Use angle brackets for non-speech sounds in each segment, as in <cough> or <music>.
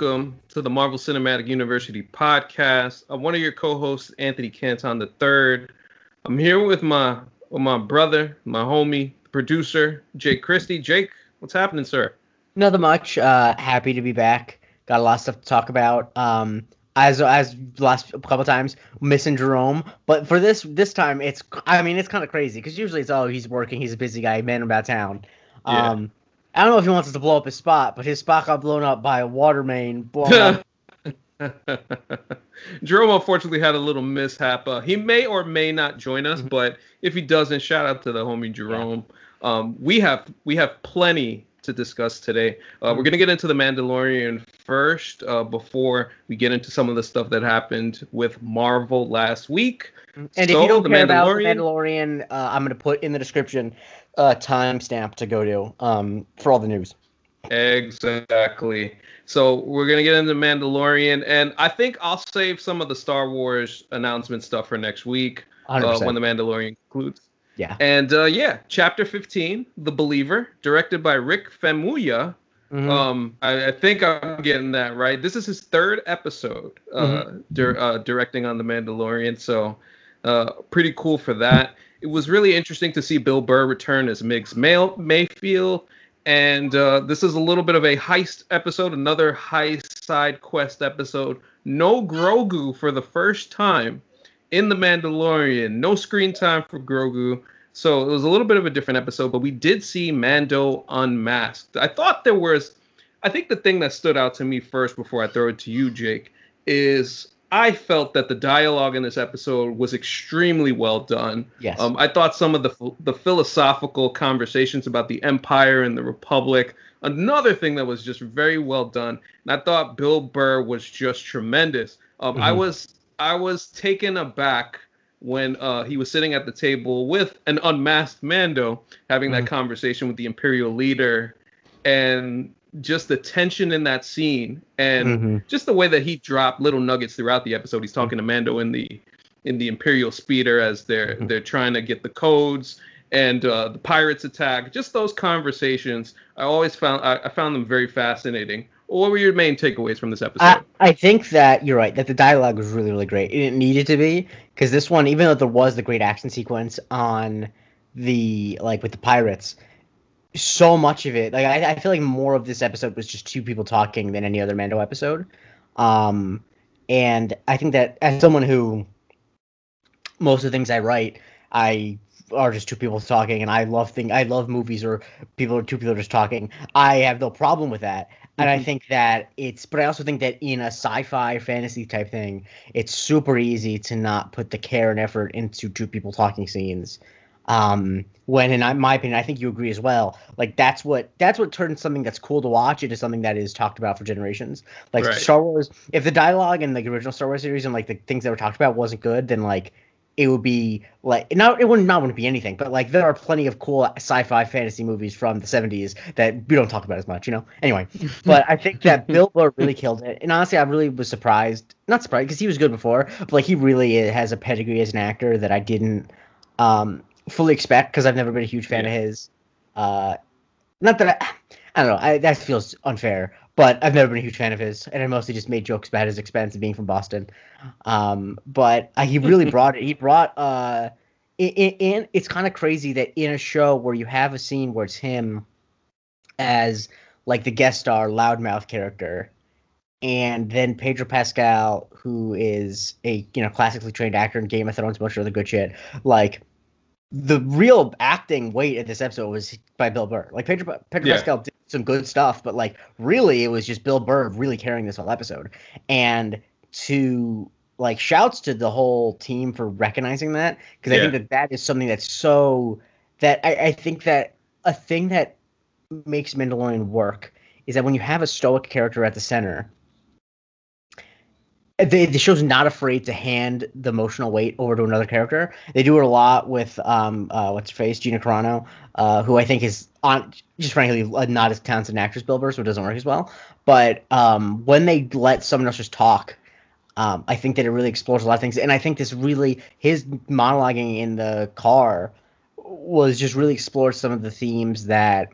Welcome to the Marvel Cinematic University podcast. I'm one of your co-hosts, Anthony Canton III. I'm here with my with my brother, my homie, producer, Jake Christie. Jake, what's happening, sir? Nothing much. Uh, happy to be back. Got a lot of stuff to talk about. Um, as as last couple times missing Jerome, but for this this time it's I mean it's kind of crazy because usually it's oh he's working he's a busy guy man about town. Yeah. I don't know if he wants us to blow up his spot, but his spot got blown up by a water main. blown. <laughs> <laughs> Jerome unfortunately had a little mishap. Uh, he may or may not join us, but if he doesn't, shout out to the homie Jerome. Um, we have we have plenty to discuss today. Uh, We're gonna get into the Mandalorian first uh, before we get into some of the stuff that happened with Marvel last week. and if you don't The care about the Mandalorian- Mandalorian, uh, I'm gonna put in the description uh, timestamp to go to um, for all the news. Exactly. So we're gonna get into Mandalorian, and I think I'll save some of the Star Wars announcement stuff for next week uh, when the Mandalorian concludes. yeah. And uh, yeah, chapter 15, The Believer, directed by Rick Famuyiwa. Mhm. Um, I, I think I'm getting that right. This is his third episode uh, Mm-hmm. dir- uh, directing on The Mandalorian, so uh, pretty cool for that. It was really interesting to see Bill Burr return as Migs May- Mayfield, and uh, this is a little bit of a heist episode, another heist side quest episode. No Grogu for the first time in The Mandalorian. No screen time for Grogu. So it was a little bit of a different episode, but we did see Mando unmasked. I thought there was, I think the thing that stood out to me first before I throw it to you, Jake, is I felt that the dialogue in this episode was extremely well done. Yes. Um, I thought some of the the philosophical conversations about the Empire and the Republic, another thing that was just very well done. And I thought Bill Burr was just tremendous. Um, I Mhm. was I was taken aback when uh, he was sitting at the table with an unmasked Mando, having that Mhm. conversation with the Imperial leader, and just the tension in that scene, and Mhm. just the way that he dropped little nuggets throughout the episode. He's talking to Mando in the in the Imperial speeder as they're Mhm. they're trying to get the codes and uh, the pirates attack. Just those conversations, I always found I, I found them very fascinating. What were your main takeaways from this episode? I, I think that you're right that the dialogue was really really great it needed to be because this one even though there was the great action sequence on the like with the pirates so much of it like I, I feel like more of this episode was just two people talking than any other mando episode um and i think that as someone who most of the things i write i are just two people talking and i love thing i love movies or people or two people just talking i have no problem with that and I Mhm. think that it's, but I also think that in a sci-fi fantasy type thing, it's super easy to not put the care and effort into two people talking scenes. Um, when, in my opinion, I think you agree as well. Like that's what that's what turns something that's cool to watch into something that is talked about for generations. Like Right. Star Wars, if the dialogue in like the original Star Wars series and like the things that were talked about wasn't good, then like it would be like not it wouldn't not wouldn't be anything, but like there are plenty of cool sci-fi fantasy movies from the 70s that we don't talk about as much, you know. Anyway, <laughs> but I think that Bill Burr really killed it, and honestly, I really was surprised. Not surprised because he was good before, but like he really has a pedigree as an actor that I didn't um, fully expect because I've never been a huge fan of his. Uh, not that I, I don't know, I, that feels unfair, but I've never been a huge fan of his, and I mostly just made jokes about his expense and being from Boston. Um, but uh, he really <laughs> brought it. He brought uh, in, in it's kind of crazy that in a show where you have a scene where it's him as like the guest star loudmouth character and then pedro pascal who is a you know classically trained actor in game of thrones bunch of the good shit like the real acting weight of this episode was by bill burr. Like pedro, pedro Yeah. pascal did some good stuff but like really it was just bill burr really carrying this whole episode. And to like shouts to the whole team for recognizing that because i think that that is something that's so that I, I think that a thing that makes Mandalorian work is that when you have a stoic character at the center, the show's not afraid to hand the emotional weight over to another character. They do it a lot with um uh, what's her face Gina Carano, uh, who I think is on just frankly uh, not as talented an actress Bill Burr, so it doesn't work as well. But um, when they let someone else just talk, um, I think that it really explores a lot of things, and I think this really his monologuing in the car was just really explored some of the themes that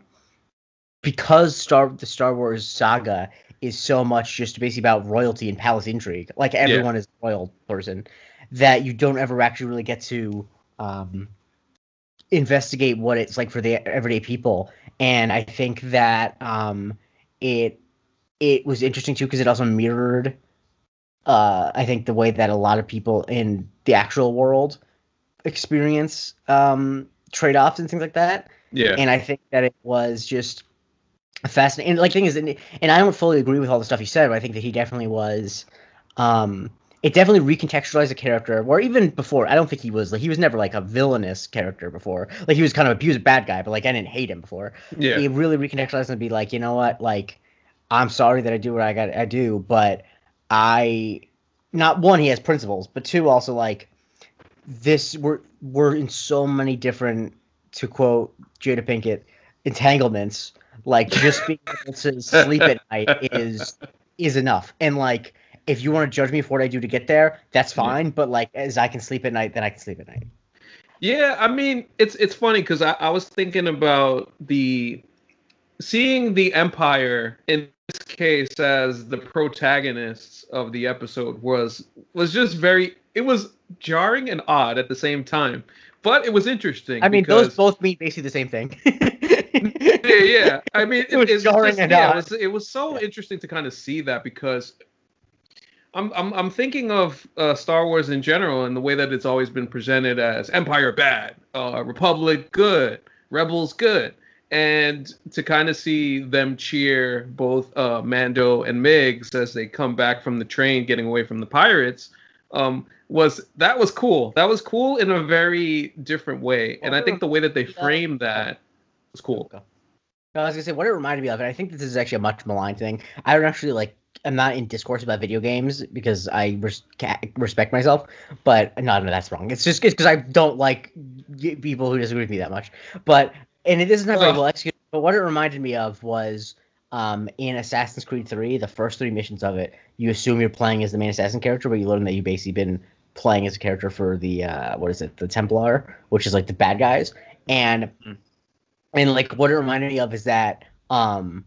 because Star the Star Wars saga is so much just basically about royalty and palace intrigue. Like everyone yeah. is a royal person, that you don't ever actually really get to um, investigate what it's like for the everyday people. And I think that um, it it was interesting too because it also mirrored, uh, I think, the way that a lot of people in the actual world experience um, trade offs and things like that. Yeah. And I think that it was just fascinating. And like thing is, and, and I don't fully agree with all the stuff he said, but I think that he definitely was. Um, it definitely recontextualized the character. Or even before, I don't think he was like he was never like a villainous character before. Like he was kind of a, he was a bad guy, but like I didn't hate him before. Yeah. He really recontextualized and be like, you know what, like I'm sorry that I do what I got I do, but I not one he has principles, but two also like this we're we're in so many different to quote Jada Pinkett entanglements. Like just being able to sleep at night is is enough. And like if you want to judge me for what I do to get there, that's fine. Yeah. But like as I can sleep at night, then I can sleep at night. Yeah, I mean it's it's funny because I, I was thinking about the seeing the Empire in this case as the protagonists of the episode was was just very it was jarring and odd at the same time but it was interesting i mean because, those both mean basically the same thing <laughs> yeah yeah i mean it, it was jarring just, and yeah. It was, it was so interesting to kind of see that because I'm, I'm, I'm thinking of uh, Star Wars in general and the way that it's always been presented as Empire bad, uh, Republic good, Rebels good and to kind of see them cheer both uh, Mando and Migs as they come back from the train, getting away from the pirates, um, was that was cool. That was cool in a very different way, and I think the way that they framed that was cool. I was gonna say what it reminded me of, and I think this is actually a much maligned thing. I don't actually like. I'm not in discourse about video games because I res- respect myself, but no, no, that's wrong. It's just because I don't like people who disagree with me that much. But and it isn't very well executed. But what it reminded me of was um, in Assassin's Creed 3, the first three missions of it, you assume you're playing as the main assassin character, but you learn that you've basically been playing as a character for the uh, what is it, the Templar, which is like the bad guys, and mm-hmm. And like what it reminded me of is that um,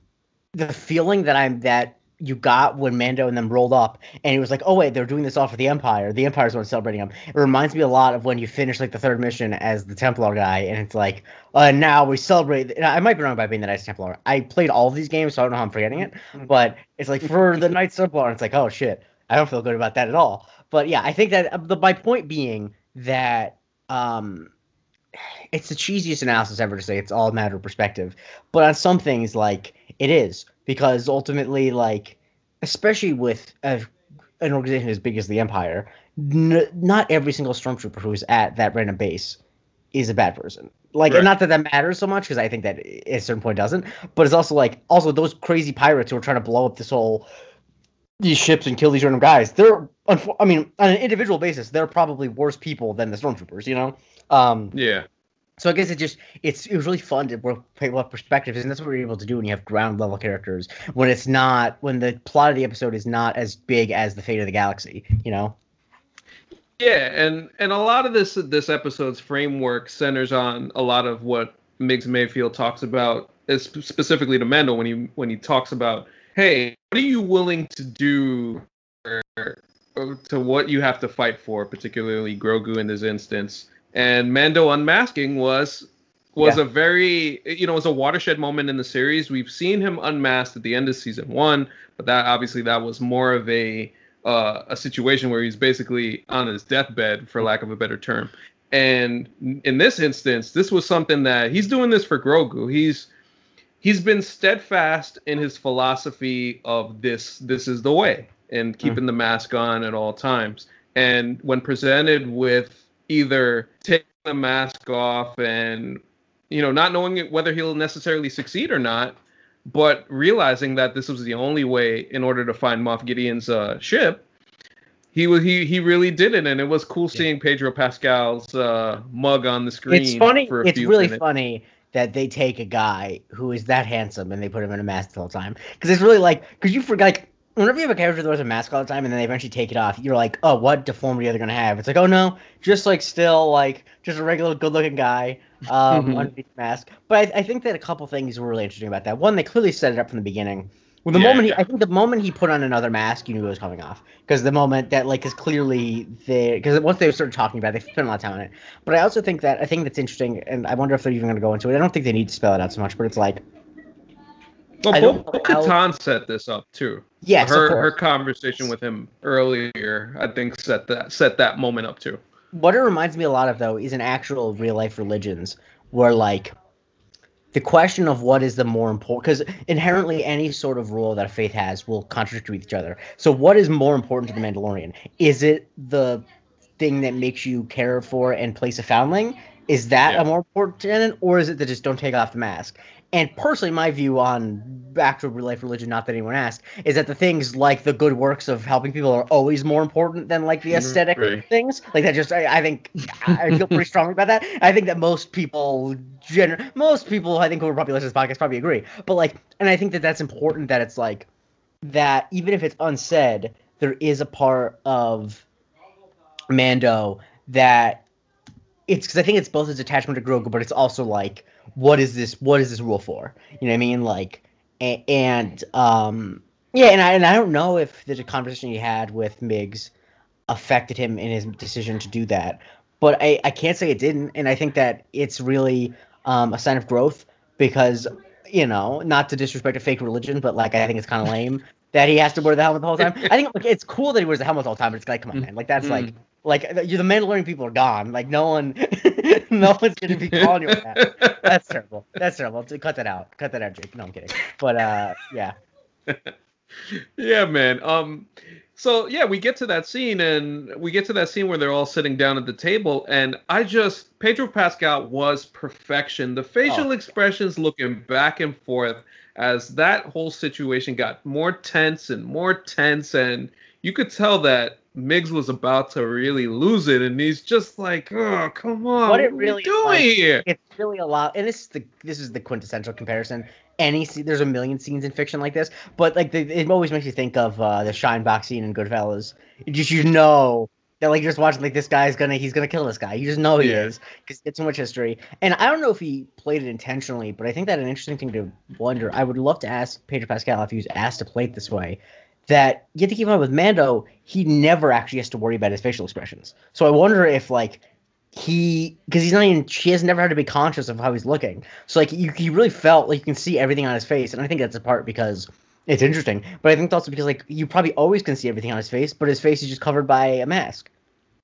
the feeling that I'm that you got when Mando and them rolled up, and it was like, oh wait, they're doing this all for the Empire. The Empire's one celebrating them. It reminds me a lot of when you finish like the third mission as the Templar guy, and it's like, uh, now we celebrate. I might be wrong by being the Knights Templar. I played all of these games, so I don't know how I'm forgetting it. Mm-hmm. But it's like for the Knights Templar, and it's like, oh shit, I don't feel good about that at all. But yeah, I think that uh, the my point being that um, it's the cheesiest analysis ever to say it's all a matter of perspective. But on some things, like it is because ultimately, like, especially with a, an organization as big as the Empire, n- not every single stormtrooper who's at that random base is a bad person. Like, right. not that that matters so much because I think that at a certain point doesn't. But it's also like, also those crazy pirates who are trying to blow up this whole these ships and kill these random guys. They're, I mean, on an individual basis, they're probably worse people than the stormtroopers. You know? Um, yeah. So I guess it just it's it was really fun to work what perspective is, and that's what we're able to do when you have ground level characters. When it's not when the plot of the episode is not as big as the fate of the galaxy, you know. Yeah, and and a lot of this this episode's framework centers on a lot of what Migs Mayfield talks about, specifically to Mando when he when he talks about, hey, what are you willing to do to what you have to fight for, particularly Grogu in this instance and Mando unmasking was was yeah. a very you know was a watershed moment in the series. We've seen him unmasked at the end of season one, but that obviously that was more of a uh, a situation where he's basically on his deathbed, for lack of a better term. And in this instance, this was something that he's doing this for Grogu. He's he's been steadfast in his philosophy of this this is the way and keeping mm. the mask on at all times. And when presented with either taking the mask off and you know not knowing whether he'll necessarily succeed or not but realizing that this was the only way in order to find Moff Gideon's uh, ship he was he he really did it and it was cool seeing. Pedro Pascal's uh, mug on the screen it's funny it's really minutes. funny that they take a guy who is that handsome and they put him in a mask the whole time because it's really like because you forget like whenever you have a character that wears a mask all the time and then they eventually take it off, you're like, oh, what deformity are they gonna have? It's like, oh no, just like still like just a regular good-looking guy um, underneath the mask. But I, I, think that a couple things were really interesting about that. One, they clearly set it up from the beginning Well, the Yeah, moment he, yeah. I think the moment he put on another mask, you knew it was coming off. Because the moment that like is clearly there, because once they started talking about, it, they spent a lot of time on it. But I also think that I think that's interesting, and I wonder if they're even going to go into it. I don't think they need to spell it out so much, but it's like, Well, I don't Bo Katan set this up too. Yes, her her conversation with him earlier, I think, set that set that moment up too. what it reminds me a lot of though is an actual real life religions where like the question of what is the more important because inherently any sort of rule that a faith has will contradict with each other. So what is more important to the mandalorian? Is it the thing that makes you care for and place a foundling? Is that Yeah. a more important tenet or is it that just don't take off the mask and personally my view on actual real life religion not that anyone asked is that the things like the good works of helping people are always more important than like the mm-hmm. aesthetic Right. things. Like that just i, I think i feel pretty <laughs> strongly about that. I think that most people gener- most people i think who are probably listening to this podcast probably agree. But like and i think that that's important that it's like that even if it's unsaid there is a part of mando that it's because i think it's both his attachment to grogu but it's also like what is this what is this rule for? You know what i mean? Like and um yeah and i and i don't know if the conversation he had with Migs affected him in his decision to do that but i i can't say it didn't and i think that it's really um a sign of growth because you know not to disrespect a fake religion but like i think it's kind of lame <laughs> that he has to wear the helmet the whole time. I think like, it's cool that he wears the helmet all the time but it's like come on man. Like that's like like the the Mandalorian people are gone. Like no one, <laughs> no one's gonna be calling you that. That's terrible. That's terrible. Cut that out. Cut that out, Jake. No, I'm kidding. But uh, yeah. <laughs> yeah, man. Um, so yeah, we get to that scene, and we get to that scene where they're all sitting down at the table, and I just Pedro Pascal was perfection. The facial Oh. expressions looking back and forth as that whole situation got more tense and more tense, and you could tell that Migs was about to really lose it, and he's just like, "Oh, come on, What what, it are really we doing here?" It's really a lot, and this is the this is the quintessential comparison. Any there's a million scenes in fiction like this, but like the, it always makes you think of uh, the Shine box scene in Goodfellas. You just you know that like you're just watching like this guy's gonna he's gonna kill this guy. You just know he Yeah. is because gets too much history. And I don't know if he played it intentionally, but I think that an interesting thing to wonder. I would love to ask Pedro Pascal if he was asked to play it this way. That you have to keep in mind with Mando, he never actually has to worry about his facial expressions. So I wonder if like he because he's not even she has never had to be conscious of how he's looking so like you, you really felt like you can see everything on his face and i think that's a part because it's interesting but i think it's also because like you probably always can see everything on his face but his face is just covered by a mask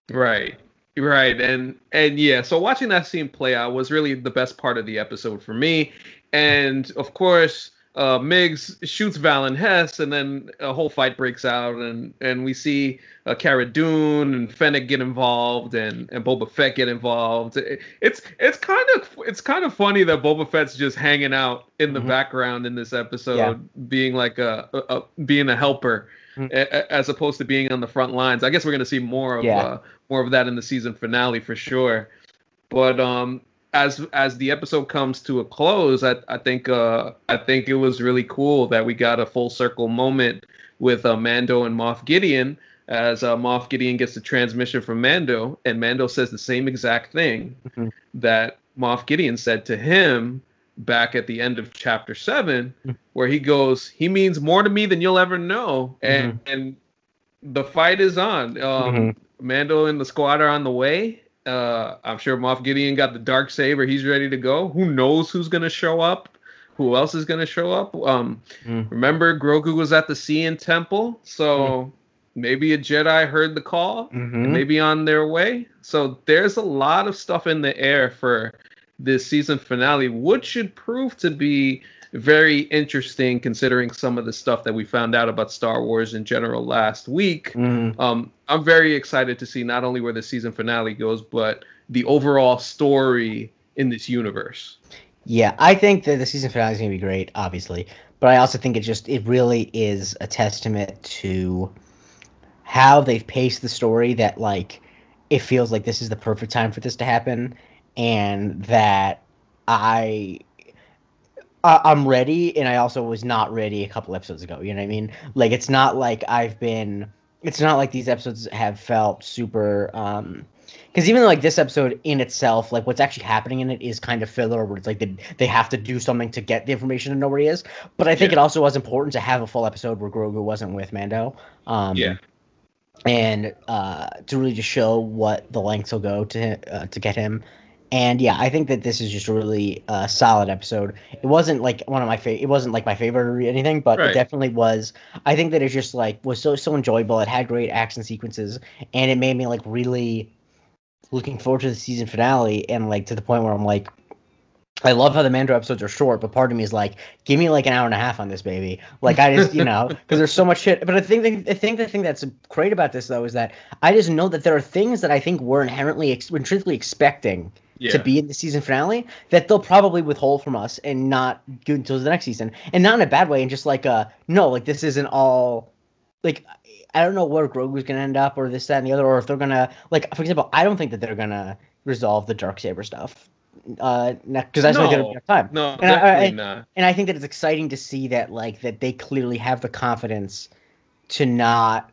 Right. Right. And and yeah, so watching that scene play out was really the best part of the episode for me. And of course, uh Migs shoots Valin Hess and then a whole fight breaks out and and we see uh, Cara Dune and Fennec get involved and and Boba Fett get involved. It- it's it's kind of it's kind of funny that Boba Fett's just hanging out in the Mhm. background in this episode Yeah. being like a, a, a being a helper Mhm. a- a- as opposed to being on the front lines. I guess we're gonna see more of Yeah. uh, more of that in the season finale for sure. But um, as as the episode comes to a close, I I think uh I think it was really cool that we got a full circle moment with uh, Mando and Moff Gideon as uh, Moff Gideon gets the transmission from Mando, and Mando says the same exact thing Mhm. that Moff Gideon said to him back at the end of chapter seven, Mhm. where he goes, "He means more to me than you'll ever know," and and the fight is on. Um, Mhm. Mando and the squad are on the way. Uh, I'm sure Moff Gideon got the dark saber. He's ready to go. Who knows who's gonna show up? Who else is gonna show up? Um, Mm. remember Grogu was at the Cian Temple, so maybe a Jedi heard the call Mhm. and maybe on their way. So there's a lot of stuff in the air for this season finale, which should prove to be very interesting considering some of the stuff that we found out about Star Wars in general last week. Mhm. Um, I'm very excited to see not only where the season finale goes, but the overall story in this universe. Yeah, I think that the season finale is gonna be great, obviously, but I also think it just it really is a testament to how they've paced the story. That like it feels like this is the perfect time for this to happen, and that I. I- I'm ready, and I also was not ready a couple episodes ago. You know what I mean? Like, it's not like I've been it's not like these episodes have felt super um because even like this episode in itself, like what's actually happening in it is kind of filler, where it's like they, they have to do something to get the information to know where he is. But I think Yeah. it also was important to have a full episode where Grogu wasn't with Mando. Um, Yeah. And uh, to really just show what the lengths will go to uh, to get him. And yeah, I think that this is just a really uh, solid episode. It wasn't like one of my favorite. It wasn't like my favorite or anything, but Right. it definitely was. I think that it just like was so so enjoyable. It had great action sequences, and it made me like really looking forward to the season finale. And like to the point where I'm like, I love how the Mando episodes are short, but part of me is like, give me like an hour and a half on this baby. Like I just, you know, <laughs> because there's so much shit. But I think the, I think the thing that's great about this though is that I just know that there are things that I think we're inherently ex- intrinsically expecting Yeah. to be in the season finale that they'll probably withhold from us and not do until the next season, and not in a bad way, and just like uh no, like this isn't all like I don't know where Grogu's gonna end up or this that and the other, or if they're gonna like for example, I don't think that they're gonna resolve the dark saber stuff. Uh, because that's not gonna be enough time. No, And I- I- not. And I think that it's exciting to see that like that they clearly have the confidence to not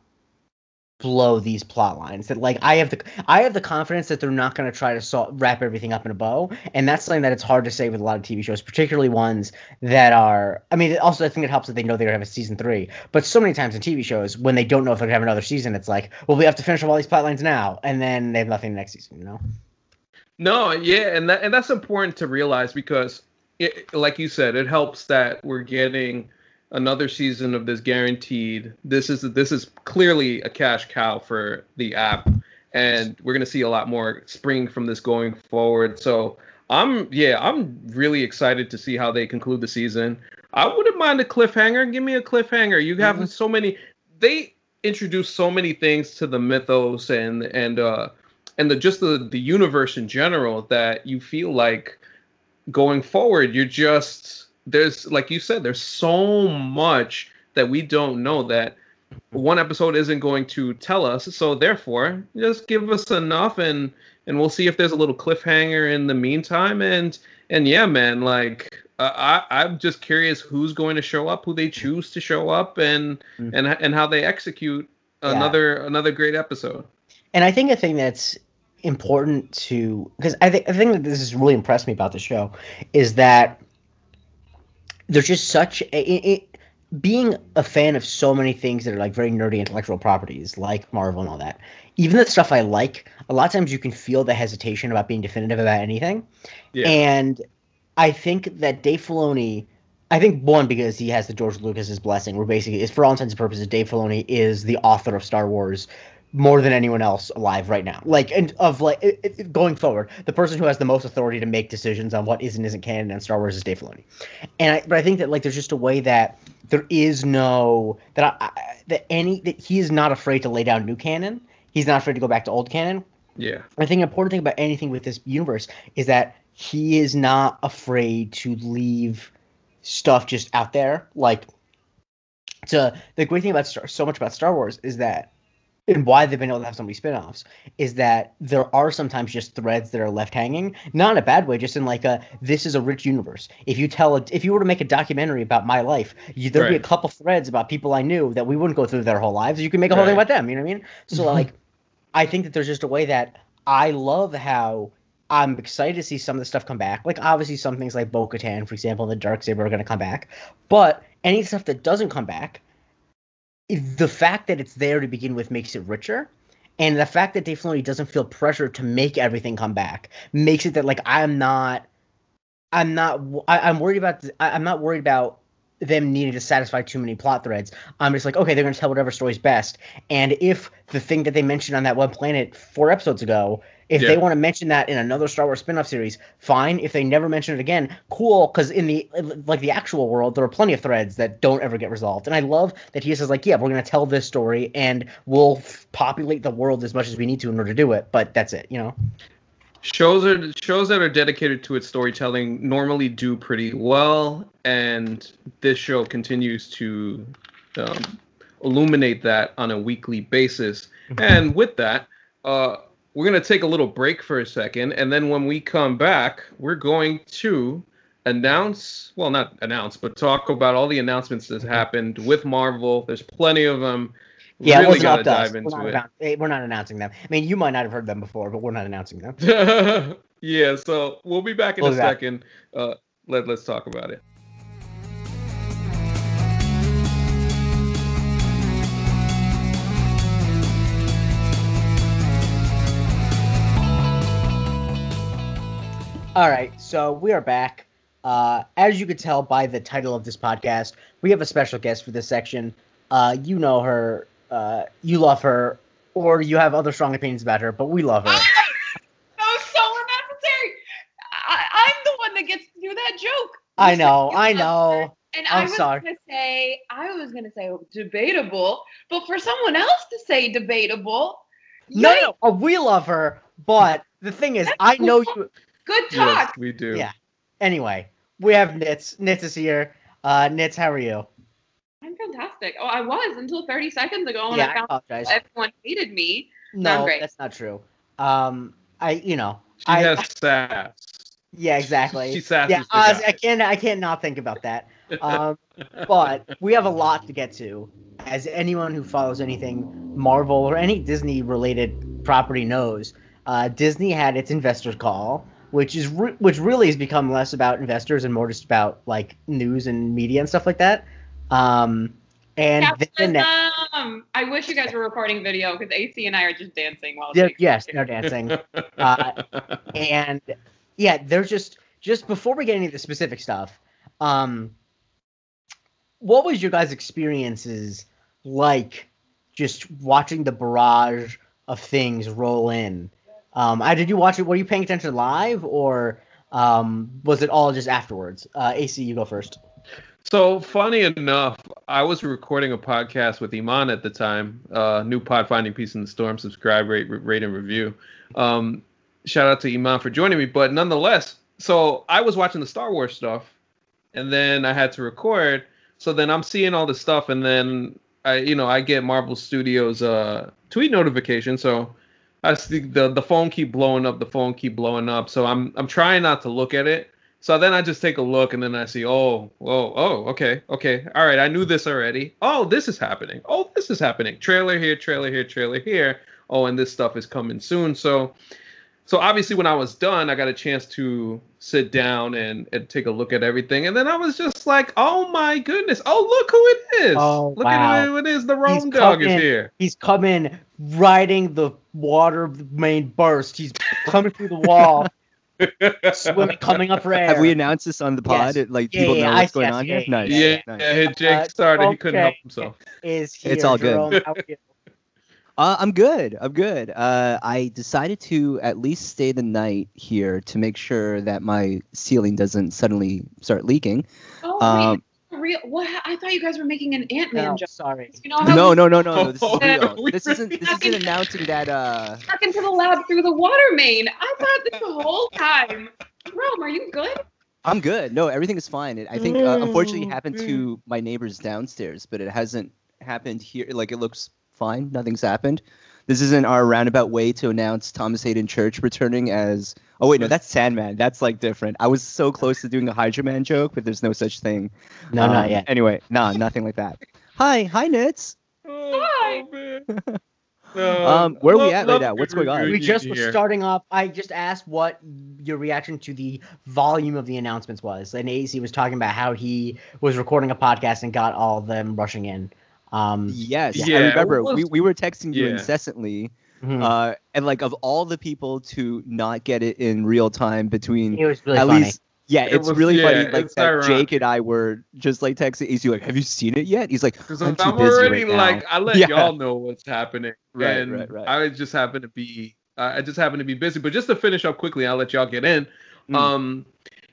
blow these plot lines that like i have the i have the confidence that they're not going to try to wrap everything up in a bow. And that's something that it's hard to say with a lot of tv shows particularly ones that are i mean also i think it helps that they know they're going to have a season three. But so many times in tv shows when they don't know if they're going to have another season it's like well we have to finish up all these plot lines now. And then they have nothing next season you know? No, yeah, and that and that's important to realize because, it, like you said, it helps that we're getting another season of this guaranteed. This is this is clearly a cash cow for the app, and we're gonna see a lot more spring from this going forward. So I'm yeah, I'm really excited to see how they conclude the season. I wouldn't mind a cliffhanger. Give me a cliffhanger. You have Mhm. so many. They introduced so many things to the mythos and and uh and the just the the universe in general that you feel like going forward you're just there's like you said there's so much that we don't know that one episode isn't going to tell us so therefore just give us enough and and we'll see if there's a little cliffhanger in the meantime and and yeah man like uh, I, I'm just curious who's going to show up, who they choose to show up, and Mm. and and how they execute Yeah. another another great episode. And I think a thing that's important to because I think I think that this has really impressed me about the show is that there's just such a, it, it- being a fan of so many things that are like very nerdy intellectual properties like Marvel and all that. Even the stuff I like, a lot of times you can feel the hesitation about being definitive about anything. Yeah. And I think that Dave Filoni, I think one because he has the George Lucas's blessing, where basically, is for all intents and purposes, Dave Filoni is the author of Star Wars more than anyone else alive right now. Like, and of like it, it, going forward, the person who has the most authority to make decisions on what is and isn't canon in Star Wars is Dave Filoni. And I, but I think that like there's just a way that there is no that I, I that any that he is not afraid to lay down new canon. He's not afraid to go back to old canon. yeah. I think an important thing about anything with this universe is that he is not afraid to leave stuff just out there. Like, to the great thing about Star, so much about Star Wars is that, and why they've been able to have so many spin-offs is that there are sometimes just threads that are left hanging, not in a bad way, just in like a this is a rich universe. If you tell a, if you were to make a documentary about my life, you, there'd be a couple threads about people I knew that we wouldn't go through their whole lives. You can make a whole thing about them. You know what I mean? So mm-hmm. like, I think that there's just a way that I love how I'm excited to see some of the stuff come back. Like obviously some things like Bo Katan, for example, and the Dark Saber are gonna come back. But any stuff that doesn't come back, the fact that it's there to begin with makes it richer. And the fact that Dave Filoni doesn't feel pressure to make everything come back makes it that like I'm not, I'm not, I, I'm worried about, I, I'm not worried about them needing to satisfy too many plot threads. I'm just like, okay, they're going to tell whatever story's best. And if the thing that they mentioned on that one planet four episodes ago, if they want to mention that in another Star Wars spin-off series, fine. If they never mention it again, cool. Because in the like the actual world, there are plenty of threads that don't ever get resolved. And I love that he says like, yeah, we're going to tell this story and we'll f- populate the world as much as we need to in order to do it. But that's it, you know. Shows are shows that are dedicated to its storytelling normally do pretty well and this show continues to um, illuminate that on a weekly basis. And with that uh, we're going to take a little break for a second and then when we come back we're going to announce well not announce but talk about all the announcements that happened with marvel. There's plenty of them Yeah, it really wasn't up us. dive We're not, it. annou- we're not announcing them. I mean, you might not have heard them before, but we're not announcing them. <laughs> yeah, so we'll be back in We'll a back. second. Uh, let let's talk about it. All right, so we are back. Uh, as you could tell by the title of this podcast, we have a special guest for this section. Uh, you know her, uh, you love her, or you have other strong opinions about her, but we love her. <laughs> That was so unnecessary. I, I'm the one that gets to do that joke. I You said know, I know. her, And I'm I was sorry. gonna say, I was gonna say debatable, but for someone else to say debatable, No, yikes, no, uh, we love her, but the thing is, I know you. <laughs> good Yes, talk. we do. Yeah. Anyway, we have Nitz. Nitz is here. Uh, Nitz, how are you? I'm fantastic. Oh, I was until 30 seconds ago when yeah, I I found apologize. everyone hated me. I'm No, great. that's not true. Um, I, you know, She I, has sass. yeah, exactly. She sasses yeah, the I, guy. I can't, I can't not think about that. Um, but we have a lot to get to. As anyone who follows anything Marvel or any Disney related property knows, uh, Disney had its investors call, which is re- which really has become less about investors and more just about like news and media and stuff like that. Um, and then. I wish you guys were recording video because AC and I are just dancing while. Saying yes, they're dancing. <laughs> Uh, and yeah, there's just just before we get into the specific stuff, um, what was your guys' experiences like just watching the barrage of things roll in? Um, I did you watch it? Were you paying attention live or um, was it all just afterwards? Uh, AC, you go first. So funny enough, I was recording a podcast with Iman at the time. Uh, new pod finding peace in the storm. Subscribe, rate, rate, and review. Um, shout out to Iman for joining me. But nonetheless, so I was watching the Star Wars stuff, and then I had to record. So then I'm seeing all this stuff, and then I, you know, I get Marvel Studios uh, tweet notification. So I see the the phone keep blowing up. The phone keep blowing up. So I'm I'm trying not to look at it. So then I just take a look and then I see, oh, whoa, oh, okay, okay, all right, I knew this already. Oh, this is happening. Oh, this is happening. Trailer here, trailer here, trailer here. Oh, and this stuff is coming soon. So, so obviously when I was done, I got a chance to sit down and, and take a look at everything, and then I was just like, oh my goodness, oh look who it is. Oh, look wow. at who it is. The Rome He's dog is here. He's coming riding the water main burst. He's coming through the wall, <laughs> swimming, coming up for air. Have we announced this on the pod? Yes. Like Yeah, people yeah, know I- what's going yes, on yeah, here. yeah, Nice. Yeah, nice. yeah, Jake Uh, started. He couldn't help himself. Is here. It's all good. Jerome, how are you? Uh, I'm good. I'm good. Uh, I decided to at least stay the night here to make sure that my ceiling doesn't suddenly start leaking. Oh, Um, wait, real? What? I thought you guys were making an Ant Man No, joke. sorry. You know no, we no, no, no, no. This is Oh, real. we This isn't. This isn't <laughs> announcing that. Uh, stuck into the lab through the water main. I thought this the whole time. Rome, are you good? I'm good. No, everything is fine. It, I think uh, unfortunately it Mm, happened to my neighbors downstairs, but it hasn't happened here. Like it looks fine. Nothing's happened. This isn't our roundabout way to announce Thomas Haden Church returning as. Oh wait, no, that's Sandman. That's like different. I was so close to doing a Hydro Man joke, but there's no such thing. No, not Um, yet. Anyway, nah, nothing like that. Hi, hi, Nits. Oh, Hi. man. <laughs> No, Um, where are we love- at right now? What's going on? We just were starting off. I just asked what your reaction to the volume of the announcements was, and AC was talking about how he was recording a podcast and got all of them rushing in. Um, Yes, Yeah, I remember was- we, we were texting you yeah. incessantly, mhm. uh, and like of all the people to not get it in real time between it was really at funny. least yeah, It it's was- really yeah, funny. Like that ironic. Jake and I were just like texting. He's like, "Have you seen it yet?" He's like, Because "I'm I'm, too I'm busy already right now." like I let Yeah. y'all know what's happening, <laughs> Right, and right, right. I just happen to be I I just happen to be busy. But just to finish up quickly, I'll let y'all get in. Mm. Um,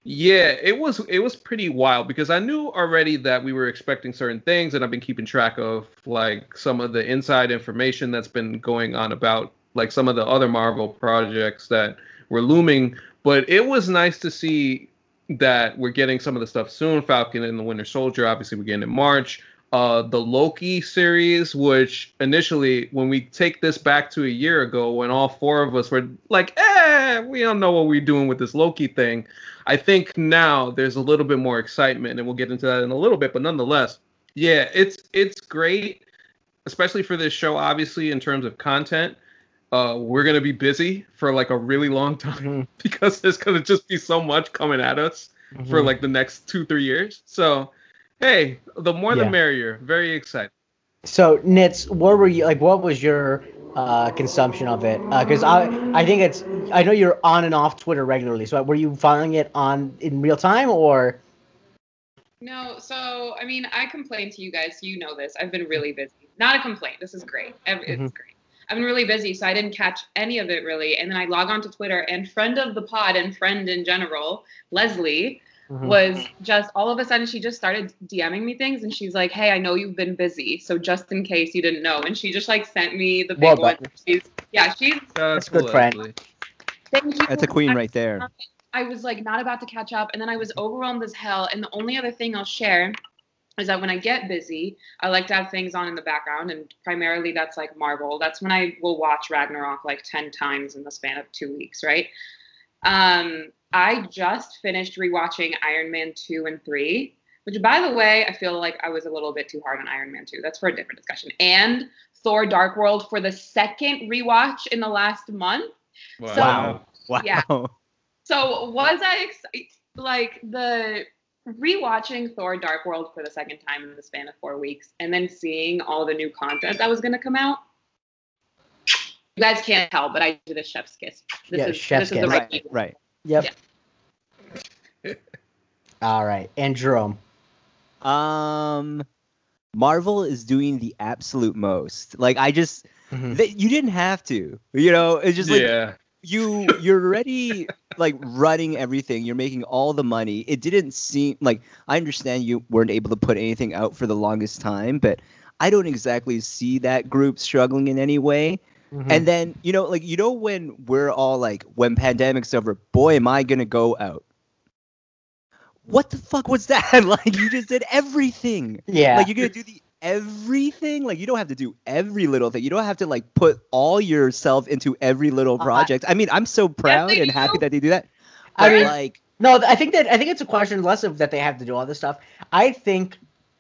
yeah, it was it was pretty wild because I knew already that we were expecting certain things, and I've been keeping track of like some of the inside information that's been going on about like some of the other Marvel projects that were looming. But it was nice to see that we're getting some of the stuff soon. Falcon and the Winter Soldier, obviously, we're getting in March. Uh, the Loki series, which initially, when we take this back to a year ago, when all four of us were like, "eh, we don't know what we're doing with this Loki thing," I think now there's a little bit more excitement, and we'll get into that in a little bit. But nonetheless, yeah, it's it's great. especially for this show, obviously in terms of content, uh, we're gonna be busy for like a really long time Mhm, <laughs> because there's gonna just be so much coming at us for mhm. like the next two three years. So, hey, the more Yeah. the merrier. Very excited. So, Nits, what were you like? What was your uh, consumption of it? Because I, I think it's. I know you're on and off Twitter regularly. So, were you following it on in real time or? No, so I mean, I complained to you guys. You know this. I've been really busy. Not a complaint. This is great. It's Mhm. great. I've been really busy, so I didn't catch any of it really. And then I log on to Twitter, and friend of the pod and friend in general, Leslie, Mhm. was just all of a sudden she just started DMing me things, and she's like, "Hey, I know you've been busy, so just in case you didn't know," and she just like sent me the big Well one. She's yeah, she's That's, a good friend. Thank you. That's a queen right there. I was like not about to catch up, and then I was overwhelmed as hell. And the only other thing I'll share is that when I get busy, I like to have things on in the background, and primarily that's like Marvel. That's when I will watch Ragnarok like ten times in the span of two weeks, right? Um, I just finished rewatching Iron Man two and three, which by the way, I feel like I was a little bit too hard on Iron Man two. That's for a different discussion. And Thor: Dark World for the second rewatch in the last month. Wow. So- Wow. Wow. Yeah. So was I excited? Like the rewatching Thor: Dark World for the second time in the span of four weeks, and then seeing all the new content that was going to come out. You guys can't tell, but I did a chef's kiss. This Yeah, is chef's this is the kiss. right. Right. Right. Yep. Yeah. <laughs> All right, and Jerome. Um, Marvel is doing the absolute most. Like I just, Mhm. they, you didn't have to. You know, it's just like yeah. you <laughs> you're already like running everything you're making all the money it didn't seem like i understand you weren't able to put anything out for the longest time but i don't exactly see that group struggling in any way Mhm. and then you know like you know when we're all like when pandemic's over boy am i gonna go out. What the fuck was that? <laughs> Like you just did everything. Yeah, like you're gonna do the everything? Like you don't have to do every little thing. You don't have to like put all yourself into every little Uh, project. I mean i'm so proud and happy do. that they do that. I mean- like No, I think that I think it's a question less of that they have to do all this stuff. I think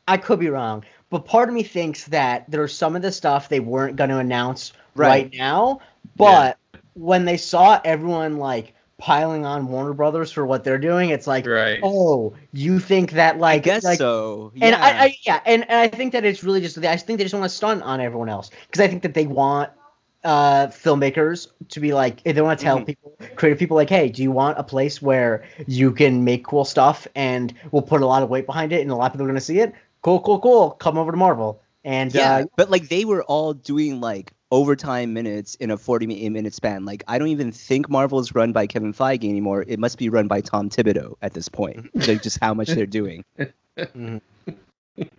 I could be wrong, but part of me thinks that there's some of the stuff they weren't going to announce right, Right. now, but when they saw everyone like piling on Warner Brothers for what they're doing, it's like, Right. oh, you think that i like guess like, so And. I, I yeah, and, and I think that it's really just I think they just want to stun on everyone else because I think that they want uh filmmakers to be like they want to tell Mhm. people creative people like hey do you want a place where you can make cool stuff and we'll put a lot of weight behind it and a lot of people are going to see it cool cool cool come over to marvel and yeah uh, but like they were all doing like overtime minutes in a forty-minute span like i don't even think marvel is run by kevin feige anymore it must be run by tom thibodeau at this point <laughs> like just how much they're doing mhm.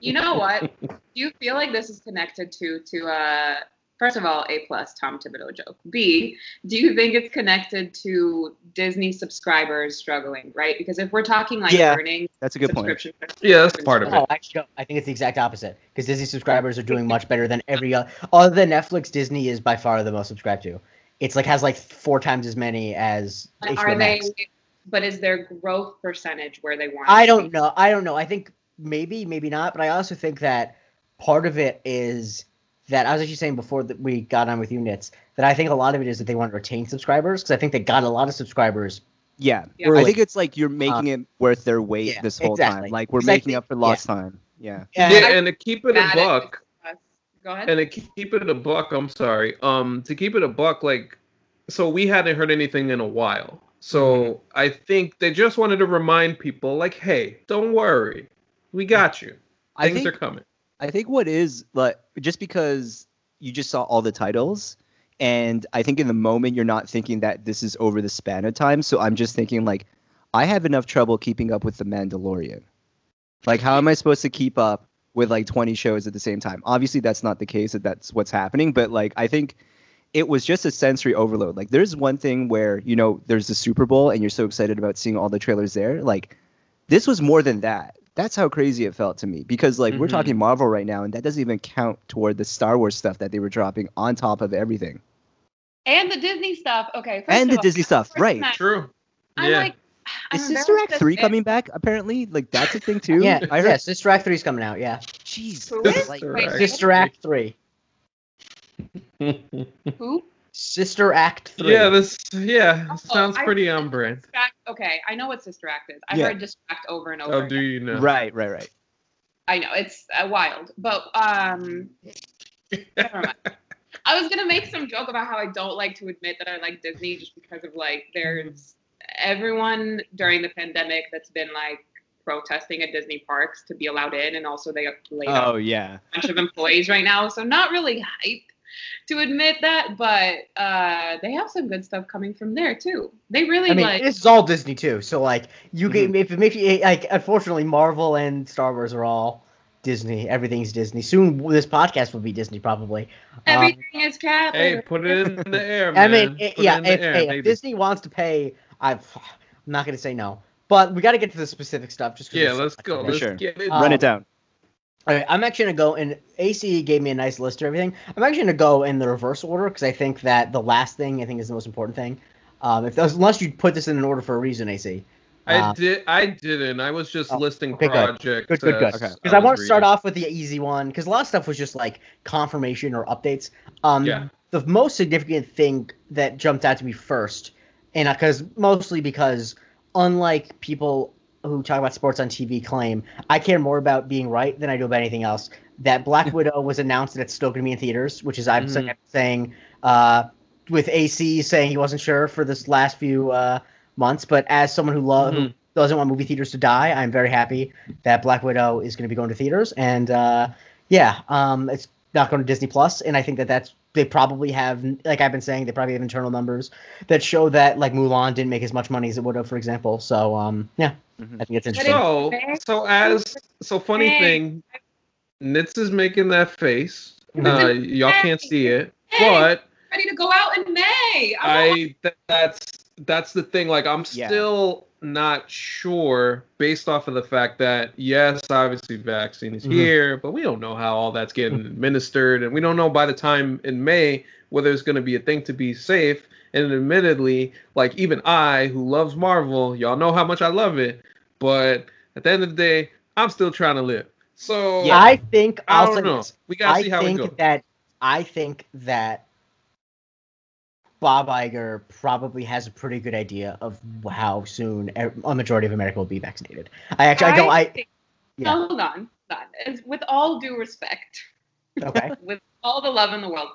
You know what? Do you feel like this is connected to to uh first of all, A plus Tom Thibodeau joke. B, do you think it's connected to Disney subscribers struggling, right? Because if we're talking like Yeah. earnings, that's a good point Yeah, that's part of it. oh actually no, I think it's the exact opposite because Disney subscribers are doing much better than every other other than Netflix Disney is by far the most subscribed to it's like has like four times as many as But HBO are they? Max. But is their growth percentage where they want? I don't be? know. I don't know. I think maybe, maybe not. But I also think that part of it is that I was actually saying before that we got on with units that I think a lot of it is that they want to retain subscribers because I think they got a lot of subscribers. Yeah, Yeah. I think it's like you're making uh, it worth their weight yeah, this whole exactly. time. Like we're I making think- up for lost time. Yeah. And Yeah, and to keep it a Bad buck. Uh, go ahead. and to keep it a buck, I'm sorry. Um, to keep it a buck, like, so we hadn't heard anything in a while. So mm-hmm. I think they just wanted to remind people, like, hey, don't worry, we got you. I Things think are coming. I think what is like just because you just saw all the titles, and I think in the moment you're not thinking that this is over the span of time. So I'm just thinking like, I have enough trouble keeping up with the Mandalorian. Like, how am I supposed to keep up with like 20 shows at the same time? Obviously, that's not the case. That that's what's happening. But like, I think it was just a sensory overload. Like, there's one thing where you know there's the Super Bowl, and you're so excited about seeing all the trailers there. Like, this was more than that. That's how crazy it felt to me because like we're Mhm. talking Marvel right now, and that doesn't even count toward the Star Wars stuff that they were dropping on top of everything and the Disney stuff. Okay. first and of the all, Disney stuff. Right? match, True. I'm yeah. like, I'm Is Sister Act three say- coming back? Apparently, like that's a thing <laughs> too. yeah, I heard. yeah, Sister Act three is coming out. Yeah, Jeez, Who like, is? Sister Wait, Act. Sister Act three. Who? Sister Act three. yeah, this yeah Oh, sounds I- pretty on brand. Okay, I know what Sister Act is. I've Yeah. heard distract over and over. Oh, do again. you know? Right, right, right. I know it's uh, wild, but um, never mind. <laughs> I was gonna make some joke about how I don't like to admit that I like Disney just because of like there's everyone during the pandemic that's been like protesting at Disney parks to be allowed in, and also they have laid off Oh yeah. a bunch of employees right now, so not really hyped to admit that, but uh, they have some good stuff coming from there too. They really I mean, like. this is all Disney too. So like, you Mhm. can if it makes you like, unfortunately, Marvel and Star Wars are all Disney. Everything's Disney. Soon, this podcast will be Disney probably. Um, Everything is cat. Hey, put it in the air, <laughs> I man. mean, it- Put it yeah. in the If, air, hey, if. Disney wants to pay, I've, <sighs> I'm not gonna say no. But we got to get to the specific stuff. Just yeah, let's go. Let's sure. get it. Uh, Run it down. All right, I'm actually gonna go and AC gave me a nice list of everything. I'm actually gonna go in the reverse order because I think that the last thing I think is the most important thing. Um, if unless you put this in an order for a reason, AC. I Uh, did. I didn't. I was just Oh, listing okay, projects. Good, good, good. as Okay. Because I, was want to start off with the easy one because a lot of stuff was just like confirmation or updates. Um, Yeah. The most significant thing that jumped out to me first, and because mostly because unlike people who talk about sports on TV claim, I care more about being right than I do about anything else. That Black Widow was announced that it's still going to be in theaters, which is I'm Mhm. saying, uh, with AC saying he wasn't sure for this last few uh, months, but as someone who loves Mhm. doesn't want movie theaters to die, I'm very happy that Black Widow is going to be going to theaters, and uh, yeah, um, it's not going to Disney Plus, and I think that that's they probably have, like I've been saying, they probably have internal numbers that show that like Mulan didn't make as much money as it would have, for example. So um, yeah, Mhm. I think it's interesting. So, so as so funny thing, Nitz is making that face. Mhm. Uh, y'all can't see it, Hey. but ready to go out in May. I'm I that's that's the thing. Like I'm Yeah. still not sure based off of the fact that yes, obviously vaccine is Mhm. here, but we don't know how all that's getting administered, and we don't know by the time in May whether it's going to be a thing to be safe. And admittedly, like even I, who loves Marvel, y'all know how much I love it, but at the end of the day, I'm still trying to live. So Yeah. I think I I'll don't know. We gotta I see how it think goes. that I think that Bob Iger probably has a pretty good idea of how soon a a majority of America will be vaccinated. I actually I don't I think- yeah. Hold on, hold on. With all due respect, okay. <laughs> with all the love in the world.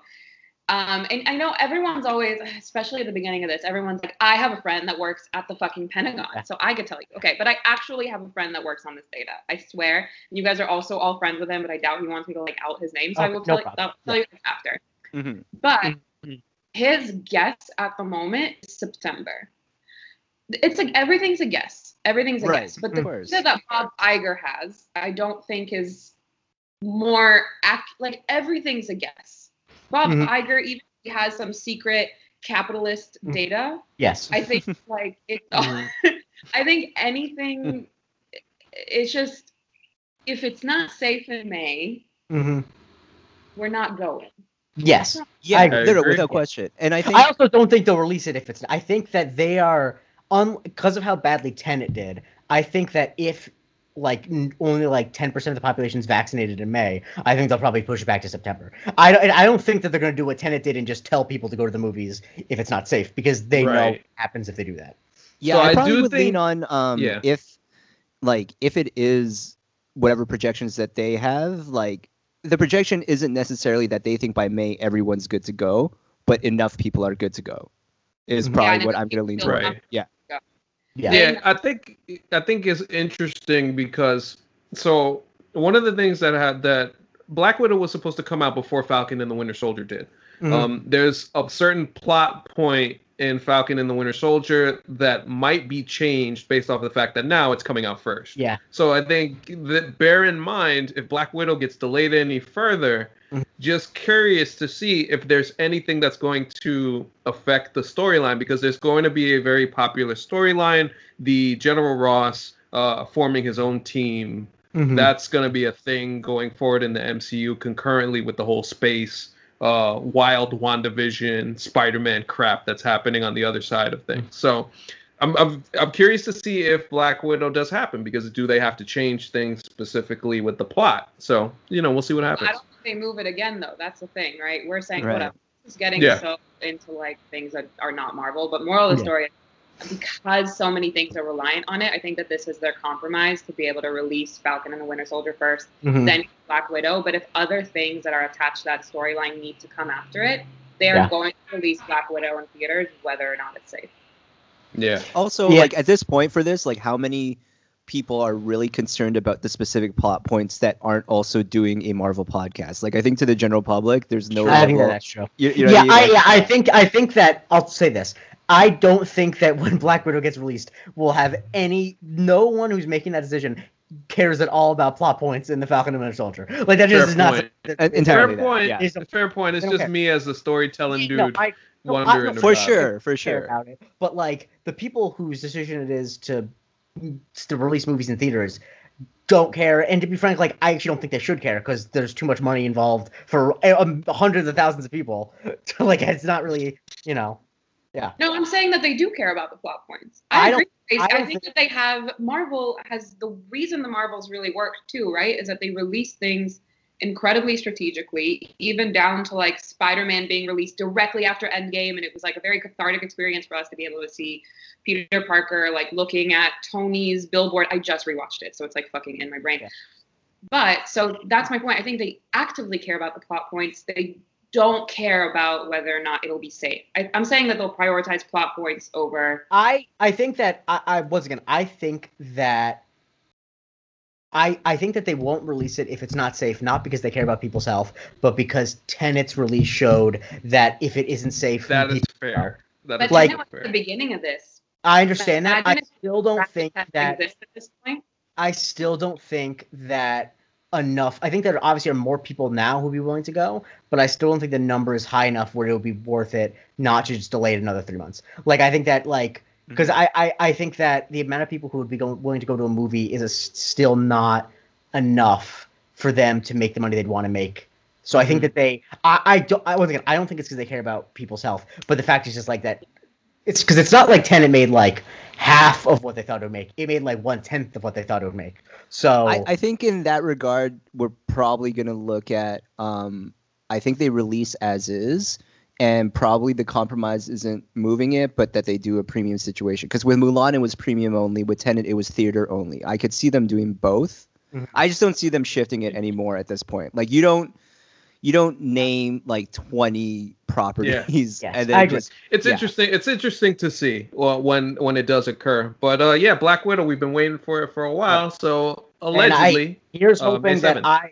Um, and I know everyone's always, especially at the beginning of this, everyone's like, I have a friend that works at the fucking Pentagon. So I could tell you. Okay, but I actually have a friend that works on this data. I swear. You guys are also all friends with him, but I doubt he wants me to like out his name. So I Okay, will no tell, you. I'll tell you after. Mhm. But. His guess at the moment is September. It's like everything's a guess. Everything's a Right, guess. But the data that Bob Iger has, I don't think is more ac- like everything's a guess. Bob Mhm. Iger even he has some secret capitalist Mhm. data. Yes. I think <laughs> like it. Mhm. <laughs> I think anything. It's just if it's not safe in May, hmm we're not going. Yes. Yeah, I no, agree. without question. And I think I also don't think they'll release it if it's. I think that they are on because of how badly Tenet did. I think that if like n- only like ten percent of the population is vaccinated in May, I think they'll probably push it back to September. I don't. I don't think that they're going to do what Tenet did and just tell people to go to the movies if it's not safe because they know what happens if they do that. Yeah, So I I probably do would lean on um Yeah. if like if it is whatever projections that they have, like the projection isn't necessarily that they think by May everyone's good to go, but enough people are good to go. Is Mhm. probably Yeah, what I'm gonna lean people toward. Right. Yeah. Yeah. Yeah, I think I think it's interesting because so one of the things that had that Black Widow was supposed to come out before Falcon and the Winter Soldier did. Mhm. Um, there's a certain plot point in Falcon and the Winter Soldier that might be changed based off of the fact that now it's coming out first. yeah. So I think that bear in mind if Black Widow gets delayed any further, Mhm. just curious to see if there's anything that's going to affect the storyline because there's going to be a very popular storyline. The General Ross uh, forming his own team. Mhm. That's going to be a thing going forward in the MCU concurrently with the whole space, uh, wild WandaVision, Spider-Man crap that's happening on the other side of things. So I'm, I'm I'm curious to see if Black Widow does happen because do they have to change things specifically with the plot? So you know we'll see what happens. I don't think they move it again though. That's the thing, right? We're saying Right. whatever. It's getting Yeah. so into like things that are not Marvel, but moral of the Yeah. story because so many things are reliant on it, I think that this is their compromise to be able to release Falcon and the Winter Soldier first, Mhm. then Black Widow. But if other things that are attached to that storyline need to come after it, they are Yeah. going to release Black Widow in theaters, whether or not it's safe. Yeah. Also, Yeah. like at this point for this, like how many people are really concerned about the specific plot points that aren't also doing a Marvel podcast? Like I think to the general public, there's no. I think that level- that's true. you, you know yeah, I I, mean? Like, yeah, I think I think that I'll say this. I don't think that <laughs> when Black Widow gets released, we'll have any no one who's making that decision cares at all about plot points in the Falcon and Winter Soldier. Like that just Fair is not point. En- Fair entirely that, point. yeah. It's a- Fair point. It's just care. me as a storytelling dude No, I, no, I- wondering no, for about it. sure, for sure. about it. But like the people whose decision it is to to release movies in theaters don't care. And to be frank, like I actually don't think they should care because there's too much money involved for um, hundreds of thousands of people. <laughs> like it's not really, you know. No, I'm saying that they do care about the plot points. I I, don't- agree. I I, think think- that they have Marvel has the reason the Marvels really work too, right? Is that they release things incredibly strategically, even down to like Spider-Man being released directly after Endgame, and it was like a very cathartic experience for us to be able to see Peter Parker like looking at Tony's billboard. I just rewatched it, so it's like fucking in my brain. Yeah. But so that's my point. I think they actively care about the plot points. They don't care about whether or not it'll be safe. I, I'm saying that they'll prioritize plot points over. I I think that I, I once again I think that I I think that they won't release it if it's not safe, not because they care about people's health, but because Tenet's release showed that if it isn't safe, That is fair. are. That But is Like- fair. at the beginning of this. I understand that. I still don't think that at this point. I still don't think that enough. I think there obviously are more people now who'd be willing to go, but I still don't think the number is high enough where it would be worth it not to just delay it another three months. Like I think that like mm-hmm. because I, I I think that the amount of people who would be going, willing to go to a movie is a, still not enough for them to make the money they'd want to make. So I think mm-hmm. that they I I don't I once again I don't think it's because they care about people's health, but the fact is just like that. It's because it's not like Tenet made like half of what they thought it would make. It made like one tenth of what they thought it would make. So I, I think in that regard, we're probably going to look at. Um, I think they release as is, and probably the compromise isn't moving it, but that they do a premium situation. Because with Mulan, it was premium only. With Tenet, it was theater only. I could see them doing both. Mhm. I just don't see them shifting it anymore at this point. Like you don't, you don't name like twenty properties <laughs> Yes, and I then agree. just It's Yeah. interesting. It's interesting to see well, when when it does occur. But uh, yeah, Black Widow. We've been waiting for it for a while. So I- allegedly, here's uh, hoping that I,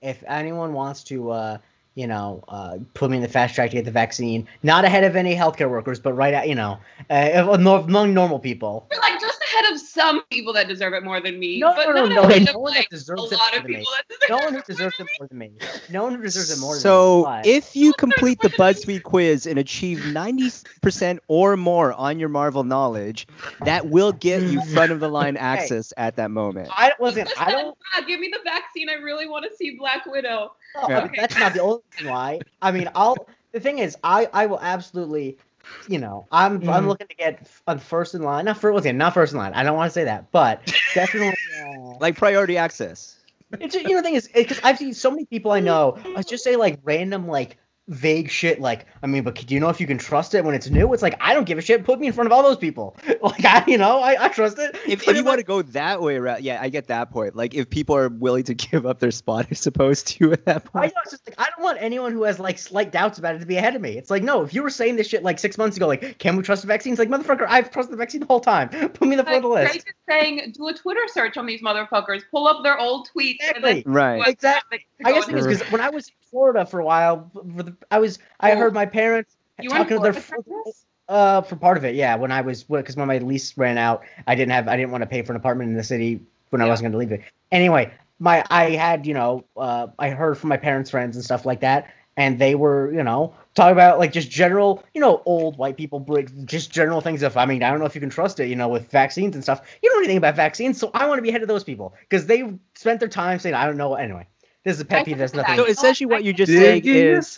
if anyone wants to, uh, you know, uh, put me in the fast track to get the vaccine, not ahead of any healthcare workers, but right at, you know, uh, among normal people. We're like just ahead of some people that deserve it more than me. No, but no, no, not no, ahead no of, one that deserves a it more of than me. that No one who deserves it more than me. No one who deserves it more than me. So if you complete the BuzzFeed quiz and achieve 90% or more on your Marvel knowledge, that will get you <laughs> front of the line access at that moment. I wasn't. I don't. "Ah, give me the vaccine. I really want to see Black Widow. Oh, Yeah. That's not the only reason why. I mean, I'll. The thing is, I I will absolutely. You know, I'm I'm Mhm. looking to get on first in line. Not first, not first in line. I don't want to say that, but definitely. <laughs> Uh, Like priority access. it's you know the thing is because I've seen so many people I know. Let's just say like random like vague shit. Like I mean, but do you know if you can trust it when it's new? It's like I don't give a shit. Put me in front of all those people. <laughs> Like I, you know, I, I trust it. If, if you want to go that way around, yeah, I get that point. Like if people are willing to <laughs> give up their spot, I suppose, to at that I point. know it's just like I don't want anyone who has like slight doubts about it to be ahead of me. It's like no, if you were saying this shit like six months ago, like can we trust the vaccines? Like motherfucker, I've trusted the vaccine the whole time. <laughs> Put me in the front of the Like, list. Grace is saying, do a Twitter search on these motherfuckers. Pull up their old tweets. Exactly. And then Right. Exactly. I guess the thing is because when I was in Florida for a while, for the, I was I Oh. heard my parents talking to their friends. for? Uh, for part of it, yeah. When I was, because when my lease ran out, I didn't have, I didn't want to pay for an apartment in the city when I wasn't going to leave it. Anyway, my, I had, you know, uh, I heard from my parents' friends and stuff like that, and they were, you know, talking about like just general, you know, old white people, just general things of, I mean, I don't know if you can trust it, you know, with vaccines and stuff. You don't know anything about vaccines, so I want to be ahead of those people because they spent their time saying, I don't know. Anyway, this is a I pet peeve. There's nothing. So essentially, what you're just saying is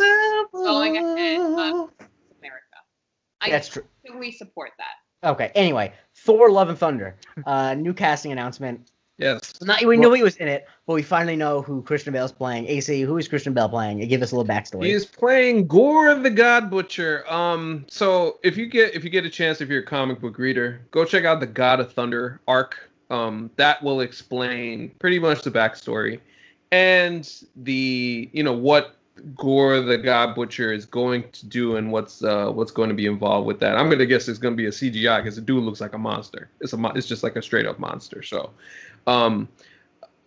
Going ahead of America. I That's true. we support that. Okay. Anyway, Thor: Love and Thunder, uh, new casting announcement. Yes. Not, we knew he was in it, but we finally know who Christian Bale's playing. AC, who is Christian Bale playing? And give us a little backstory. He's playing Gorr the God Butcher. Um, so if you get if you get a chance, if you're a comic book reader, go check out the God of Thunder arc. Um, that will explain pretty much the backstory and the you know what Gorr the God Butcher is going to do and what's uh, what's going to be involved with that. I'm gonna guess it's gonna be a CGI because the dude looks like a monster. It's a mo- it's just like a straight up monster. So, um,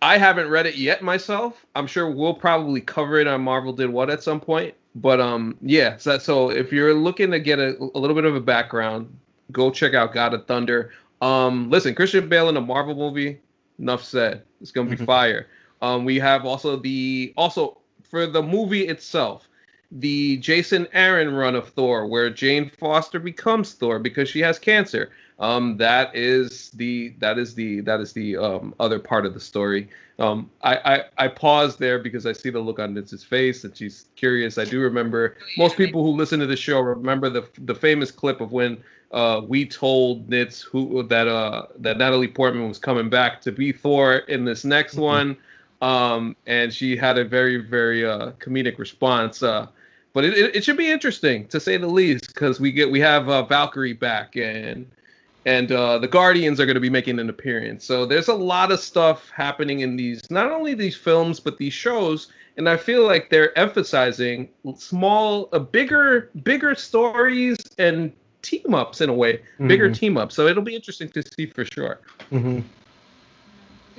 I haven't read it yet myself. I'm sure we'll probably cover it on Marvel Did What at some point. But um, yeah. So, so if you're looking to get a, a little bit of a background, go check out God of Thunder. Um, listen, Christian Bale in a Marvel movie. Enough said. It's gonna be Mhm. fire. Um, we have also the also for the movie itself, the Jason Aaron run of Thor, where Jane Foster becomes Thor because she has cancer. Um, that is the that is the that is the um, other part of the story. Um, I, I I paused there because I see the look on Nitz's face and she's curious. I do remember most people who listen to the show remember the the famous clip of when uh, we told Nitz who that uh that Natalie Portman was coming back to be Thor in this next Mhm. one, um, and she had a very very uh, comedic response. Uh, but it, it, it should be interesting to say the least because we get we have uh, Valkyrie back and and uh, the Guardians are going to be making an appearance. So there's a lot of stuff happening in these not only these films but these shows, and I feel like they're emphasizing small, uh, bigger, bigger stories and team ups in a way, bigger Mhm. team ups. So it'll be interesting to see for sure. Mhm.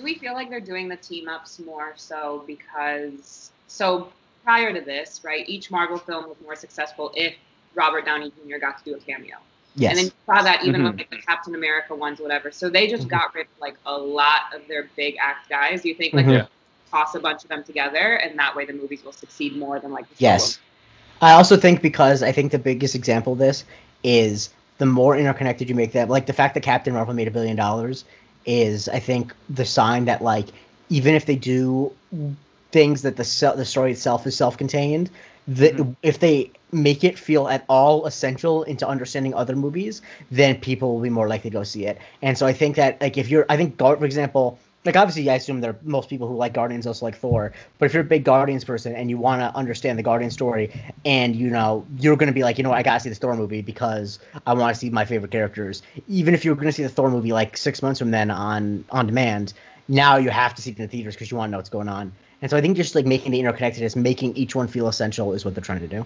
Do we feel like they're doing the team ups more so because so prior to this, right? Each Marvel film was more successful if Robert Downey Jr. got to do a cameo. Yes. And then you saw that even Mhm. with like the Captain America ones, whatever. So they just Mhm. got rid of like a lot of their big act guys. You think like Mhm. Yeah. toss a bunch of them together and that way the movies will succeed more than like the Yes. I also think because I think the biggest example of this is the more interconnected you make them, like the fact that Captain Marvel made a billion dollars is, I think, the sign that like even if they do things that the se- the story itself is self-contained, that Mhm. if they make it feel at all essential into understanding other movies, then people will be more likely to go see it. And so I think that like if you're, I think Gar- for example, like obviously I assume there are most people who like Guardians also like Thor, but if you're a big Guardians person and you want to understand the Guardian story, and you know you're gonna be like, you know, what, I gotta see the Thor movie because I want to see my favorite characters. Even if you're gonna see the Thor movie like six months from then on on demand, now you have to see it in the theaters because you want to know what's going on. And so I think just like making the interconnectedness, making each one feel essential, is what they're trying to do.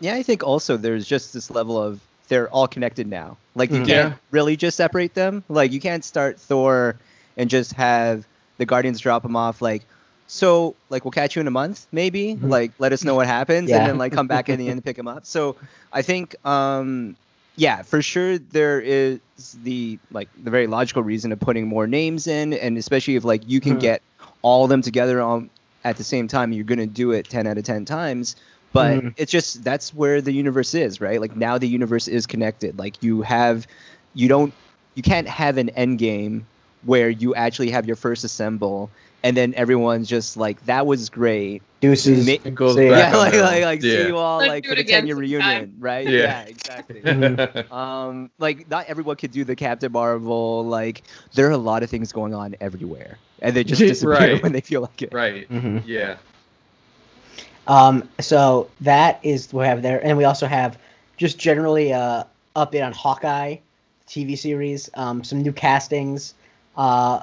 Yeah, I think also there's just this level of they're all connected now. Like you Mhm. can't Yeah. really just separate them. Like you can't start Thor and just have the Guardians drop them off like so like we'll catch you in a month maybe Mhm. like let us know what happens Yeah. and then like come back in the end and pick them up so i think um yeah for sure there is the like the very logical reason of putting more names in and especially if like you can Mhm. get all of them together on at the same time you're going to do it 10 out of 10 times but Mhm. it's just that's where the universe is right like now the universe is connected like you have you don't you can't have an end game where you actually have your first assemble and then everyone's just like that was great Deuces. Ma- It goes See, back yeah on like like, like see you all Let's like for the 10 year reunion sometime. right Yeah. yeah exactly <laughs> um like not everyone could do the captain marvel like there are a lot of things going on everywhere and they just <laughs> disappear Right. <laughs> when they feel like it right. Mhm. Yeah. Um, so that is what we have there, and we also have just generally a update on Hawkeye TV series, um, some new castings, uh,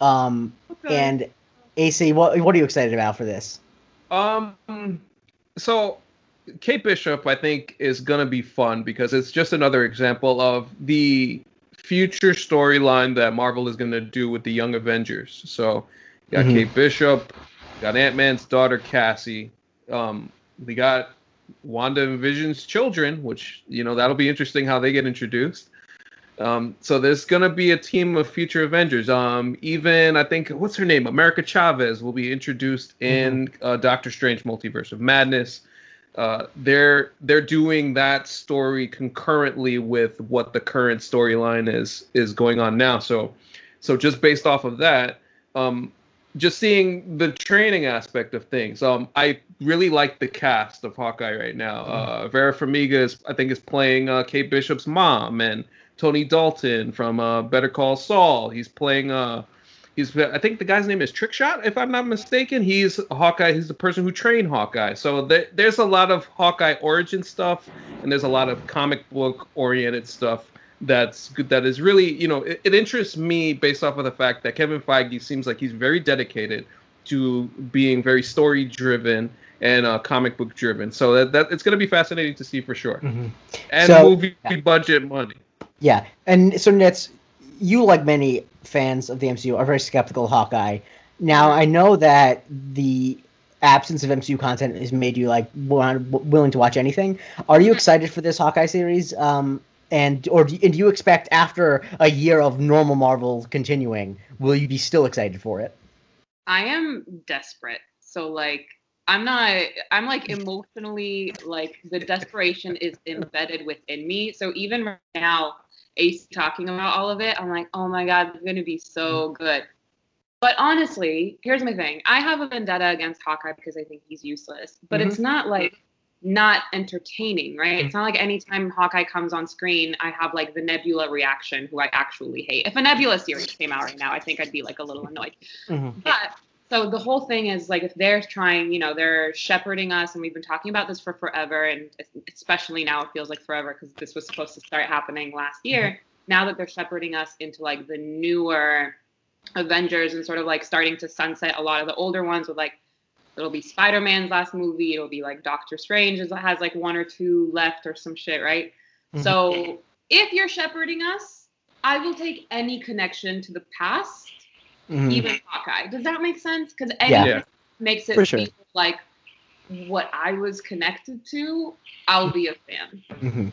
um, and AC. What what are you excited about for this? Um. So, Kate Bishop, I think, is gonna be fun because it's just another example of the future storyline that Marvel is gonna do with the Young Avengers. So, you got Mhm. Kate Bishop, you got Ant Man's daughter Cassie. Um, we got Wanda and Vision's children, which you know that'll be interesting how they get introduced. Um, so there's gonna be a team of future Avengers. Um, even I think what's her name, America Chavez, will be introduced in uh, Doctor Strange: Multiverse of Madness. Uh, they're they're doing that story concurrently with what the current storyline is is going on now. So, so just based off of that, um, just seeing the training aspect of things. Um, I really like the cast of Hawkeye right now. Uh, Vera Farmiga is, I think, is playing uh, Kate Bishop's mom, and Tony Dalton from uh, Better Call Saul. He's playing uh, He's I think the guy's name is Trickshot, if I'm not mistaken. He's Hawkeye. He's the person who trained Hawkeye. So there, there's a lot of Hawkeye origin stuff, and there's a lot of comic book oriented stuff that's good. That is really, you know, it, it interests me based off of the fact that Kevin Feige seems like he's very dedicated to being very story driven and uh, comic book driven. So that, that it's going to be fascinating to see for sure. Mhm. And So- movie yeah. budget money. Yeah, and so Nets, you like many fans of the MCU are very skeptical of Hawkeye. Now I know that the absence of MCU content has made you like willing to watch anything. Are you excited for this Hawkeye series? Um, and or do you, and do you expect after a year of normal Marvel continuing, will you be still excited for it? I am desperate. So like I'm not I'm like emotionally like the desperation is embedded within me. So even right now, Ace talking about all of it, I'm like, oh my god, it's gonna be so good. But honestly, here's my thing. I have a vendetta against Hawkeye because I think he's useless. But it's not like not entertaining, right? It's not like anytime Hawkeye comes on screen, I have like the Nebula reaction, who I actually hate. If a Nebula series came out right now, I think I'd be like a little annoyed. Mhm. But so the whole thing is like if they're trying, you know, they're shepherding us, and we've been talking about this for forever, and especially now it feels like forever because this was supposed to start happening last year. Now that they're shepherding us into like the newer Avengers and sort of like starting to sunset a lot of the older ones with like it'll be Spider-Man's last movie, it'll be like Doctor Strange has like one or two left or some shit, right? Mhm. So if you're shepherding us, I will take any connection to the past Mhm. even Hawkeye. Does that make sense? Because Yeah. anything Yeah. makes it sure. feel like what I was connected to, I'll be a fan. Mhm.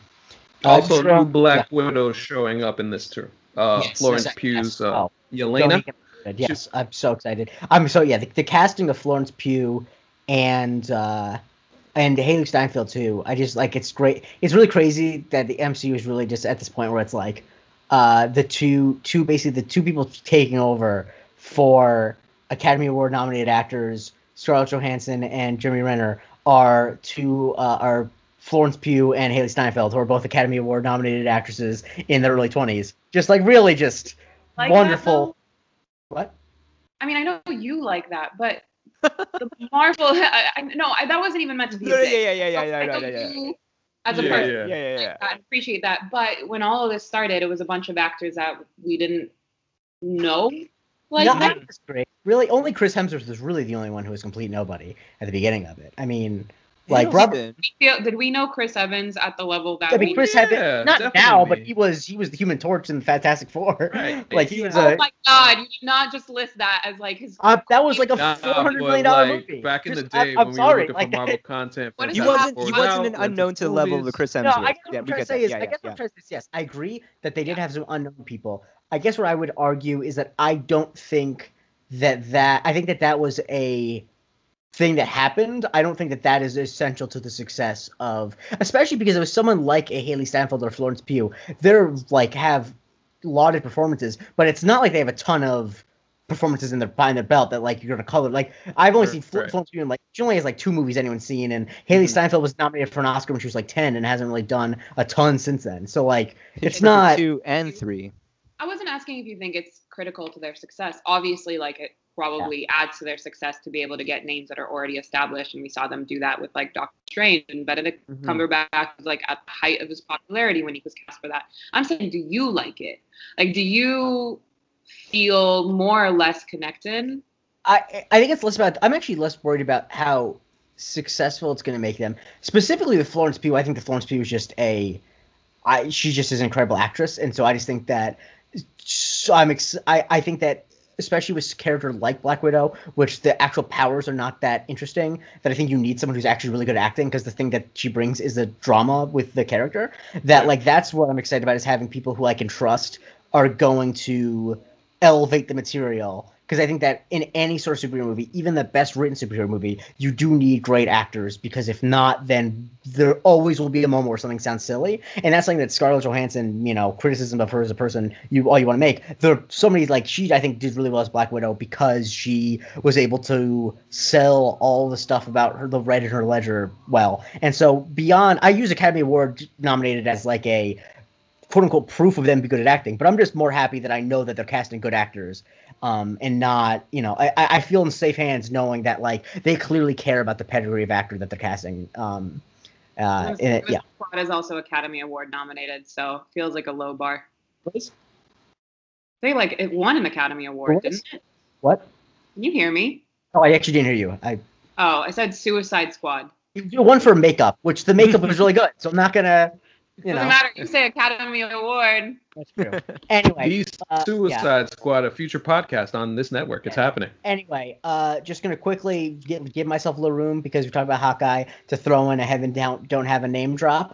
Also, sure- new Black Widow showing up in this too. Uh, Yes, Florence yes, Pugh's uh, Oh. Yelena. Don't get- Yes, I'm so excited. I'm so yeah. The, the casting of Florence Pugh and uh, and Hailee Steinfeld too. I just like it's great. It's really crazy that the MCU is really just at this point where it's like uh, the two two basically the two people taking over for Academy Award nominated actors Scarlett Johansson and Jeremy Renner are two uh, are Florence Pugh and Hailee Steinfeld, who are both Academy Award nominated actresses in their early 20s. Just like really just Like wonderful. What? I mean, I know you like that, but the Marvel. <laughs> I, I, no, I, that wasn't even meant to be. No, no, thing. yeah, yeah, yeah, yeah, yeah, yeah, yeah. As a Yeah, person, yeah. Yeah, yeah, yeah. I appreciate that. But when all of this started, it was a bunch of actors that we didn't know. Like no, that. was great. Really, only Chris Hemsworth was really the only one who was complete nobody at the beginning of it. I mean, like Robert. Even. Feel- Did we know Chris Evans at the level that I mean, we Chris Yeah, Hemsworth, not definitely. now, but he was he was the Human Torch in the Fantastic Four. Right. <laughs> like he was Oh a. my god, you did not just list that as like his. Uh, that was like a nah, four hundred million dollar like, movie. Back in the day I'm, when I'm we were looking like <laughs> for Marvel content. What for He wasn't. He wasn't an unknown to the level of the movies. Chris No, I guess yeah, what I'm trying to say that. is, Yeah, I yeah, guess what. I'm trying to say is, yes, I agree that they did have some unknown people. I guess what I would argue is that I don't think that that I think that that was a thing that happened. I don't think that that is essential to the success of, especially because it was someone like a Hailee Steinfeld or Florence Pugh. They're like have lauded performances, but it's not like they have a ton of performances in their behind their belt that like you're gonna color. Like I've only Right, seen Fl- right. Florence Pugh in like she only has like two movies anyone's seen, and Hailee Mhm. Steinfeld was nominated for an Oscar when she was like ten and hasn't really done a ton since then. So like it's not. two and three. I wasn't asking if you think it's critical to their success. Obviously, like it probably adds to their success to be able to get names that are already established, and we saw them do that with like Doctor Strange and Benedict Mhm. Cumberbatch was like at the height of his popularity when he was cast for that. I'm saying, do you like it? Like, do you feel more or less connected? I I think it's less about. I'm actually less worried about how successful it's going to make them. Specifically with Florence Pugh, I think that Florence Pugh is just a. I she just is an incredible actress, and so I just think that. So I'm ex- I I think that especially with a character like Black Widow, which the actual powers are not that interesting, that I think you need someone who's actually really good at acting because the thing that she brings is the drama with the character. That like that's what I'm excited about is having people who I can trust are going to elevate the material because I think that in any sort of superhero movie, even the best written superhero movie, you do need great actors because if not, then there always will be a moment where something sounds silly, and that's something that Scarlett Johansson, you know, criticism of her as a person, you all you want to make. There are so many like she, I think, did really well as Black Widow because she was able to sell all the stuff about her, the red in her ledger well, and so beyond, I use Academy Award nominated as like a quote unquote proof of them be good at acting. But I'm just more happy that I know that they're casting good actors um, and not you know I, I feel in safe hands knowing that like they clearly care about the pedigree of actor that they're casting. Um, uh, in it, yeah. Squad is also Academy Award nominated, so feels like a low bar. They like it won an Academy Award, What? didn't it? What? Can you hear me? Oh, I actually didn't hear you. I Oh, I said Suicide Squad. you one for makeup, which the makeup <laughs> was really good. So I'm not gonna, you Doesn't know. matter. You say Academy Award. That's true. <laughs> Anyway, The uh, Suicide Squad, a future podcast on this network. It's happening. Anyway, uh, just gonna quickly give, give myself a little room because we talked about Hawkeye to throw in a heaven down don't have a name drop.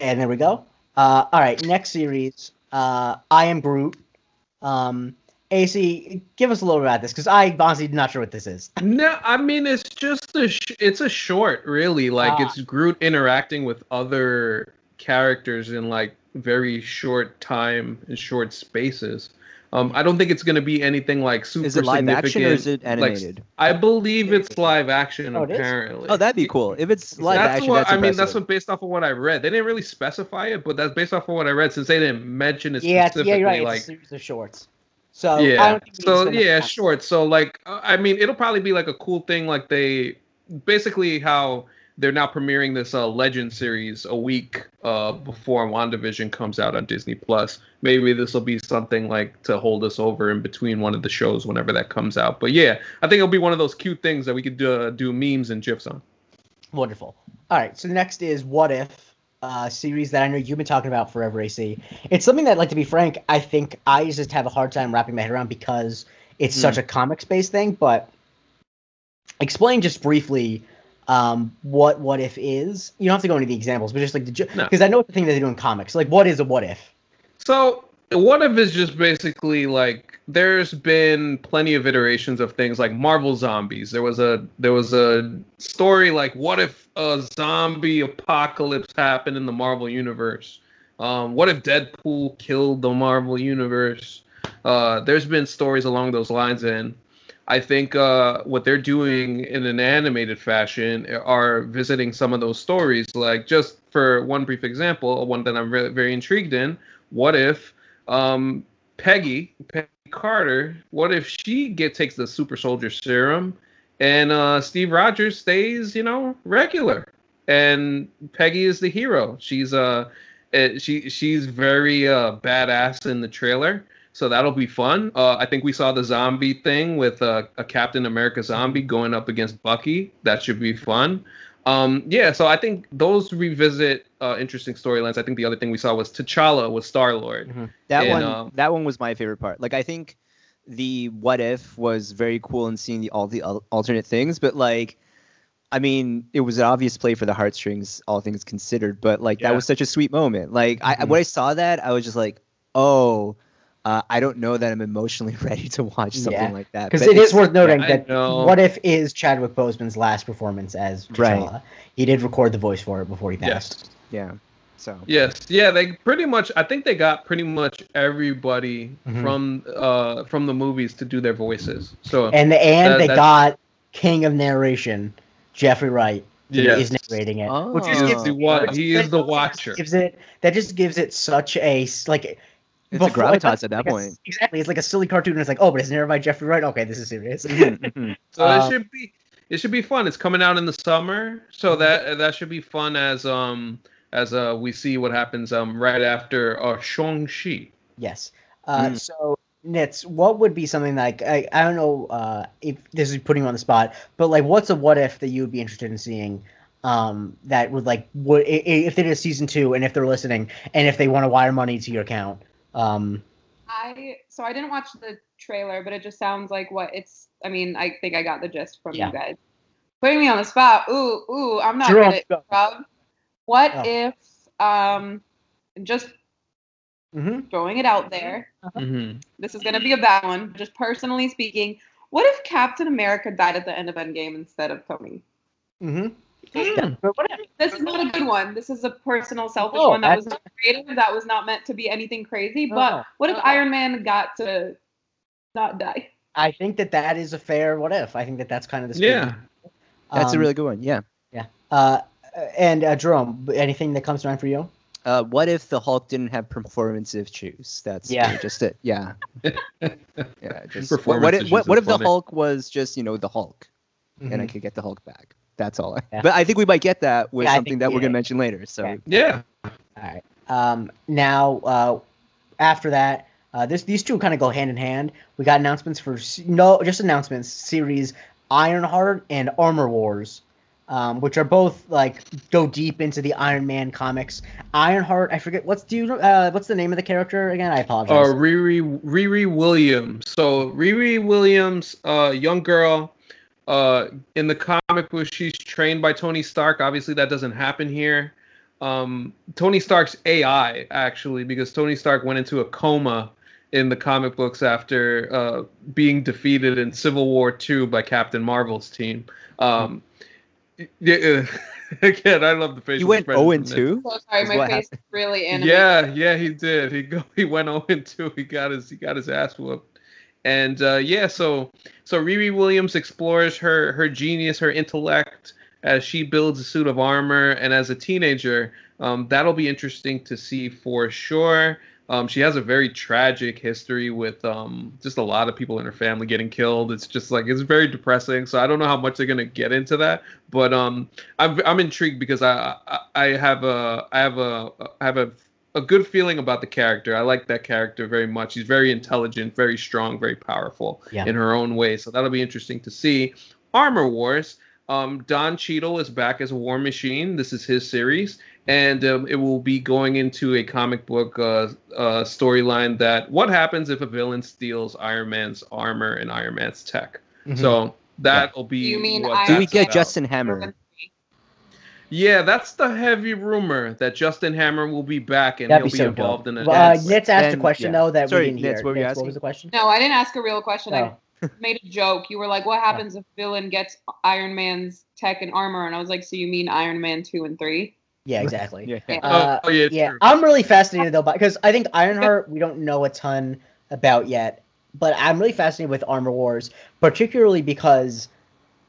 And there we go. Uh, all right, next series. Uh, I am Groot. Um, AC, give us a little bit about this because I honestly not sure what this is. <laughs> No, I mean it's just a sh- it's a short, really. Like Ah. it's Groot interacting with other characters in like very short time and short spaces. Um, I don't think it's gonna be anything like super Is it live action or is it like, animated? I believe it's live action. Oh, apparently. Oh, that'd be cool. If it's live that's action, what that's I mean. That's what based off of what I read. They didn't really specify it, but that's based off of what I read. Since they didn't mention it Yeah, specifically, yeah, you're right. like it's a series of shorts. So I yeah. don't think we need to So yeah, time. short. So like, uh, I mean, it'll probably be like a cool thing. Like they basically how they're now premiering this uh, Legend series a week uh, before WandaVision comes out on Disney Plus. Maybe this will be something like to hold us over in between one of the shows whenever that comes out. But yeah, I think it'll be one of those cute things that we could uh, do memes and gifs on. Wonderful. All right, so next is What If, uh, series that I know you've been talking about forever, AC. It's something that, like, to be frank, I think I just have a hard time wrapping my head around because it's Hmm. such a comics based thing. But explain just briefly um, what What If is. You don't have to go into the examples, but just like the No. because I know it's the thing that they do in comics. Like, what is a What If? So what if it's just basically like there's been plenty of iterations of things like Marvel zombies. There was a there was a story like what if a zombie apocalypse happened in the Marvel universe? Um, what if Deadpool killed the Marvel universe? Uh, there's been stories along those lines, and I think uh, what they're doing in an animated fashion are visiting some of those stories. Like just for one brief example, one that I'm really very intrigued in. What if um, Peggy, Peggy Carter, what if she get takes the super soldier serum and uh, Steve Rogers stays, you know, regular, and Peggy is the hero. She's uh, eh, she she's very uh, badass in the trailer. So that'll be fun. Uh, I think we saw the zombie thing with uh, a Captain America zombie going up against Bucky. That should be fun. Um, yeah, so I think those revisit uh, interesting storylines. I think the other thing we saw was T'Challa with Star Lord. That And, one, um, that one was my favorite part. Like I think the what if was very cool and seeing the all the alternate things, but like, I mean, it was an obvious play for the heartstrings, all things considered. But like Yeah. that was such a sweet moment. Like I Mhm. when I saw that, I was just like, oh. Uh, I don't know that I'm emotionally <laughs> ready to watch something Yeah. like that. Because it is worth noting I that. What If is Chadwick Boseman's last performance as Right. He did record the voice for it before he passed. Yes. Yeah. So Yes, yeah, they pretty much. I think they got pretty much everybody Mhm. from uh from the movies to do their voices. So And the, and That- they that's- got King of Narration, Jeffrey Wright, who Yes. is narrating it. Oh. Which he just is gives, the wa- which he is the watcher. Gives it that just gives it such a like. It's a before- gravitas at that like a- point. exactly, it's like a silly cartoon. And it's like, oh, but it's narrated by Jeffrey Wright. Okay, this is serious. <laughs> Mhm, <laughs> mhm. So Uh, it should be it should be fun. It's coming out in the summer, so that that should be fun as um as uh we see what happens um right after uh Shang-Chi. Yes. Uh, Mm. So, Nitz, what would be something like I, I don't know uh, if this is putting you on the spot, but like, what's a what if that you would be interested in seeing? Um, that would like would i- i- if they did a season two, and if they're listening, and if they want to wire money to your account. Um, I so I didn't watch the trailer, but it just sounds like what it's. I mean, I think I got the gist from Yeah. you guys. Putting me on the spot. Ooh, ooh, I'm not good at improv. What Oh. if um just mhm. throwing it out there. Mm-hmm. This is gonna be a bad one. Just personally speaking, what if Captain America died at the end of Endgame instead of Tony? Mhm. Mm. But what if- This is not a good one. This is a personal, selfish Oh, one that was not creative. That was not meant to be anything crazy. No, But what if no. Iron Man got to not die? I think that that is a fair what if. I think that that's kind of the spirit. Yeah. That's a Um, really good one. Yeah. Uh, and uh, Jerome, anything that comes to mind for you? Uh, what if the Hulk didn't have performative juice? That's Yeah. just it. Yeah. <laughs> yeah. Just, what, Performance what if, issues what if the funny. Hulk was just you know the Hulk, and I Mhm. could get the Hulk back? That's all. I, Yeah. But I think we might get that with Yeah, something that we're gonna mention later. So Okay. Yeah. All right. Um, now, uh, after that, uh, this these two kind of go hand in hand. We got announcements for no, just announcements. Series Ironheart and Armor Wars, um, which are both like go deep into the Iron Man comics. Ironheart, I forget what's do you uh, what's the name of the character again? I Uh, apologize. Riri Riri Williams. So Riri Williams, uh, young girl. Uh, in the comic book, she's trained by Tony Stark. Obviously, that doesn't happen here. Um, Tony Stark's AI actually, because Tony Stark went into a coma in the comic books after uh, being defeated in Civil War II by Captain Marvel's team. Um, yeah, <laughs> again, I love the facial you went expressions 0 and 2. So sorry, my face is really animated. Yeah, yeah, he did. He go, <laughs> he went 0 and 2. He got his he got his ass whooped. And uh, yeah, so so Riri Williams explores her her genius, her intellect as she builds a suit of armor. And as a teenager, um, that'll be interesting to see for sure. Um, she has a very tragic history with um, just a lot of people in her family getting killed. It's just like it's very depressing. So I don't know how much they're gonna get into that, but um, I'm I'm intrigued because I I, I have a I have a I have a a good feeling about the character. I like that character very much. She's very intelligent, very strong, very powerful Yeah. in her own way. So that'll be interesting to see. Armor Wars. Um, Don Cheadle is back as a War Machine. This is his series, and um, it will be going into a comic book uh, uh, storyline that what happens if a villain steals Iron Man's armor and Iron Man's tech. Mhm. So that'll be. You mean what Iron Do we get about. Justin Hammer? Yeah, that's the heavy rumor that Justin Hammer will be back and That'd he'll be be, so involved dope. in it. Well, uh, Yes. Nitz asked a question yeah. though that Sorry, we didn't Nitz, hear. what were you Nitz, what was the question? No, I didn't ask a real question. Oh. I <laughs> made a joke. You were like, "What happens if villain gets Iron Man's tech and armor?" And I was like, "So you mean Iron Man two and three? Yeah, exactly. <laughs> Yeah. Yeah. Uh, oh, yeah, yeah, true. I'm really fascinated though, because I think Ironheart we don't know a ton about yet, but I'm really fascinated with Armor Wars, particularly because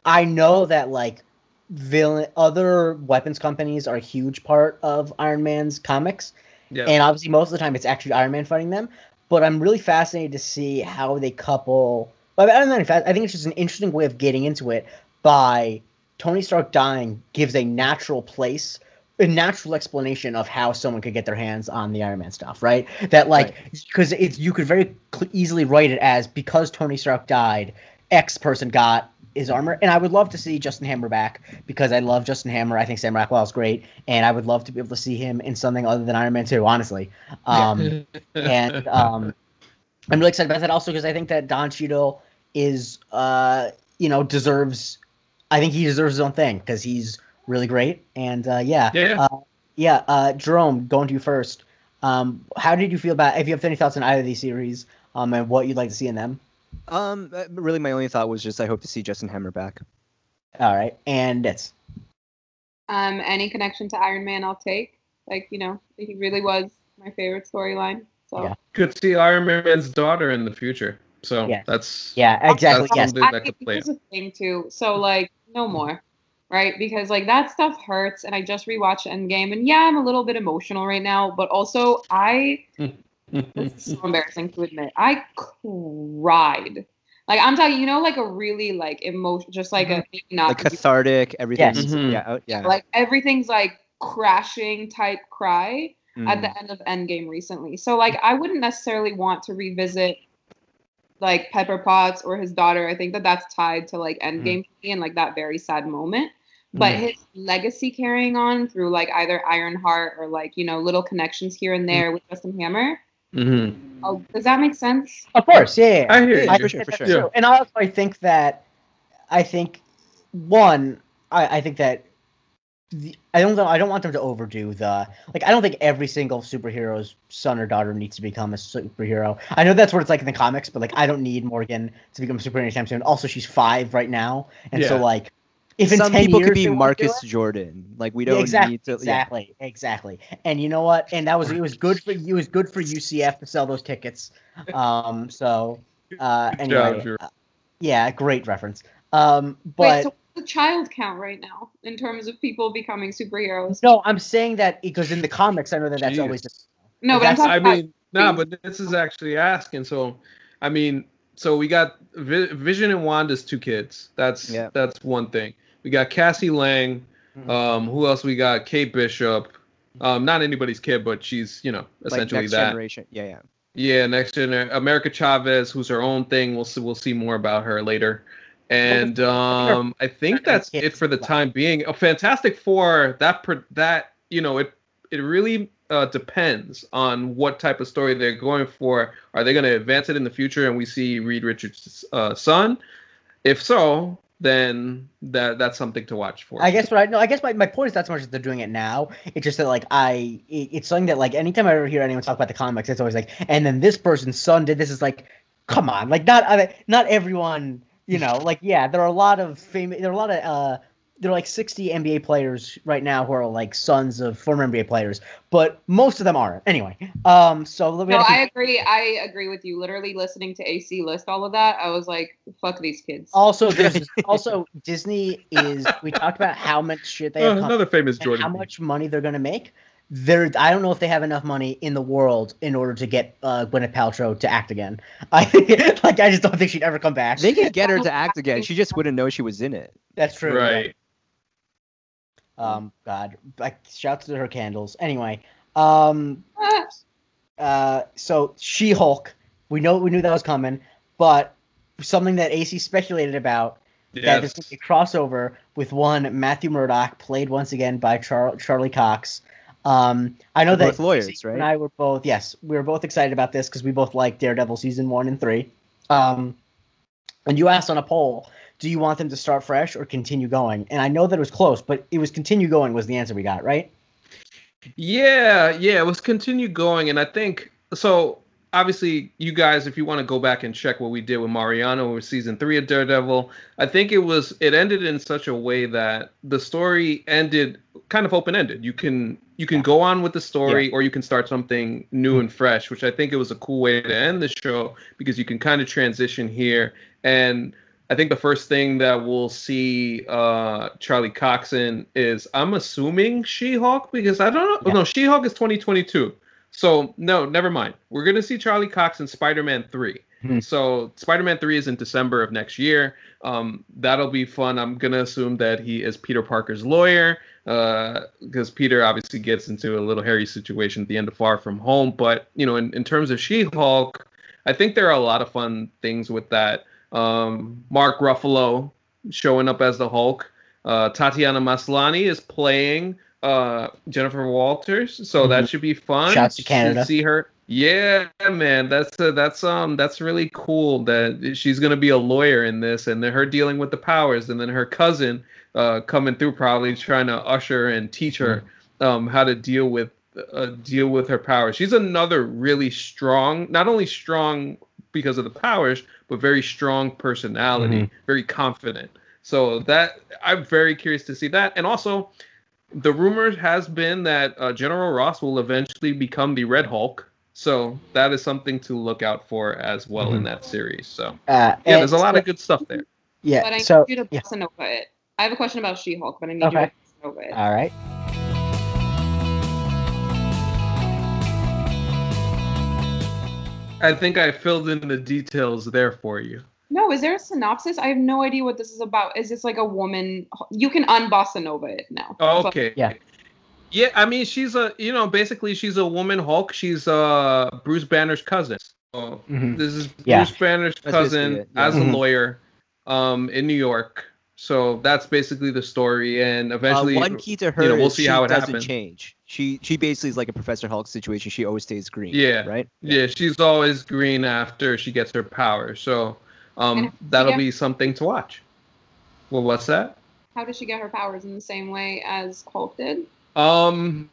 I know that like villain other weapons companies are a huge part of Iron Man's comics, yeah. and obviously most of the time it's actually Iron Man fighting them. But I'm really fascinated to see how they couple. I, I'm not fast. I think it's just an interesting way of getting into it by Tony Stark dying gives a natural place, a natural explanation of how someone could get their hands on the Iron Man stuff, right? That like because it's you could very easily write it as because Tony Stark died, X person got his armor, and I would love to see Justin Hammer back because I love Justin Hammer. I think Sam Rockwell is great, and I would love to be able to see him in something other than Iron Man 2, honestly. Um, <laughs> and um, I'm really excited about that also because I think that Don Cheadle is, uh, you know, deserves. I think he deserves his own thing because he's really great. And uh, yeah, Yeah. uh, yeah. Uh, Jerome, going to you first. Um, how did you feel about? If you have any thoughts on either of these series, um, and what you'd like to see in them? Um, uh, really, my only thought was just I hope to see Justin Hammer back. All right, and it's Um, any connection to Iron Man, I'll take. Like you know, he really was my favorite storyline. So Yeah. Could see Iron Man's daughter in the future. So Yeah. that's yeah, exactly. That's Yes, something that could play here's the thing too. So like, no more, right? Because like that stuff hurts, and I just rewatched Endgame, and yeah, I'm a little bit emotional right now, but also I this is so <laughs> embarrassing to admit. I cried. Like I'm talking, you know, like a really like emotion, just like a maybe not Like cathartic, everything. Yes. Mhm. Yeah. Yeah. like everything's like crashing type cry at Mm. the end of Endgame recently. So like I wouldn't necessarily want to revisit like Pepper Potts or his daughter. I think that that's tied to like Endgame for me and like that very sad moment. But Mhm. his legacy carrying on through like either Ironheart or like you know little connections here and there with Justin Hammer. Hmm Oh, does that make sense? of course. Yeah, yeah. I hear you. I for sure, for sure. Yeah. And also, I think that, I think, one, I, I think that, the, I don't know, I don't want them to overdo the like. I don't think every single superhero's son or daughter needs to become a superhero. I know that's what it's like in the comics, but like, I don't need Morgan to become a superhero anytime soon. Also, she's five right now, and so like, if in Some 10 people years could be they wanna do Marcus Jordan. Like we don't exactly, need to. Yeah. exactly, exactly. And you know what? And that was it was good for it was good for UCF to sell those tickets. Um, so uh, Good job, anyway, Drew. uh, yeah, great reference. Um, but Wait, so the child count right now in terms of people becoming superheroes? No, I'm saying that because in the comics, I know that that's Jeez. always. No, but I'm That's- talking I about mean, nah, but this is actually asking. So, I mean, so we got Vi- Vision and Wanda's two kids. That's Yeah. that's one thing. We got Cassie Lang. Mhm. Um, who else we got? Kate Bishop. Um, not anybody's kid, but she's you know Like essentially next that. generation. Yeah, yeah. Yeah, next generation. America Chavez, who's her own thing. We'll see. We'll see more about her later. And um, I think that's it for the time being. A Fantastic Four. That that you know it it really uh, depends on what type of story they're going for. Are they going to advance it in the future and we see Reed Richards' uh, son? If so, then that that's something to watch for. I guess what I know. I guess my, my point is not so much that they're doing it now. It's just that like I, it, it's something that like anytime I ever hear anyone talk about the comics, it's always like, and then this person's son did this. Is like, come on, like not not everyone. You know, like yeah, there are a lot of famous. There are a lot of uh, there are like 60 NBA players right now who are like sons of former NBA players, but most of them aren't. Anyway, um, so No, gotta I agree. I agree with you. Literally listening to AC list all of that, I was like, "Fuck these kids." also there's <laughs> also Disney is. We talked about how much shit they Uh, have. coming. another famous Jordan. how much money they're going to make. There, I don't know if they have enough money in the world in order to get uh, Gwyneth Paltrow to act again. <laughs> I like, I just don't think she'd ever come back. They could get her to <laughs> act again. She just wouldn't know she was in it. That's true. Right. Um, God, like, shouts to her candles. Anyway, um, uh, so She-Hulk, we know we knew that was coming, but something that AC speculated about that Yes. to be a crossover with one Matthew Murdock, played once again by Char- Charlie Cox. Um, I know They're that both lawyers, AC and? I were both yes, we were both excited about this because we both like Daredevil season one and three. Um, and you asked on a poll, do you want them to start fresh or continue going? And I know that it was close, but it was continue going was the answer we got, right? Yeah, yeah, it was continue going, and I think so. Obviously, you guys, if you want to go back and check what we did with Mariano with season three of Daredevil, I think it was it ended in such a way that the story ended kind of open ended. You can you can go on with the story, or you can start something new and fresh, which I think it was a cool way to end the show because you can kind of transition here and. I think the first thing that we'll see uh, Charlie Cox in is I'm assuming She-Hulk because I don't know. Yeah. No, She-Hulk is 2022. So no, never mind. We're gonna see Charlie Cox in Spider-Man 3. Hmm. So Spider-Man 3 is in December of next year. Um, that'll be fun. I'm gonna assume that he is Peter Parker's lawyer because Peter obviously gets into a little hairy situation at the end of Far From Home. But you know, in, in terms of She-Hulk, I think there are a lot of fun things with that. Um, Mark Ruffalo showing up as the Hulk. Uh, Tatiana Maslany is playing uh, Jennifer Walters, so that should be fun. Mm-hmm. Shouts to Canada. see her. Yeah, man, that's uh, that's um that's really cool that she's gonna be a lawyer in this, and then her dealing with the powers, and then her cousin uh, coming through probably trying to usher and teach her um how to deal with uh, deal with her powers. She's another really strong, not only strong because of the powers, but very strong personality, Mhm. very confident. So that I'm very curious to see that, and also the rumor has been that uh, General Ross will eventually become the Red Hulk. So that is something to look out for as well in Mhm. that series. So Uh, yeah, and there's a lot so- of good stuff there. Yeah. but I so need you to yeah. bossa nova it. I have a question about She-Hulk, but I need Okay. you to bossa nova it. All right. I think I filled in the details there for you. No, is there a synopsis? I have no idea what this is about. Is this like a woman? You can unbossa nova it now. Oh, So- okay. Yeah. Yeah, I mean, she's a, you know, basically she's a woman Hulk. She's uh Bruce Banner's cousin. So Mhm. this is Yeah. Bruce Banner's cousin yeah. as Mhm. a lawyer, um, in New York. So that's basically the story, and eventually, uh, one key to her you know, we'll see how it doesn't happens. change. She she basically is like a Professor Hulk situation. She always stays green. Yeah. Right. yeah, she's always green after she gets her power. So, um, And that'll yeah. be something to watch. Well, what's that? How does she get her powers in the same way as Hulk did? Um,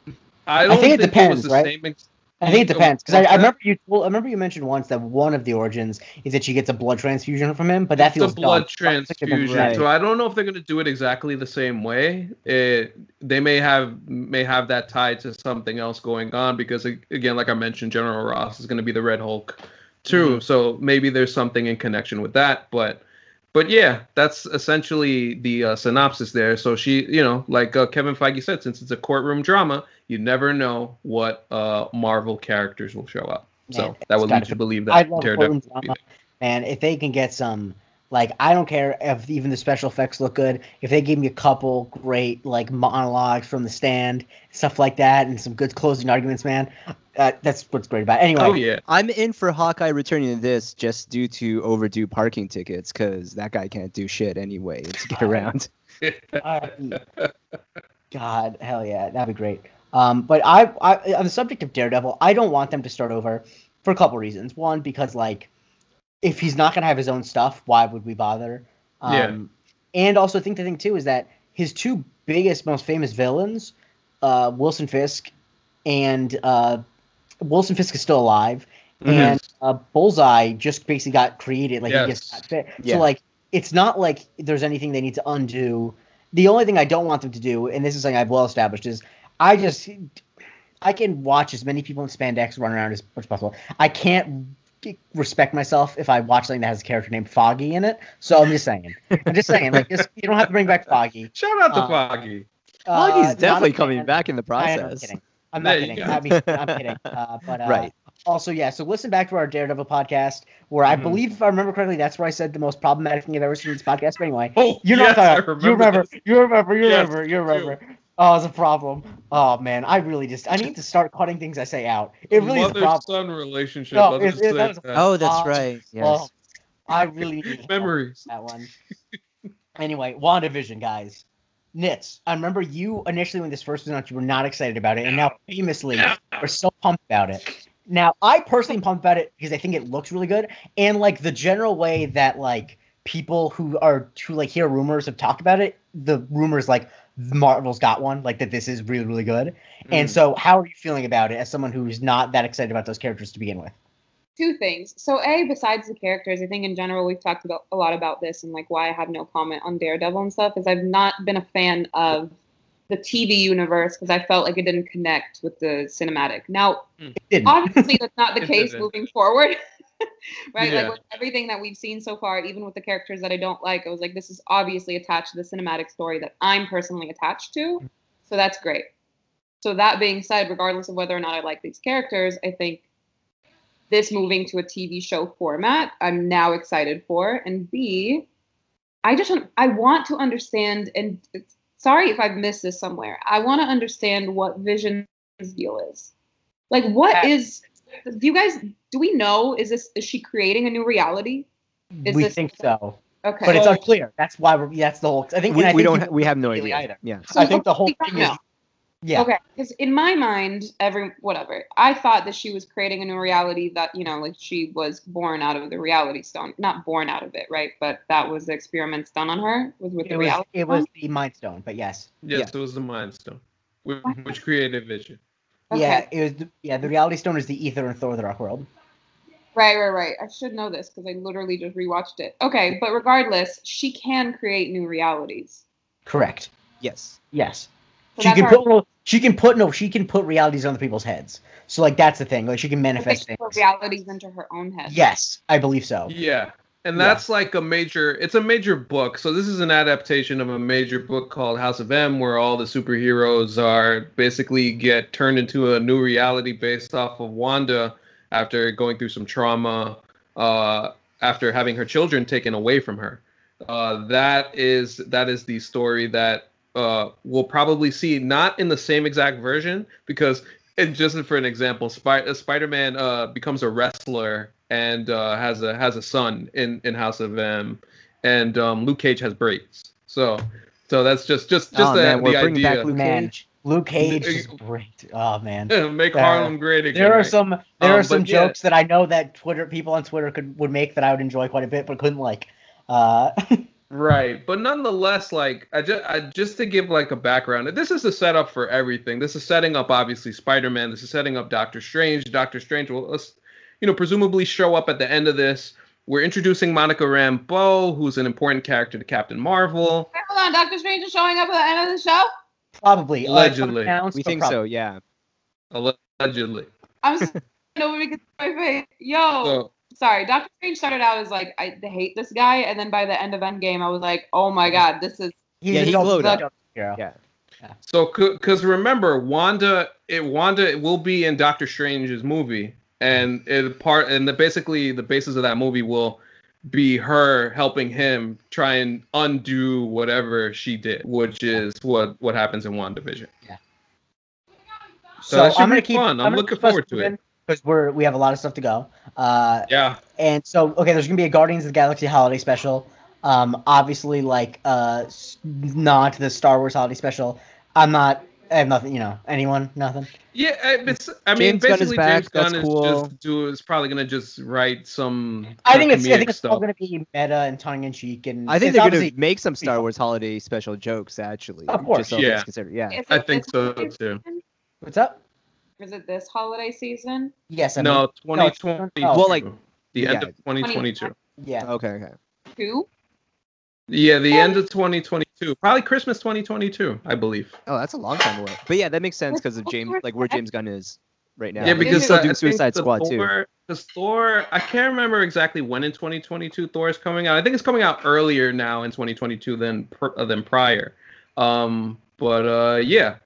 I don't think it was depends, the right? same ex- I think it depends because I, I remember you. Well, I remember you mentioned once that one of the origins is that she gets a blood transfusion from him, but that It's feels a blood dumb. I don't think they're gonna do transfusion. that. So I don't know if they're gonna do it exactly the same way. It, they may have may have that tied to something else going on because again, like I mentioned, General Ross is gonna be the Red Hulk too. Mm-hmm. So maybe there's something in connection with that. But but yeah, that's essentially the uh, synopsis there. So she, you know, like uh, Kevin Feige said, since it's a courtroom drama, you never know what uh, Marvel characters will show up. So that would lead you to be- believe I that love courtroom drama. And if they can get some, like, I don't care if even the special effects look good. If they give me a couple great like monologues from the stand, stuff like that, and some good closing arguments, man, uh, that's what's great about. It. Anyway. Oh yeah. I'm in for Hawkeye returning to this just due to overdue parking tickets because that guy can't do shit anyway to get around. uh, <laughs> God, hell yeah, that'd be great. Um, but I, I, on the subject of Daredevil, I don't want them to start over for a couple reasons. One, because like, if he's not gonna have his own stuff, why would we bother? Um, Yeah. And also, I think the thing too is that his two biggest, most famous villains, uh, Wilson Fisk, and uh, Wilson Fisk is still alive, Mhm. and uh, Bullseye just basically got created, like he just got fit. Yeah. So like, it's not like there's anything they need to undo. The only thing I don't want them to do, and this is something I've well established, is I just I can watch as many people in spandex run around as much as possible. I can't respect myself if I watch something that has a character named Foggy in it. So I'm just saying. I'm just saying. Like, just you don't have to bring back Foggy. <laughs> Shout out to Uh, Foggy. Uh, Foggy's not definitely coming fan. back in the I know, I'm process. kidding. I'm not kidding. I mean, I'm kidding. <laughs> Uh, but uh, Right. Also, yeah. So listen back to our Daredevil podcast, where I Mhm. believe, if I remember correctly, that's where I said the most problematic thing I've ever seen in this podcast. But anyway, Oh, you know yes, what I'm I talking about. You remember. remember. You remember. You Yes, remember. You I do. remember. Oh, it's a problem. Oh man, I really just I need to start cutting things I say out. It really is a Mother problem. son relationship. No, it- it- say that was- that. Oh, that's Uh, right. Yes. Oh, I really need help Memories. that one. anyway, WandaVision, guys. Nits. I remember you initially when this first was announced, you were not excited about it, and now famously are so pumped about it. Now, I personally am pumped about it because I think it looks really good, and like the general way that like people who are who like hear rumors have talked about it, the rumors like Marvel's got one, like that this is really really good. And Mm. so, how are you feeling about it as someone who's not that excited about those characters to begin with? two things. So a besides the characters, I think in general we've talked about a lot about this and like why I have no comment on Daredevil and stuff is I've not been a fan of the TV universe because I felt like it didn't connect with the cinematic. Now, It didn't. obviously that's not the <laughs> It case didn't. moving forward. <laughs> right? Yeah. Like with everything that we've seen so far, even with the characters that I don't like, I was like, this is obviously attached to the cinematic story that I'm personally attached to. Mm-hmm. So that's great. So that being said, regardless of whether or not I like these characters, I think this moving to a TV show format, I'm now excited for. And B, I just I want to understand and sorry if I've missed this somewhere. I want to understand what Vision's deal is. Like what is do you guys do we know is this is she creating a new reality? Is we this- think so, Okay. but it's unclear. That's why we're. That's the whole. I think. we, and I we think don't. ha- we have no really idea. either. Yeah. I think the whole we don't thing is. Yeah. Okay, because in my mind, every whatever, I thought that she was creating a new reality that you know, like she was born out of the reality stone, not born out of it, right? But that was the experiments done on her was with It the was. reality. It was the Mind Stone, but yes. Yes, it was the Mind Stone, which, What? which created Vision. Okay. Yeah. It was. The, yeah. The Reality Stone is the Aether and Thor: The Dark World. Right, right, right. I should know this because I literally just rewatched it. Okay, but regardless, she can create new realities. Correct. Yes. Yes. So she can put. Well, she can put no. She can put realities on the people's heads. So like that's the thing. Like she can manifest Put things. realities into her own head. Yes, I believe so. Yeah. And Yeah. that's like a major it's a major book. So this is an adaptation of a major book called House of M where all the superheroes are basically get turned into a new reality based off of Wanda after going through some trauma uh after having her children taken away from her. Uh that is that is the story that uh we'll probably see not in the same exact version because and just for an example, Spy- Spider-Man uh, becomes a wrestler and uh, has a has a son in, in House of M, and um, Luke Cage has braids. So so that's just just just oh the, man, we're idea. back Luke Man. Cage. Luke Cage is great. Oh man. <laughs> Make Uh, Harlem great again. There are some there Um, are some but yeah. jokes that I know that Twitter people on Twitter could would make that I would enjoy quite a bit, but couldn't like. Uh, <laughs> Right, but nonetheless, like I just, I just to give like a background, this is a setup for everything. This is setting up obviously Spider-Man. This is setting up Doctor Strange. Doctor Strange will, uh, you know, presumably show up at the end of this. We're introducing Monica Rambeau, who's an important character to Captain Marvel. Wait, hold on, Doctor Strange is showing up at the end of the show. probably uh, Allegedly. unannounced, We think probably. so. Yeah. Allegedly. I'm just over because my face. Yo, So sorry, Doctor Strange started out as like I hate this guy, and then by the end of Endgame, I was like, oh my god, this is He's Yeah, a he dope- glowed dope up. hero. Yeah. So, because remember, Wanda, it Wanda will be in Doctor Strange's movie, and it part and the basically the basis of that movie will be her helping him try and undo whatever she did, which is what what happens in WandaVision. Yeah. So, should I'm gonna keep. fun. I'm gonna looking forward to it. because we're we have a lot of stuff to go. Uh, Yeah. and so okay, there's gonna be a Guardians of the Galaxy holiday special. Um, obviously, like uh, not the Star Wars holiday special. I'm not. I have nothing. You know, anyone? Nothing. Yeah, I- it's, I mean, James Gunn basically, back, James Gunn that's is cool. just do is probably gonna just write some. I think it's. I think it's all gonna be meta and tongue in cheek and. I think they're gonna make some Star. Wars holiday special jokes actually. Of course. just Yeah. considered. Yeah. Is I think so, too. What's up? Is it this holiday season? Yes. I No, mean, 2020. no, oh, Well, like- the end of 2022. yeah. Okay. Okay. Two? Yeah, the end of 2022. Probably Christmas 2022, I believe. Oh, that's a long time away. But yeah, that makes sense because of James, like where James Gunn is right now. Yeah, because uh, do Suicide Squad too. Thor, Because Thor, I can't remember exactly when in 2022 Thor is coming out. I think it's coming out earlier now in 2022 than uh, than prior. Um, but uh, yeah.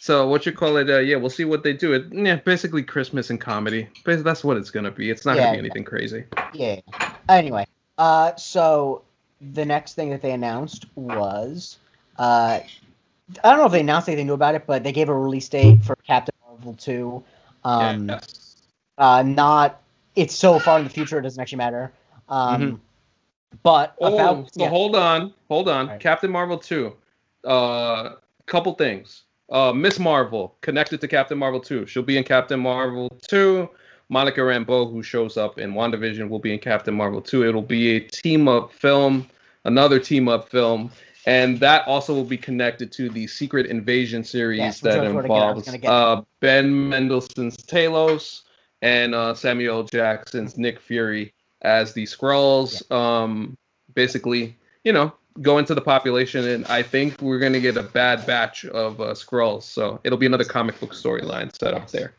So what you call it? Uh, yeah, we'll see what they do. It, yeah, basically Christmas and comedy. That's what it's gonna be. It's not Yeah, gonna be yeah. anything crazy. Yeah. Anyway, uh, so the next thing that they announced was, uh, I don't know if they announced anything new about it, but they gave a release date for Captain Marvel 2. Um, yes. uh, not, it's so far in the future, it doesn't actually matter. Um, Mhm. But Oh, about, so yeah. hold on, hold on. Alright. Captain Marvel 2. Uh, couple things. Uh, Miss Marvel connected to Captain Marvel 2. She'll be in Captain Marvel 2. Monica Rambeau, who shows up in WandaVision, will be in Captain Marvel 2. It'll be a team up film, another team up film, and that also will be connected to the Secret Invasion series Yes, that gonna get- involves get- uh, Ben Mendelsohn's Talos and uh, Samuel Jackson's Nick Fury as the Skrulls. Um, basically, you know, go into the population, and I think we're gonna get a bad batch of uh, Skrulls. So it'll be another comic book storyline set up there.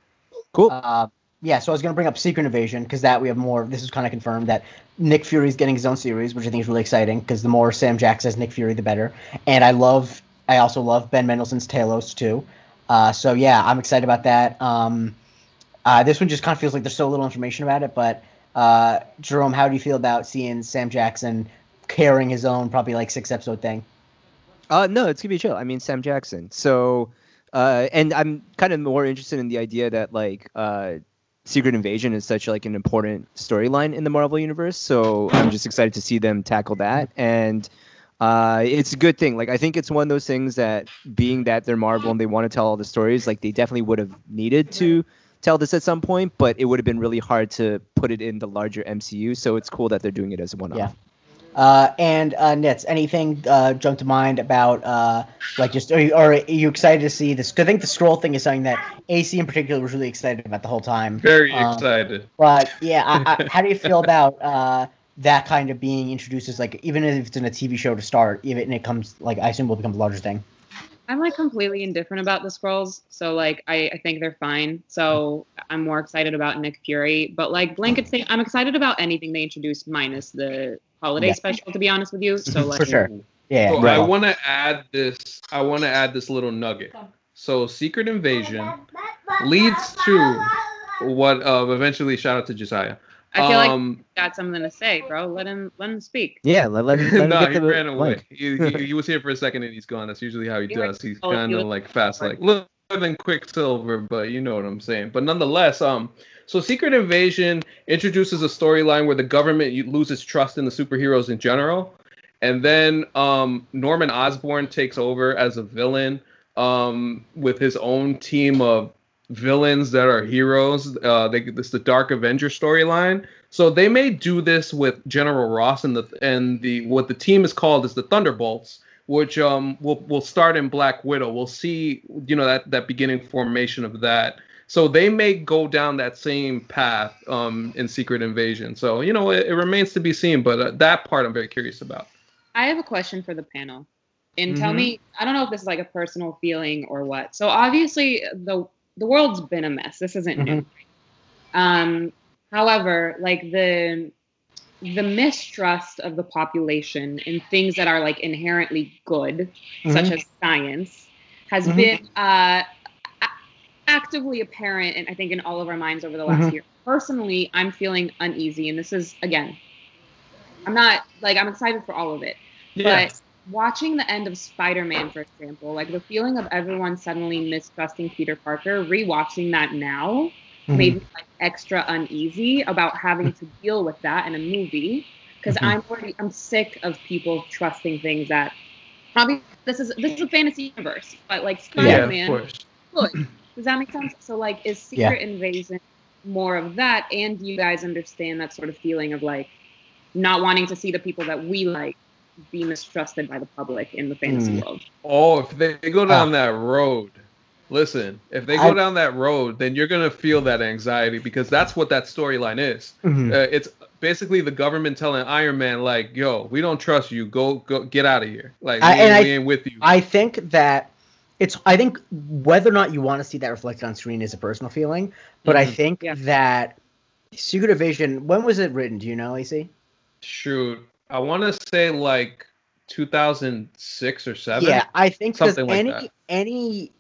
Cool. Uh, yeah, so I was going to bring up Secret Invasion because that we have more. This is kind of confirmed that Nick Fury's getting his own series, which I think is really exciting because the more Sam Jackson as Nick Fury, the better. And I love, I also love Ben Mendelsohn's Talos too. Uh, so yeah, I'm excited about that. Um, uh, this one just kind of feels like there's so little information about it, but uh, Jerome, how do you feel about seeing Sam Jackson carrying his own probably like six episode thing? Uh, no, it's gonna be chill. I mean, Sam Jackson. So, uh, and I'm kind of more interested in the idea that like uh, Secret Invasion is such like an important storyline in the Marvel universe. So I'm just excited to see them tackle that, and uh, it's a good thing. Like I think it's one of those things that being that they're Marvel and they want to tell all the stories, like they definitely would have needed to tell this at some point, but it would have been really hard to put it in the larger MCU. So it's cool that they're doing it as a one-off. Yeah. Uh, and uh, Nitz, anything uh, jump to mind about uh, like just are you, are you excited to see this? I think the Skrull thing is something that AC in particular was really excited about the whole time. Very Um, excited. But yeah, I, I, <laughs> how do you feel about uh, that kind of being introduced as like even if it's in a TV show to start, even it comes like I assume will become a larger thing. I'm like completely indifferent about the Skrulls, so like I, I think they're fine. So I'm more excited about Nick Fury, but like blanket thing, I'm excited about anything they introduce minus the holiday Yeah. special. To be honest with you, so like For sure. Yeah. So right. I want to add this. I want to add this little nugget. So Secret Invasion leads to what uh, eventually shout out to Josiah. I feel like um, he's got something to say, bro. Let him let him speak. Yeah, let, let, let <laughs> him no, get he the ran away. He, he, <laughs> he was here for a second and he's gone. That's usually how he You're does. He's oh, kind of was- like fast, like little than Quicksilver, but you know what I'm saying. But nonetheless, um, so Secret Invasion introduces a storyline where the government loses trust in the superheroes in general, and then um, Norman Osborn takes over as a villain, um, with his own team of villains that are heroes. Uh, they this the Dark Avenger storyline. So they may do this with General Ross and the and the what the team is called is the Thunderbolts, which um will will start in Black Widow. We'll see you know that that beginning formation of that. So they may go down that same path um in Secret Invasion. So you know it, it remains to be seen, but uh, that part I'm very curious about. I have a question for the panel. And tell Mhm. me, I don't know if this is like a personal feeling or what. So obviously the the world's been a mess. This isn't new. Um However, like the the mistrust of the population in things that are like inherently good, such Mhm. as science, has Mhm. been uh, a- actively apparent, and I think in all of our minds over the last Mhm. year. Personally, I'm feeling uneasy, and this is again, I'm not like I'm excited for all of it, Yeah. but watching the end of Spider-Man, for example, like the feeling of everyone suddenly mistrusting Peter Parker, rewatching that now Mhm. made me like extra uneasy about having to deal with that in a movie because Mhm. I'm already I'm sick of people trusting things that obviously this is this is a fantasy universe, but like Spider-Man, of course. good. Does that make sense? So like, is Yeah. Secret Invasion more of that, and do you guys understand that sort of feeling of like not wanting to see the people that we like be mistrusted by the public in the fantasy Mm. world? Oh, if they go down that road, listen, if they go I- down that road, then you're gonna feel that anxiety because that's what that storyline is. Mhm. Uh, it's basically the government telling Iron Man, like, "Yo, we don't trust you. Go, go, get out of here. Like, I- we, and ain't, I- ain't with you." I think that it's. I think whether or not you want to see that reflected on screen is a personal feeling, but I Mhm. think Yeah. that Secret Invasion. When was it written? Do you know, AC? Shoot, I want to say like 2006 or seven. Yeah, I think Something like any that. any,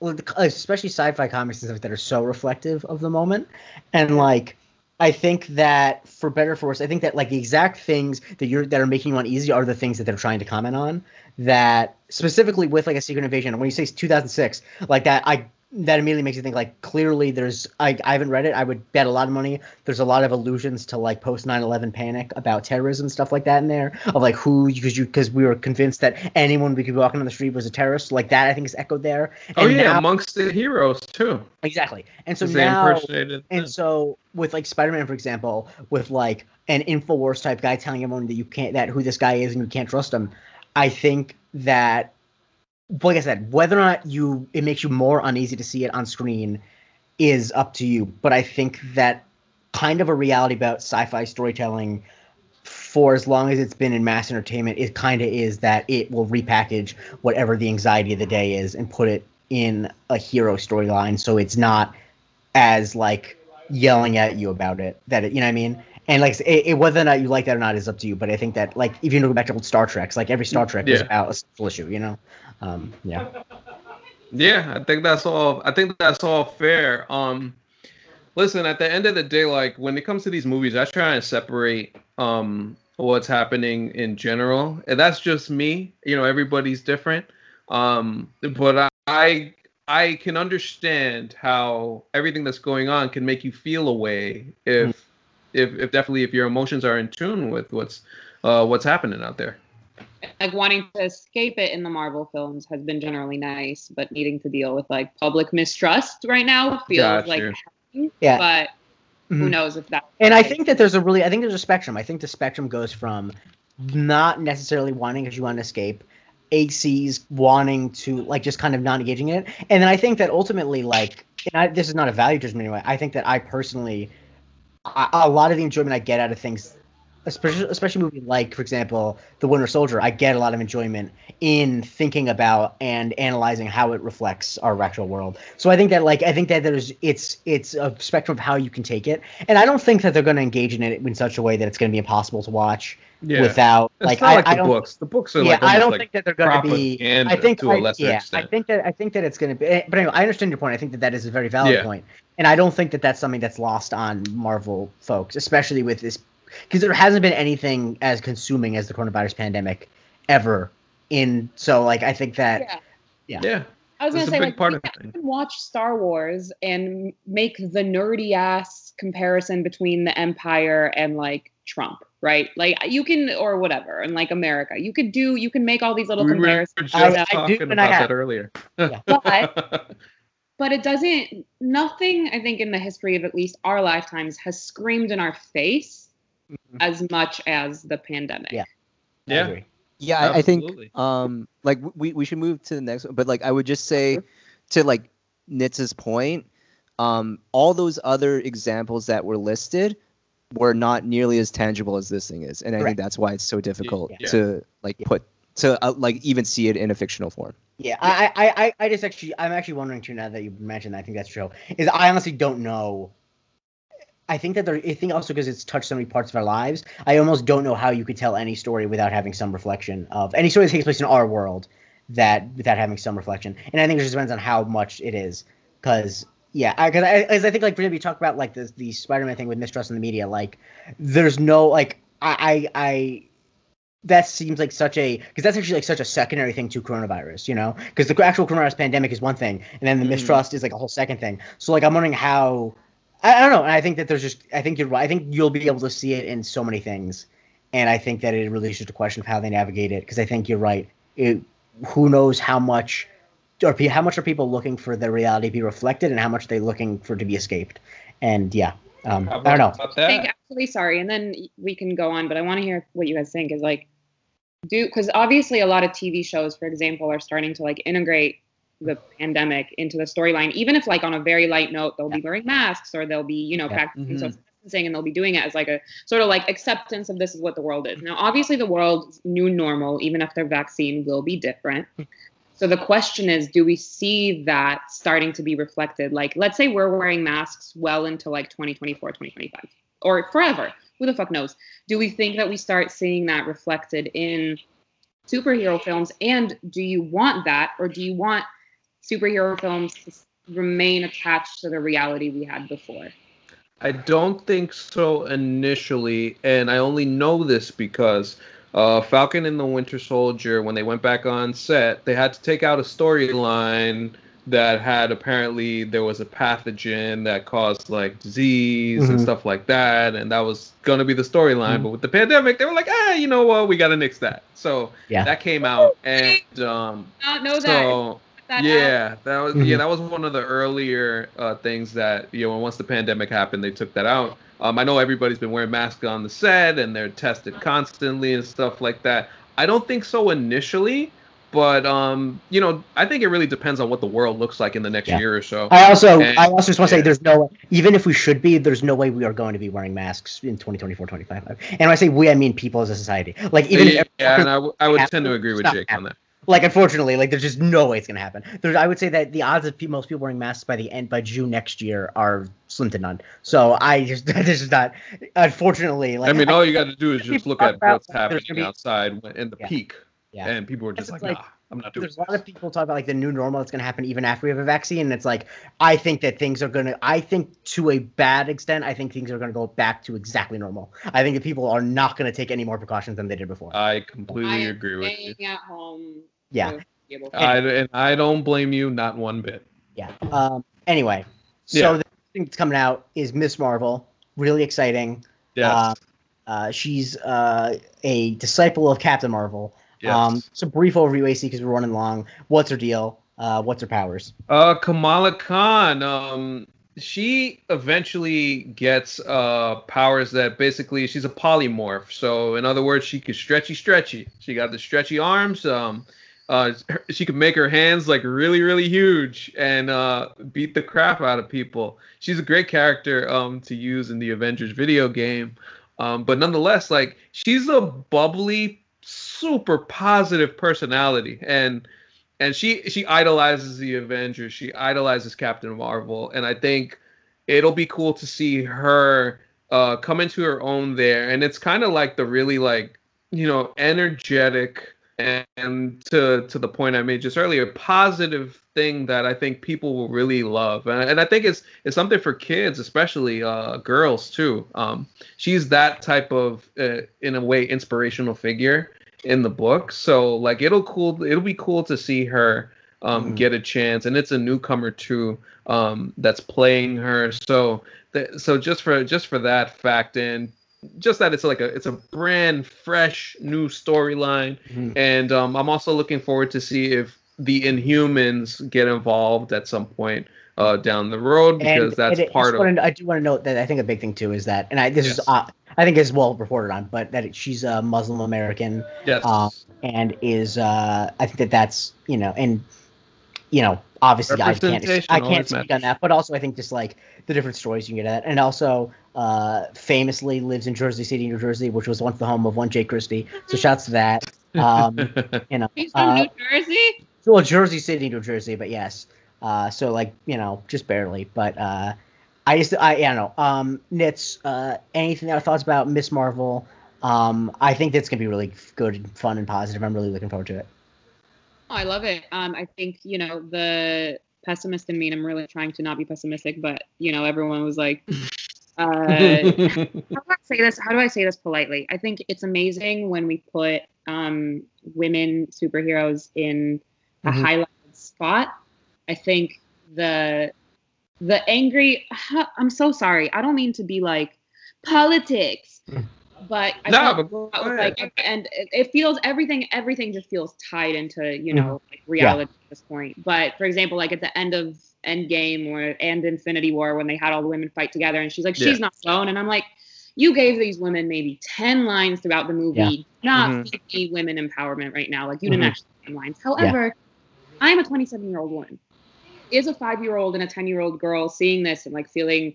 well, uh, especially sci-fi comics and stuff that are so reflective of the moment, and like. I think that for better or for worse, I think that like the exact things that you're that are making you uneasy are the things that they're trying to comment on. That specifically with like a Secret Invasion, when you say 2006, like that, I that immediately makes you think like clearly there's I, I haven't read it. I would bet a lot of money there's a lot of allusions to like post 9/11 panic about terrorism stuff like that in there of like who because you because we were convinced that anyone we could be walking on the street was a terrorist like that I think is echoed there. Oh yeah, now- amongst the heroes too. exactly. And so now and so with like Spider-Man, for example, with like an Infowars type guy telling everyone that you can't that who this guy is and you can't trust him, I think that like I said, whether or not you it makes you more uneasy to see it on screen is up to you. But I think that kind of a reality about sci-fi storytelling for as long as it's been in mass entertainment, it kind of is that it will repackage whatever the anxiety of the day is and put it in a hero storyline. So it's not as like yelling at you about it that it, you know what I mean? And like it, it, whether or not you like that or not is up to you. But I think that like if you go back to old Star Treks like every Star mm, Trek is about a social issue you know um yeah Yeah, I think that's all. I think that's all fair. Um, listen, at the end of the day, like when it comes to these movies, I try and separate um what's happening in general, and that's just me. You know, everybody's different. Um, but I, I I can understand how everything that's going on can make you feel a way if if if definitely if your emotions are in tune with what's uh what's happening out there. Like wanting to escape it in the Marvel films has been generally nice, but needing to deal with like public mistrust right now feels Got like you. Yeah. but who Mhm. knows if that and I think that there's a really I think there's a spectrum I think the spectrum goes from not necessarily wanting because you want to escape ACs wanting to like just kind of not engaging in it and then I think that ultimately like and I, this is not a value judgment anyway I think that I personally I, a lot of the enjoyment I get out of things especially especially movie like for example the winter soldier i get a lot of enjoyment in thinking about and analyzing how it reflects our actual world so i think that like i think that there's it's it's a spectrum of how you can take it and i don't think that they're going to engage in it in such a way that it's going to be impossible to watch Yeah, without it's like not I, like I the books. The books are yeah, like I don't like think that they're going to be. I think to a I- lesser yeah, I think that I think that it's going to be. Eh, but anyway, I understand your point. I think that that is a very valid Yeah. point, and I don't think that that's something that's lost on Marvel folks, especially with this, because there hasn't been anything as consuming as the coronavirus pandemic ever. In so like I think that yeah. yeah. I was gonna say big like part we of can watch Star Wars and make the nerdy ass comparison between the Empire and like Trump, right? Like you can or whatever, and like America, you could do you can make all these little we were comparisons. just I- I do, talking I about that earlier. <laughs> But- but it doesn't nothing i think in the history of at least our lifetimes has screamed in our face Mhm. as much as the pandemic Yeah. I yeah. agree. Yeah, I, I think um like we we should move to the next one, but like I would just say to like Nitz's point, um all those other examples that were listed were not nearly as tangible as this thing is, and I Correct. think that's why it's so difficult Yeah. to like Yeah. put to uh, like even see it in a fictional form. Yeah, I, I, I, I just actually, I'm actually wondering too now that you mentioned that. I think that's true. Is I honestly don't know I think that there. I think also because it's touched so many parts of our lives. I almost don't know how you could tell any story without having some reflection of any story that takes place in our world that without having some reflection. And I think it just depends on how much it is. Because yeah, because I, as I think like we talked about like the the Spider-Man thing with mistrust in the media. Like, there's no like I I. I that seems like such a because that's actually like such a secondary thing to coronavirus, you know? Because the actual coronavirus pandemic is one thing, and then the Mhm. mistrust is like a whole second thing. So like I'm wondering how I, I don't know. And I think that there's just I think you're right. I think you'll be able to see it in so many things, and I think that it really is just a question of how they navigate it. Because I think you're right. It who knows how much or how much are people looking for their reality to be reflected, and how much are they looking for it to be escaped? And yeah, um, How I don't know. about I think actually sorry, and then we can go on, but I want to hear what you guys think. Is like, do because obviously a lot of TV shows, for example, are starting to like integrate the pandemic into the storyline, even if like on a very light note, they'll be wearing masks or they'll be you know Yeah. practicing Mhm. social distancing, and they'll be doing it as like a sort of like acceptance of this is what the world is. Now, obviously, the world's new normal, even after vaccine, will be different. So the question is, do we see that starting to be reflected? Like, let's say we're wearing masks well into like 2024, 2025, or forever. Who the fuck knows? Do we think that we start seeing that reflected in superhero films? And do you want that, or do you want superhero films remain attached to the reality we had before? I don't think so initially, and I only know this because uh, Falcon and the Winter Soldier, when they went back on set, they had to take out a storyline that had apparently there was a pathogen that caused like disease and Mhm. stuff like that, and that was gonna be the storyline. But with the pandemic, they were like, ah, you know what, we gotta nix that. So Yeah. that came out, and um, Not know so that out. yeah, that was yeah, that was one of the earlier uh, things that you know once the pandemic happened, they took that out. Um, I know everybody's been wearing masks on the set and they're tested constantly and stuff like that. I don't think so initially, but um, you know, I think it really depends on what the world looks like in the next Yeah. year or so. I also, And- I also just want to yeah. say, there's no, even if we should be, there's no way we are going to be wearing masks in 2024, 2025. And when I say we, I mean people as a society. Like even yeah, if, and I, w- I would tend to agree with not Jake on that. Like unfortunately, like there's just no way it's gonna happen. There's, I would say that the odds of pe- most people wearing masks by the end by June next year are slim to none. So I just, <laughs> this is not, unfortunately, like I mean, all you got to do is just look at what's happening be- outside when- in the Yeah. peak, Yeah. and people were just like, like- nah, I'm not doing there's a lot of people talk about like the new normal that's going to happen even after we have a vaccine and it's like i think that things are going to i think to a bad extent i think things are going to go back to exactly normal i think that people are not going to take any more precautions than they did before I I completely am agree with you. staying at home. Yeah. to be able to- I, and I don't blame you, not one bit. yeah um anyway so Yeah. the thing that's coming out is miss marvel really exciting Yes. Uh, uh, she's uh, a disciple of captain marvel yes. um so brief overview ac because we're running long what's her deal uh what's her powers uh, Kamala Khan. Um, she eventually gets uh powers that basically she's a polymorph. So in other words, she could stretchy, stretchy. She got the stretchy arms. Um, uh, she could make her hands like really, really huge and uh beat the crap out of people. She's a great character um to use in the Avengers video game. Um, but nonetheless, like she's a bubbly, super positive personality, and and she she idolizes the Avengers. She idolizes Captain Marvel, and I think it'll be cool to see her uh, come into her own there. And it's kind of like the really like you know energetic and, and to to the point I made just earlier, positive thing that I think people will really love, and, and I think it's it's something for kids, especially uh, girls too. Um, she's that type of uh, in a way inspirational figure in the book. So like it'll cool it'll be cool to see her um Mhm. get a chance and it's a newcomer too um that's playing her. So th- so just for just for that fact and just that it's like a it's a brand fresh new storyline. Mhm. and um I'm also looking forward to see if the Inhumans get involved at some point uh down the road because And- that's part of wanna- I do want to note that I think a big thing too is that, and I this is uh, I think is well reported on, but that it- she's a Muslim American yes. um, and is uh, I think that that's you know and you know obviously I can't I can't speak on that, but also I think just like the different stories you can get at, and also uh, famously lives in Jersey City, New Jersey, which was once the home of one Jay Christie. So shouts to that. Um, <laughs> you know, He's from uh, New Jersey. well, Jersey City, New Jersey, but yes. Uh, so like you know, just barely. But uh, I just I, I don't know. Um, Nits, uh, anything other thoughts about Miss Marvel? Um, I think that's gonna be really good, and fun, and positive. I'm really looking forward to it. Oh, I love it. Um, I think you know the pessimist in me, and I'm really trying to not be pessimistic, but you know everyone was like, <laughs> uh, <laughs> how do I say this? How do I say this politely? I think it's amazing when we put um, women superheroes in a Mhm. highlighted spot. I think the the angry. <sighs> I'm so sorry. I don't mean to be like politics, Mm. but I No, but go was, like, and it it feels everything. Everything just feels tied into you know like reality at this point. But for example, like at the end of Endgame or and Infinity War when they had all the women fight together, and she's like, Yeah. she's not alone, and I'm like. You gave these women maybe ten lines throughout the movie. Yeah. Not Mhm. 50 women empowerment right now. Like you didn't Mhm. actually have lines. However, I'm a 27 year old woman. Is a five year old and a 10 year old girl seeing this and like feeling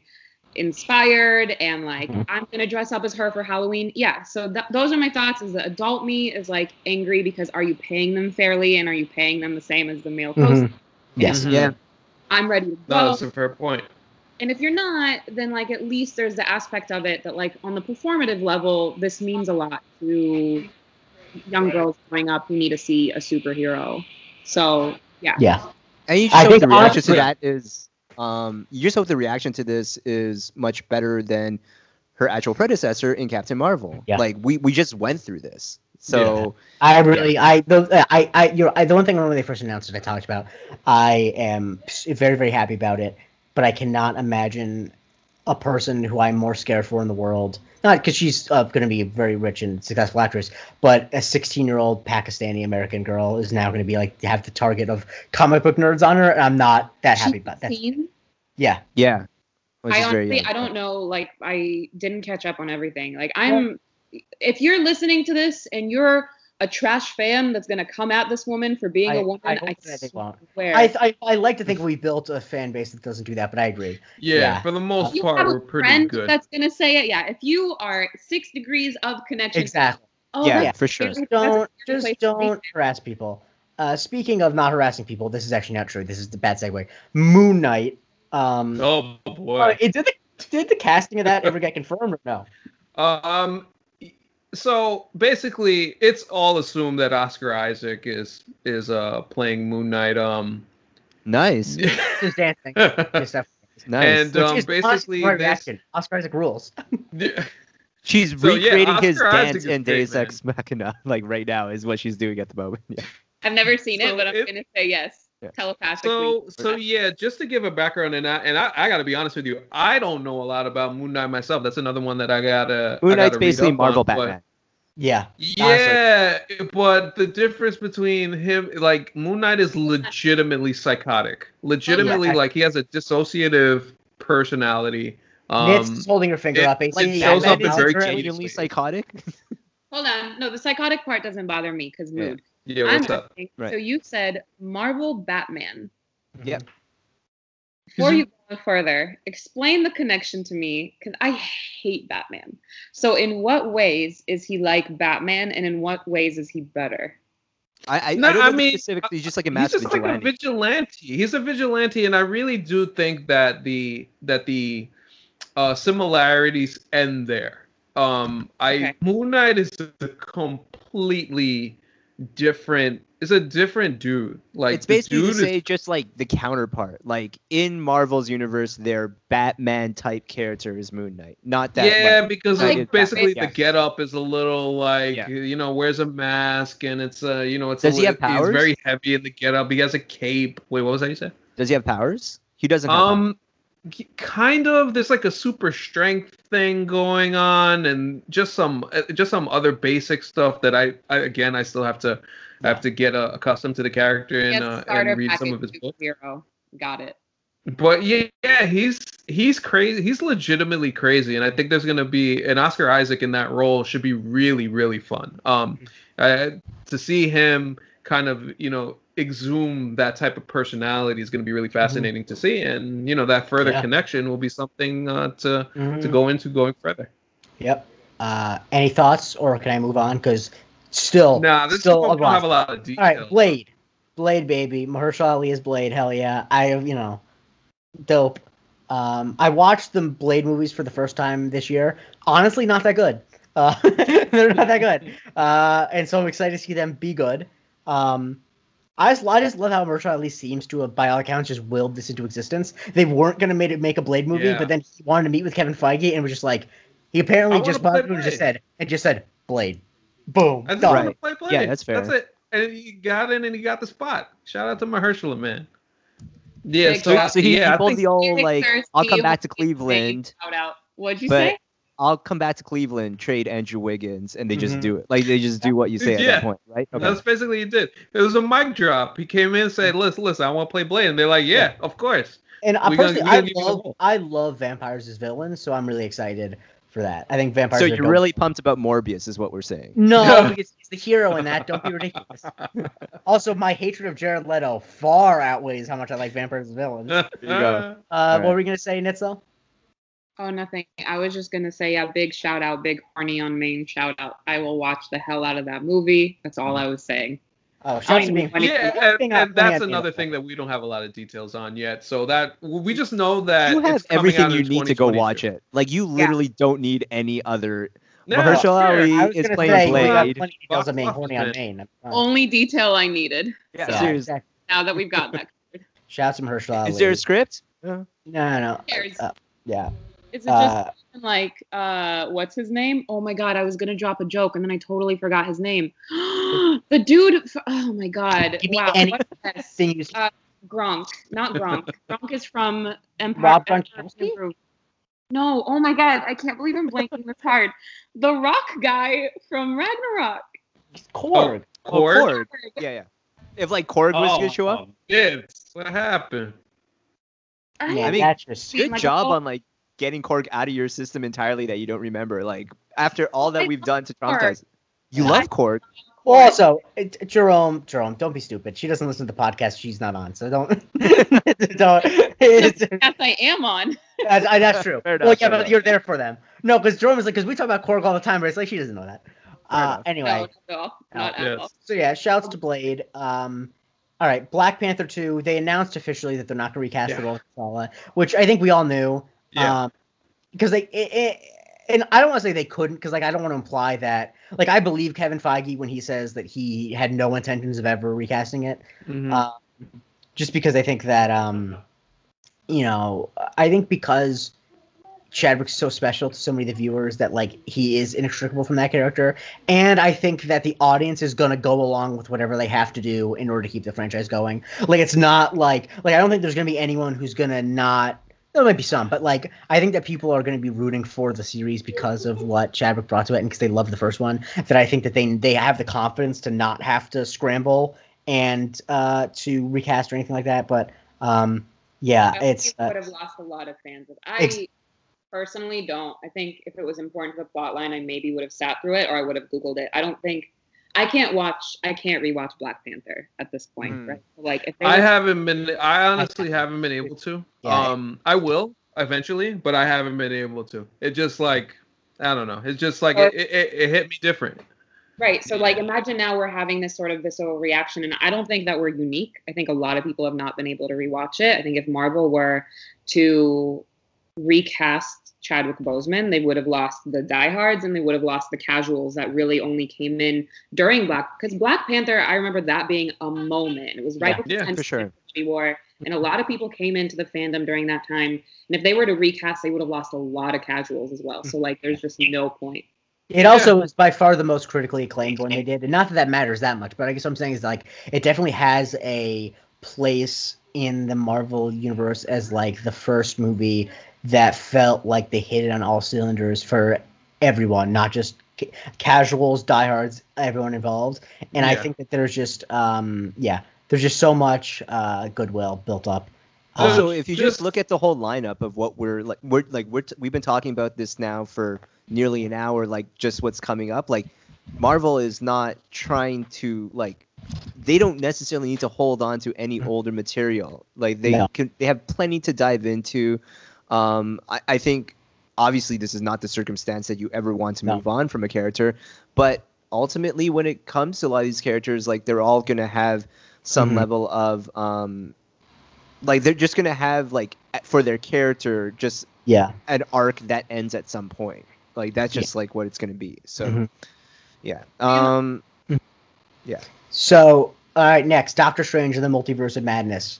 inspired and like Mhm. I'm gonna dress up as her for Halloween? Yeah. So th- those are my thoughts. Is the adult me is like angry because are you paying them fairly and are you paying them the same as the male host? Mhm. Yes. Mhm. Yeah. I'm ready to No, go. that's a fair point. And if you're not, then like at least there's the aspect of it that like on the performative level, this means a lot to young girls growing up who need to see a superhero. So yeah. Yeah. And you I just hope think the reaction honestly- to that is, um, you just hope the reaction to this is much better than her actual predecessor in Captain Marvel. Yeah. Like we we just went through this, so I really, I, the, I, I, you're, I, the one thing when they first announced it, I talked about, I am very, very happy about it, but I cannot imagine a person who I'm more scared for in the world. Not because she's uh, going to be a very rich and successful actress, but a 16 year old Pakistani American girl is now going to be like have the target of comic book nerds on her, and I'm not that happy about that. Yeah, yeah. Which I honestly. I don't know. Like, I didn't catch up on everything. Like, I'm. If you're listening to this and you're a trash fan that's gonna come at this woman for being I- a woman, I I, hope that they won't. swear. I, I, I like to think we built a fan base that doesn't do that, but I agree. Yeah, Yeah. for the most If you part, have we're a pretty friend good. that's gonna say it. Yeah, if you are six degrees of connection. Exactly. Oh, yeah, yeah. for sure. That's a don't just place to be. don't harass people. Uh, speaking of not harassing people, this is actually not true. This is the bad segue. Moon Knight. Um, oh boy. uh, it- did the did the casting of that ever get confirmed or no? <laughs> Um, so basically, it's all assumed that Oscar Isaac is is uh playing Moon Knight. Um, Nice, <laughs> Just dancing. Just <laughs> stuff. nice. And, Which um, is basically honestly this- Oscar Isaac rules. <laughs> she's so, yeah, recreating his Isaac dance in great, Deus man. Ex Machina, like right now, is what she's doing at the moment. Yeah. I've never seen So it, but I'm it- gonna say yes Yeah. telepathically. so so yeah, just to give a background, and I and I, I got to be honest with you, I don't know a lot about Moon Knight myself. That's another one that I gotta. Moon Knight's gotta basically Marvel on, but- Batman. Yeah. Yeah, but the difference between him, like Moon Knight, is legitimately psychotic. Legitimately, Yeah. like he has a dissociative personality. Nit's Um, just holding her finger it- up. it basically. shows Batman up in is very currently- Genuinely psychotic. Hold on. No, the psychotic part doesn't bother me because Yeah. mood. yeah, I'm up? Right. So you said Marvel Batman. Yep. Before you go further, explain the connection to me because I hate Batman. So in what ways is he like Batman, and in what ways is he better? I I, No, I don't I mean, specifically. He's just like a He's just vigilante. like a vigilante. He's a vigilante, and I really do think that the that the uh, similarities end there. Um, I Okay. Moon Knight is a completely different. it's a different dude. Like it's basically to dude is- just like the counterpart. Like in Marvel's universe, their Batman type character is Moon Knight. Not that. yeah, like, because like like, basically Batman. the getup is a little like Yeah. you know wears a mask and it's uh you know it's Does a, he have He's powers? very heavy in the getup. He has a cape. Wait, what was that you said? does he have powers? He doesn't. Have powers. Kind of. There's like a super strength thing going on, and just some uh, just some other basic stuff that I, I again I still have to I have to get uh, accustomed to the character and uh, and read some of his books. superhero. Got it. But yeah, yeah, he's he's crazy. He's legitimately crazy, and I think there's gonna be an Oscar Isaac in that role should be really really fun. Um, uh, to see him kind of you know exhume that type of personality is gonna be really fascinating to see, and you know that further Yeah. connection will be something uh, to to Mhm. go into going further. Yep. Uh, any thoughts, or can I move on? Because still, Nah, this still have a lot of All detail. right, Blade, Blade, baby. Mahershala Ali is Blade. Hell yeah. I, you know, dope. Um, I watched the Blade movies for the first time this year. Honestly, not that good. Uh, <laughs> they're not that good. Uh, and so I'm excited to see them be good. Um, I just, I just love how Mahershala Ali seems to have, by all accounts, just willed this into existence. They weren't gonna make it make a Blade movie, Yeah. but then he wanted to meet with Kevin Feige and was just like, he apparently just bought and just said and just said Blade, boom, I just done. want to Right. play play. Yeah, that's fair. That's it. And he got in and he got the spot. Shout out to Mahershala, man. Yeah, so. So he, yeah, he pulled the old like, I'll come back to Cleveland. Shout out. What'd you But- say? I'll come back to Cleveland, trade Andrew Wiggins, and they just Mhm. do it. Like they just do what you say at Yeah. that point, right? Okay. That's basically what he did. It was a mic drop. He came in and said, "Listen, listen, I want to play Blade," and they're like, "Yeah, of course." And I We gonna- personally, I gonna give you the love. I love vampires as villains, so I'm really excited for that. I think vampires. so are you're dope. really pumped about Morbius, is what we're saying. no <laughs> because he's the hero in that. Don't be ridiculous. <laughs> also, my hatred of Jared Leto far outweighs how much I like vampires as villains. <laughs> Uh, you go. What right. were we gonna say, Nitzel? Oh, nothing. I was just gonna say, yeah, big shout out, big horny on main shout out. I will watch the hell out of that movie. That's all I was saying. Oh, shout out to mean, being when it- Yeah, and, and one thing I that's another thing that we don't have a lot of details on yet. So that we just know that You have it's everything out you need to go watch it. Like you literally don't need any other. No, Mahershala. Ali I was is playing say, Blade. plenty of details on being Box horny on main. Only detail I needed. Yeah, Yeah, seriously. exactly. Now that we've got that. covered. <laughs> Shout out to Mahershala Is there a Ali. script? No, no, no. Uh, yeah. Is it just Uh, like uh what's his name? Oh my god, I was gonna drop a joke and then I totally forgot his name. <gasps> the dude f- oh my god. Give me Wow. any- what's this? thing you Gronk. Not Gronk. <laughs> Gronk is from Empire. Rob Empire Gronkowski? No, oh my god, I can't believe I'm blanking this hard. The rock guy from Ragnarok. Korg. Oh, Korg? Korg. Yeah, yeah. If like Korg was gonna show up, Oh, what happened? I, Yeah, I mean, that's just good like job on like getting Korg out of your system entirely that you don't remember. Like after all that I we've done to Korg. traumatize. You Yeah. love Korg. Well, also, it, Jerome, Jerome, don't be stupid. She doesn't listen to the podcast she's not on, so don't. <laughs> don't. It's, yes, I am on. that's, I- that's true. <laughs> Fair well, enough, yeah, but enough. you're there for them. No, because Jerome is like, because we talk about Korg all the time, but it's like she doesn't know that. Uh, anyway, No, no, not Yes. at all. so yeah, shouts to Blade. Um, all right, Black Panther 2, they announced officially that they're not going to recast the role of T'Challa, which I think we all knew. Yeah. Um, because they, it, it, and I don't want to say they couldn't, because like I don't want to imply that, like I believe Kevin Feige when he says that he had no intentions of ever recasting it. Mhm. Uh, just because I think that um, you know, I think because Chadwick's so special to so many of the viewers that like he is inextricable from that character, and I think that the audience is gonna go along with whatever they have to do in order to keep the franchise going. Like it's not like like I don't think there's gonna be anyone who's gonna not. There might be some, but like I think that people are going to be rooting for the series because of what Chadwick brought to it, and because they love the first one. That I think that they they have the confidence to not have to scramble and uh, to recast or anything like that. But um, yeah, I it's uh, would have lost a lot of fans. If I Ex- personally don't. I think if it was important to the plot line, I maybe would have sat through it or I would have googled it. I don't think I can't watch. I can't rewatch Black Panther at this point. Hmm. Right? Like if I haven't been. I honestly haven't been able to. Yeah. Um, I will eventually, but I haven't been able to. It just like I don't know. It's just like Or- it, it, it hit me different. Right. So like imagine now we're having this sort of visceral reaction and I don't think that we're unique. I think a lot of people have not been able to rewatch it. I think if Marvel were to recast Chadwick Boseman, they would have lost the diehards and they would have lost the casuals that really only came in during Black because Black Panther, I remember that being a moment. It was right Yeah. before Yeah, the for sure. Infinity War. And a lot of people came into the fandom during that time. And if they were to recast, they would have lost a lot of casuals as well. So like there's just no point. It also was by far the most critically acclaimed one they did, and not that that matters that much, but I guess what I'm saying is like it definitely has a place in the Marvel universe as like the first movie that felt like they hit it on all cylinders for everyone, not just ca- casuals, diehards, everyone involved. And I think that there's just um yeah, there's just so much uh goodwill built up. Uh, Also, if you just, just- look at the whole lineup of what we're like, we're like we're t- we've been talking about this now for nearly an hour, like just what's coming up. Like, Marvel is not trying to like, they don't necessarily need to hold on to any older material. Like they No. can, they have plenty to dive into. Um, I, I think obviously this is not the circumstance that you ever want to No. move on from a character, but ultimately when it comes to a lot of these characters, like they're all gonna have some Mhm. level of um like they're just gonna have like for their character just Yeah. an arc that ends at some point. Like that's Yeah. just like what it's gonna be. So Mhm. yeah. Um Yeah. So, all right, next, Doctor Strange and the Multiverse of Madness.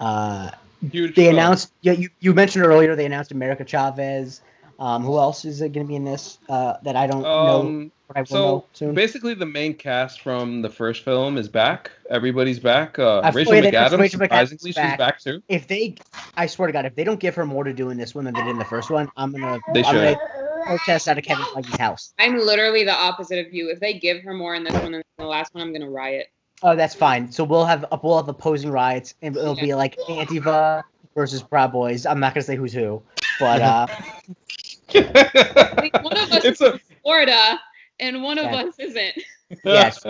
Uh, Huge. they film. announced. Yeah, you, you mentioned earlier. They announced America Chavez. Um, who else is going to be in this uh, that I don't know? Um, But I will so know soon. basically, the main cast from the first film is back. Everybody's back. Uh, I've Rachel played McAdams, Rachel McAdams surprisingly, she's back. back too. If they, I swear to God, if they don't give her more to do in this one than they did in the first one, I'm gonna, They I'm should. gonna protest out of Kevin Feige's house. I'm literally the opposite of you. If they give her more in this one than the last one, I'm gonna riot. Oh, that's fine. So we'll have we'll have opposing riots, and it'll be like Antifa versus Proud Boys. I'm not gonna say who's who, but uh, Like, one of us it's is a from Florida, and one of Yeah. us isn't. <laughs> Yes.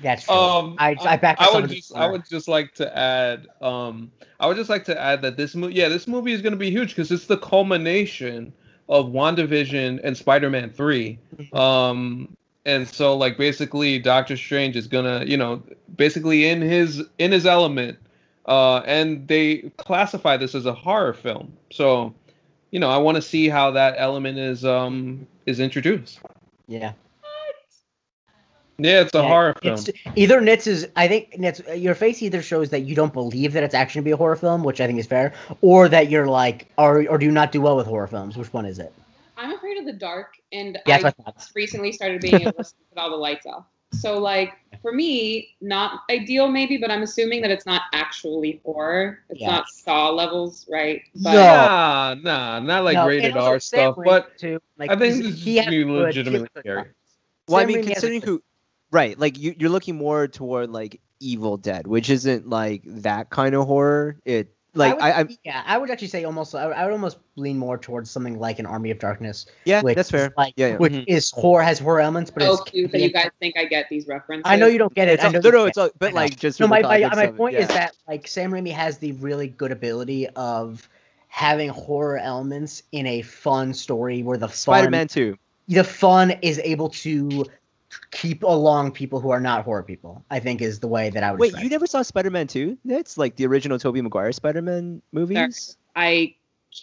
that's true. Um, I- I back I would just, I would just like to add, um, I would just like to add that this movie, yeah, this movie is going to be huge because it's the culmination of WandaVision and Spider-Man 3 Mm-hmm. Um, and so like basically, Doctor Strange is gonna, you know, basically in his in his element, uh, and they classify this as a horror film. So, you know, I want to see how that element is um is introduced. yeah. Yeah, it's a Yeah, horror film. It's either Nitz is I think Nitz your face either shows that you don't believe that it's actually gonna be a horror film, which I think is fair, or that you're like, or or do you not do well with horror films? Which one is it? I'm afraid of the dark, and Yeah, I that's what I recently started being able <laughs> to sleep with all the lights off. So like for me, not ideal maybe, but I'm assuming that it's not actually horror. It's Yeah. not Saw levels, right? But No. Nah, nah, not like No, rated R stuff, Raimi, but too, like, I think this he is be he has legitimately good scary. well, I mean Raimi has a considering who right, like you you're looking more toward like Evil Dead, which isn't like that kind of horror. It like would, I, I, yeah, I would actually say almost I would, I would almost lean more towards something like an Army of Darkness, yeah, which that's fair. like Yeah, yeah. which Mhm. is horror has horror elements, but so it's cute that you guys think I get these references. I know you don't get it. It's I all, know no, no, it's all, but like just no, my, my, my of it, point yeah. is that like Sam Raimi has the really good ability of having horror elements in a fun story where the fun Spider-Man 2. the fun is able to keep along people who are not horror people. I think is the way that I would. Say. Wait, say. you never saw Spider-Man 2? That's like the original Tobey Maguire Spider-Man movies. I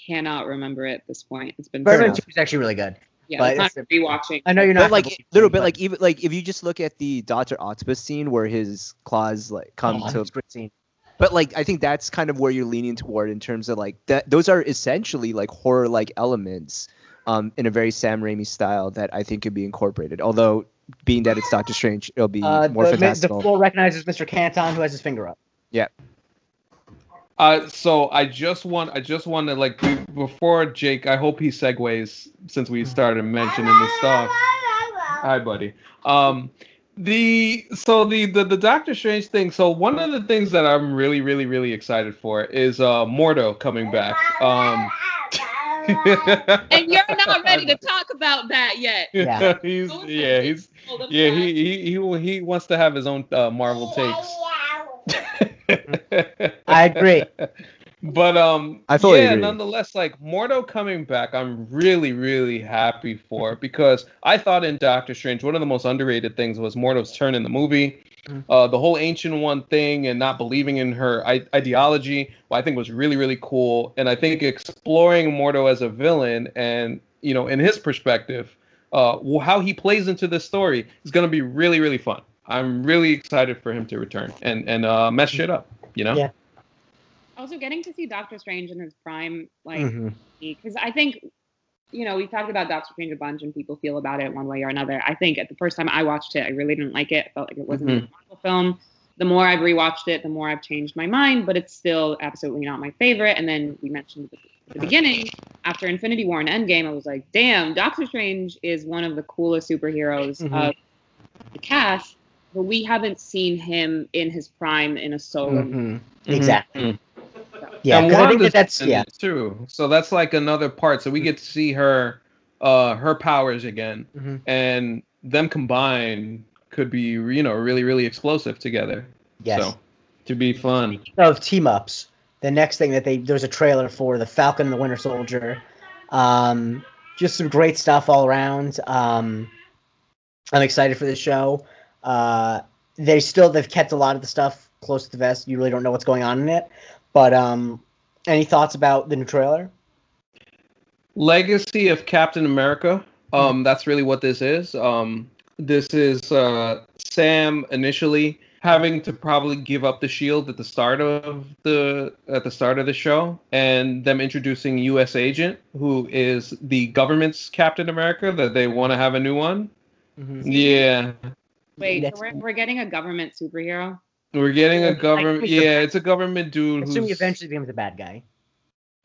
cannot remember it at this point. It's been Spider-Man so Two is actually really good. yeah, but it's not it's- rewatching. I know you're But not like gonna little me, bit like even like if you just look at the Doctor Octopus scene where his claws like come oh, to a great scene. but like I think that's kind of where you're leaning toward in terms of like that those are essentially like horror like elements um in a very Sam Raimi style that I think could be incorporated. Although being that it's Doctor Strange, it'll be Uh, more the, the floor recognizes Mr. Canton who has his finger up. Yeah. Uh, so I just want, I just want to like be, before Jake. I hope he segues since we started mentioning the stuff. Hi, buddy. Um, the so the, the the Doctor Strange thing. So one of the things that I'm really, really, really excited for is uh Mordo coming back. Um, <laughs> <laughs> and you're not ready to talk about that yet. Yeah. <laughs> he's Go yeah, he's yeah, he he he he wants to have his own uh, Marvel takes. I agree. <laughs> But um, I fully yeah, agree. nonetheless, like Mordo coming back, I'm really, really happy for because I thought in Doctor Strange one of the most underrated things was Mordo's turn in the movie. Mhm. Uh, the whole ancient one thing and not believing in her I- ideology, well, I think was really, really cool. And I think exploring Mordo as a villain and you know, in his perspective, uh, wh- how he plays into this story is going to be really, really fun. I'm really excited for him to return and and uh, mess shit up. You know. Yeah. Also, getting to see Doctor Strange in his prime, like, Mhm. because I think, you know, we talked about Doctor Strange a bunch, and people feel about it one way or another. I think at the first time I watched it, I really didn't like it. I felt like it wasn't a Marvel film. The more I've rewatched it, the more I've changed my mind, but it's still absolutely not my favorite. And then we mentioned at the- beginning, after Infinity War and Endgame, I was like, damn, Doctor Strange is one of the coolest superheroes Mhm. of the cast, but we haven't seen him in his prime in a solo movie. Mhm. Mhm. Exactly. Yeah, and I think that that's yeah. too. So that's like another part. So we get to see her, uh, her powers again, Mhm. and them combined could be, you know, really, really explosive together. Yes. So to be fun. of team ups, the next thing that they there's a trailer for the Falcon and the Winter Soldier. Um, just some great stuff all around. Um, I'm excited for the show. Uh, they still they've kept a lot of the stuff close to the vest. You really don't know what's going on in it. But um, any thoughts about the new trailer? Legacy of Captain America. Um, that's really what this is. Um, this is uh, Sam initially having to probably give up the shield at the start of the at the start of the show, and them introducing U.S. Agent, who is the government's Captain America. That they want to have a new one. Mhm. Yeah, Wait, so we're, we're getting a government superhero? We're getting a government. Yeah, it's a government dude. Assuming he who's, eventually becomes a bad guy.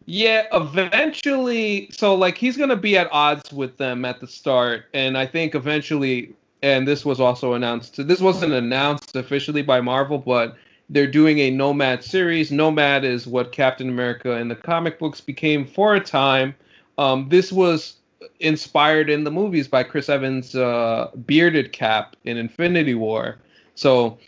Yeah, eventually. So like he's gonna be at odds with them at the start, and I think eventually, and this was also announced. This wasn't announced officially by Marvel, but they're doing a Nomad series. Nomad is what Captain America in the comic books became for a time. Um, this was inspired in the movies by Chris Evans' uh, bearded Cap in Infinity War. So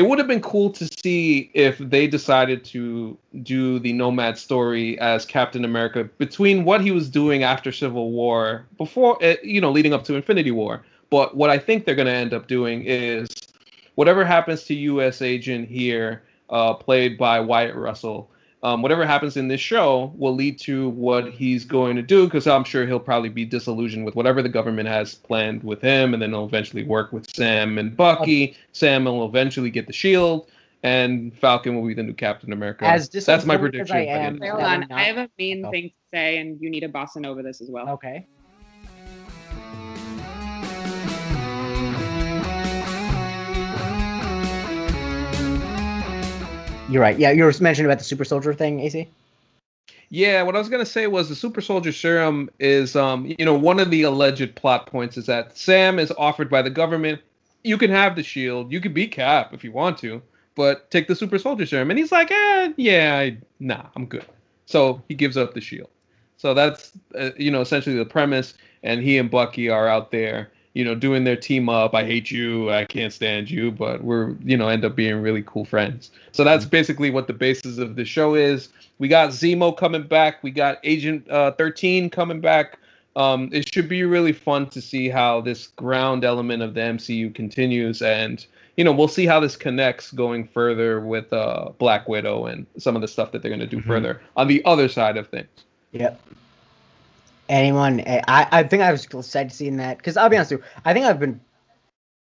it would have been cool to see if they decided to do the Nomad story as Captain America between what he was doing after Civil War, before uh, you know, leading up to Infinity War. But what I think they're going to end up doing is whatever happens to U.S. Agent here, uh, played by Wyatt Russell. Um, whatever happens in this show will lead to what he's going to do because I'm sure he'll probably be disillusioned with whatever the government has planned with him, and then he'll eventually work with Sam and Bucky. Sam will eventually get the shield, and Falcon will be the new Captain America. As That's my disappointed as prediction. I by the end am- of Hold on, I have a mean Oh. thing to say, and you need to boss in over this as well. Okay. You're right. Yeah, you were mentioning about the super soldier thing, AC. Yeah, what I was gonna say was the super soldier serum is, um, you know, one of the alleged plot points is that Sam is offered by the government. You can have the shield, you can be Cap if you want to, but take the super soldier serum. And he's like, eh, yeah, I, nah, I'm good. So he gives up the shield. So that's, uh, you know, essentially the premise. And he and Bucky are out there, you know, doing their team up. I hate you, I can't stand you, but we're, you know, end up being really cool friends. So that's basically what the basis of the show is. We got Zemo coming back. We got Agent uh, 13 coming back. Um, it should be really fun to see how this ground element of the MCU continues, and you know we'll see how this connects going further with uh, Black Widow and some of the stuff that they're going to do Mhm. further on the other side of things. Yep. Anyone? eh, I I think I was excited seeing that because I'll be honest with you, I think I've been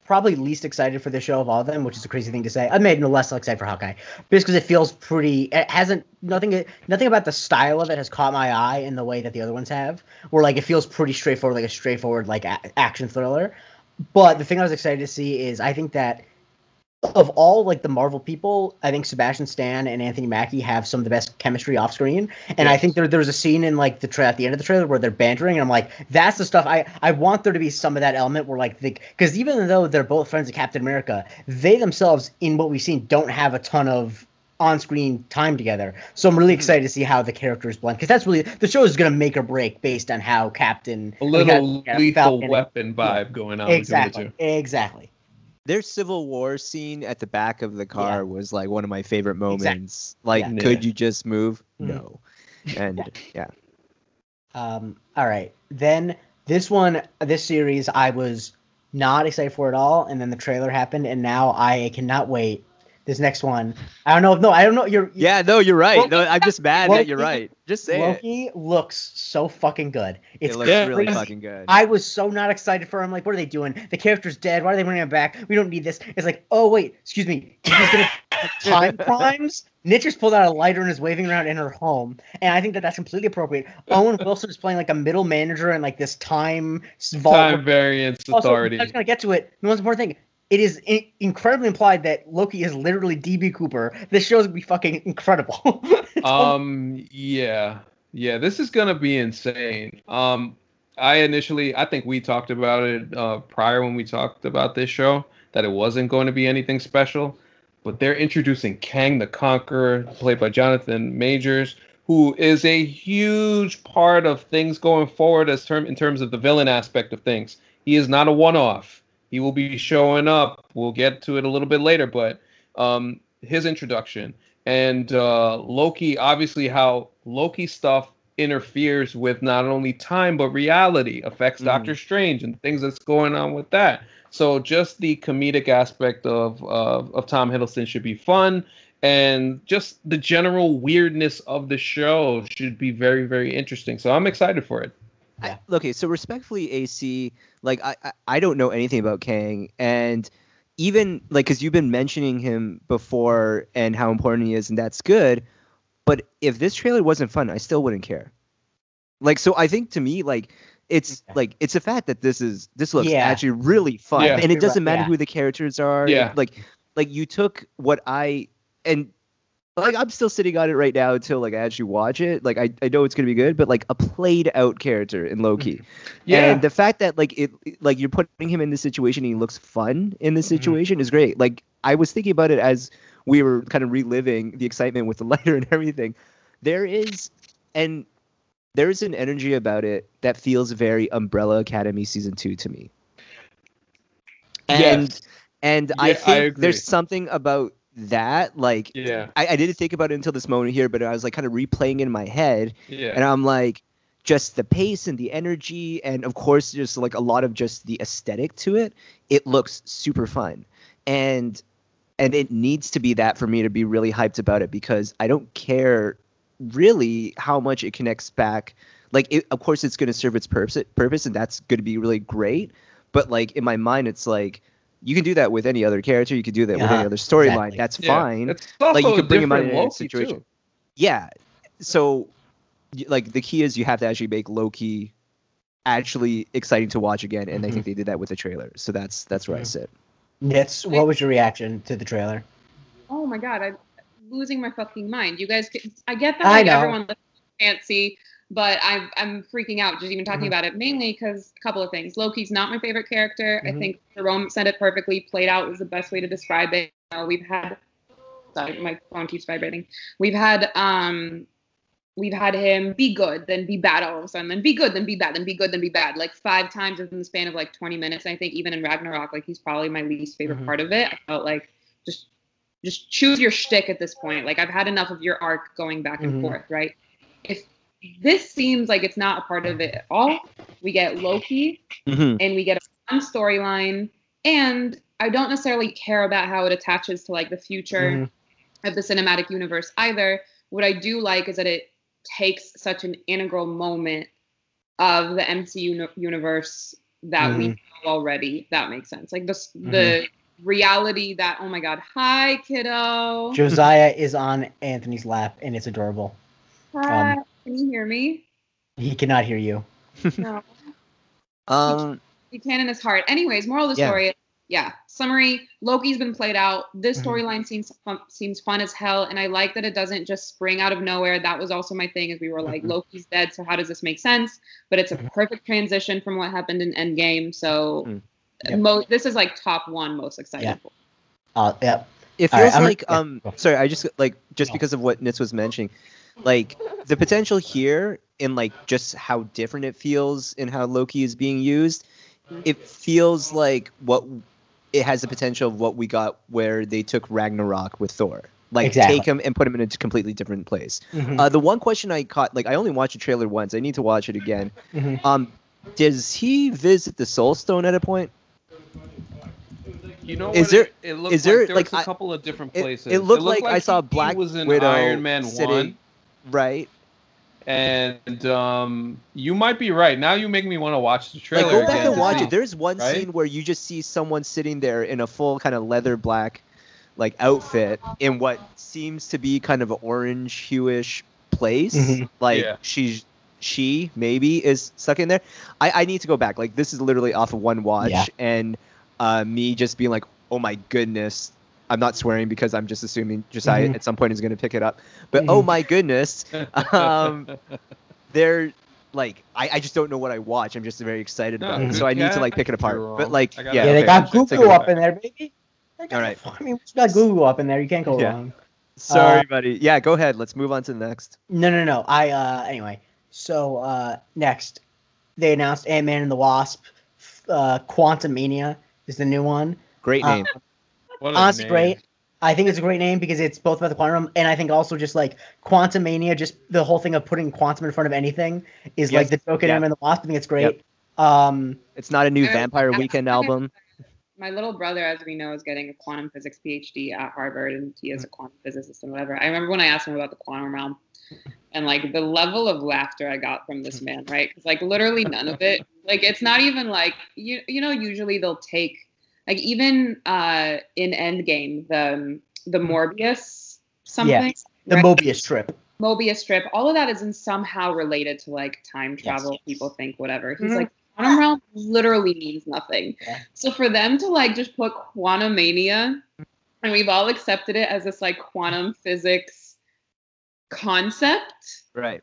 probably least excited for the show of all of them, which is a crazy thing to say. I made no less excited for Hawkeye, just because it feels pretty. It hasn't nothing nothing about the style of it has caught my eye in the way that the other ones have. Where like it feels pretty straightforward, like a straightforward like a- action thriller. But the thing I was excited to see is I think that of all like the Marvel people, I think Sebastian Stan and Anthony Mackie have some of the best chemistry off screen. And I think there there was a scene in like the tra- at the end of the trailer where they're bantering, and I'm like, that's the stuff I I want there to be some of that element where like the because even though they're both friends of Captain America, they themselves in what we've seen don't have a ton of on-screen time together. So I'm really Mhm. excited to see how the characters blend because that's really the show is gonna make or break based on how Captain A little how- lethal Falcon- weapon vibe going on Exactly, the two. exactly. Their Civil War scene at the back of the car Yeah. was like one of my favorite moments. Like, Yeah. could you just move? Mhm. No. And yeah, Um, all right. Then this one, this series, I was not excited for at all, and then the trailer happened, and now I cannot wait. This next one, I don't know. No, I don't know. You're yeah, no, you're right. Loki- No, I'm just mad that you're right. Just say it. Loki looks so fucking good. It's It looks Yeah. really fucking good. I was so not excited for him. Like, what are they doing? The character's dead. Why are they bringing him back? We don't need this. It's like, oh wait, excuse me. He's gonna <laughs> time <laughs> crimes. Nitz just pulled out a lighter and is waving around in her home, and I think that that's completely appropriate. Owen Wilson is playing like a middle manager in like this time vault. Time variance Also, authority. I was gonna get to it. The most important thing. It is in- incredibly implied that Loki is literally DB Cooper. This show's gonna be fucking incredible. <laughs> Um yeah. Yeah this is gonna be insane. Um i initially i think we talked about it uh prior when we talked about this show that it wasn't going to be anything special. But they're introducing kang the conqueror played by jonathan majors who is a huge part of things going forward as term in terms of the villain aspect of things. He is not a one-off he will be showing up we'll get to it a little bit later but um his introduction and uh, Loki, obviously, how Loki stuff interferes with not only time but reality, affects Mhm. Doctor Strange and things that's going on with that. So just the comedic aspect of of, of Tom Hiddleston should be fun, and just the general weirdness of the show should be very very interesting. So I'm excited for it. I, okay, so respectfully, AC, like I, I, I don't know anything about Kang, and even like because you've been mentioning him before and how important he is, and that's good. But if this trailer wasn't fun, I still wouldn't care. Like, so I think to me, like it's Okay. like it's a fact that this is this looks Yeah. actually really fun, Yeah. and it doesn't matter Yeah. who the characters are. Yeah. like like you took what I and like I'm still sitting on it right now until like I actually watch it. Like I, I know it's gonna be good, but like a played out character in Loki. Yeah. And the fact that like it like you're putting him in this situation and he looks fun in this Mhm. situation is great. Like I was thinking about it as we were kind of reliving the excitement with the <laughs> lighter and everything. There is and there is an energy about it that feels very Umbrella Academy season two to me. And Yes. and I Yeah, I think agree. there's something about that like Yeah. I, I didn't think about it until this moment here, but I was like kind of replaying in my head Yeah. and I'm like, just the pace and the energy, and of course, just like a lot of just the aesthetic to it. It looks super fun, and and it needs to be that for me to be really hyped about it because I don't care really how much it connects back. Like, it, of course, it's going to serve its purpose, purpose, and that's going to be really great. But like in my mind, it's like you can do that with any other character. You could do that with Yeah, any other storyline. exactly. That's Yeah. fine It's also Like, you a could bring him out in a Loki, situation. too. yeah so like the key is you have to actually make loki actually exciting to watch again and i Mhm. think they did that with the trailer so that's that's where i Mhm. sit Nitz, what was your reaction to the trailer? Oh my god, I'm losing my fucking mind. You guys, can- I get that I like know. everyone can't see, but I'm I'm freaking out just even talking Mhm. about it. Mainly because a couple of things. Loki's not my favorite character. Mhm. I think Jerome said it perfectly. Played out was the best way to describe it. You know, we've had. Sorry, my phone keeps vibrating. We've had um. We've had him be good, then be bad all of a sudden, then be good, then be bad, then be good, then be bad, like five times within the span of like 20 minutes. And I think even in Ragnarok, like he's probably my least favorite Mhm. part of it. I felt like just just choose your shtick at this point. Like I've had enough of your arc going back and Mhm. forth, right? If this seems like it's not a part of it at all, we get Loki mm-hmm. and we get a fun storyline, and I don't necessarily care about how it attaches to like the future Mhm. of the cinematic universe either. What I do like is that it takes such an integral moment of the MCU uni- universe that we know already. That makes sense. Like the s the reality that oh my god, hi kiddo. Josiah is on Anthony's lap, and it's adorable. Hi. um, Can you hear me? He cannot hear you. No. <laughs> um He can in his heart. Anyways, moral of the Yeah. story. Yeah. Summary: Loki's been played out. This Mhm. storyline seems fun, seems fun as hell, and I like that it doesn't just spring out of nowhere. That was also my thing. as we were like, Mhm. Loki's dead, so how does this make sense? But it's a Mhm. perfect transition from what happened in Endgame. So, Mm. Yep. mo- this is like top one most excited Yeah. for. Uh, yep. it All right, feels I'm- like yeah, um go. sorry i just like just No. because of what nitz was mentioning like the potential here in like just how different it feels and how loki is being used it feels like what it has the potential of what we got where they took ragnarok with thor like Exactly. take him and put him in a completely different place Mhm, Uh, the one question I caught, like I only watched the trailer once. I need to watch it again. mhm. Um, does he visit the Soul Stone at a point? You know, Is what there- It, it looked is there, like there like, was a I- couple of different it- places. it looked like I saw he Black was in Widow Iron Man sitting- one, Right. and um, you might be right. Now you make me want to watch the trailer. Like go back again and watch see. it. There's one right? scene where you just see someone sitting there in a full kind of leather black, like outfit in what seems to be kind of an orange hueish place. Mhm. Like Yeah. she's she maybe is stuck in there. I, I need to go back. Like this is literally off of one watch Yeah. and uh, me just being like, oh my goodness. I'm not swearing because I'm just assuming Josiah Mhm. at some point is going to pick it up. But oh Mhm. my goodness, <laughs> um, they're like I, I just don't know what I watch. I'm just very excited No, about it, so I need to like pick it apart. But like, I yeah, Yeah, they okay, got Google up back. in there, baby. They got- All right. I mean, we got Google up in there. You can't go Yeah. wrong. Sorry, Uh, buddy. Yeah, go ahead. Let's move on to the next. No, no, no. I uh anyway. So uh next, they announced Ant Man and the Wasp. Uh, Quantumania is the new one. Great Uh, name. What a honestly, name. great. I think it's a great name because it's both about the quantum realm, and I think also just like Quantumania, just the whole thing of putting quantum in front of anything is like the joke in yeah. and the wasp. I think it's great. Um, It's not a new Vampire I- Weekend I- album. My little brother, as we know, is getting a quantum physics PhD at Harvard, and he is a quantum physicist and whatever. I remember when I asked him about the quantum realm, and like the level of laughter I got from this man, right? Because like literally none of it, like it's not even like you you know usually they'll take like even uh in Endgame the um, the Morbius something. the right? Mobius strip. Mobius strip, all of that is in somehow related to like time Yes. travel. People think whatever. He's Mhm. like quantum realm literally means nothing. Yeah. So for them to like just put quantum mania, and we've all accepted it as this like quantum physics concept. Right.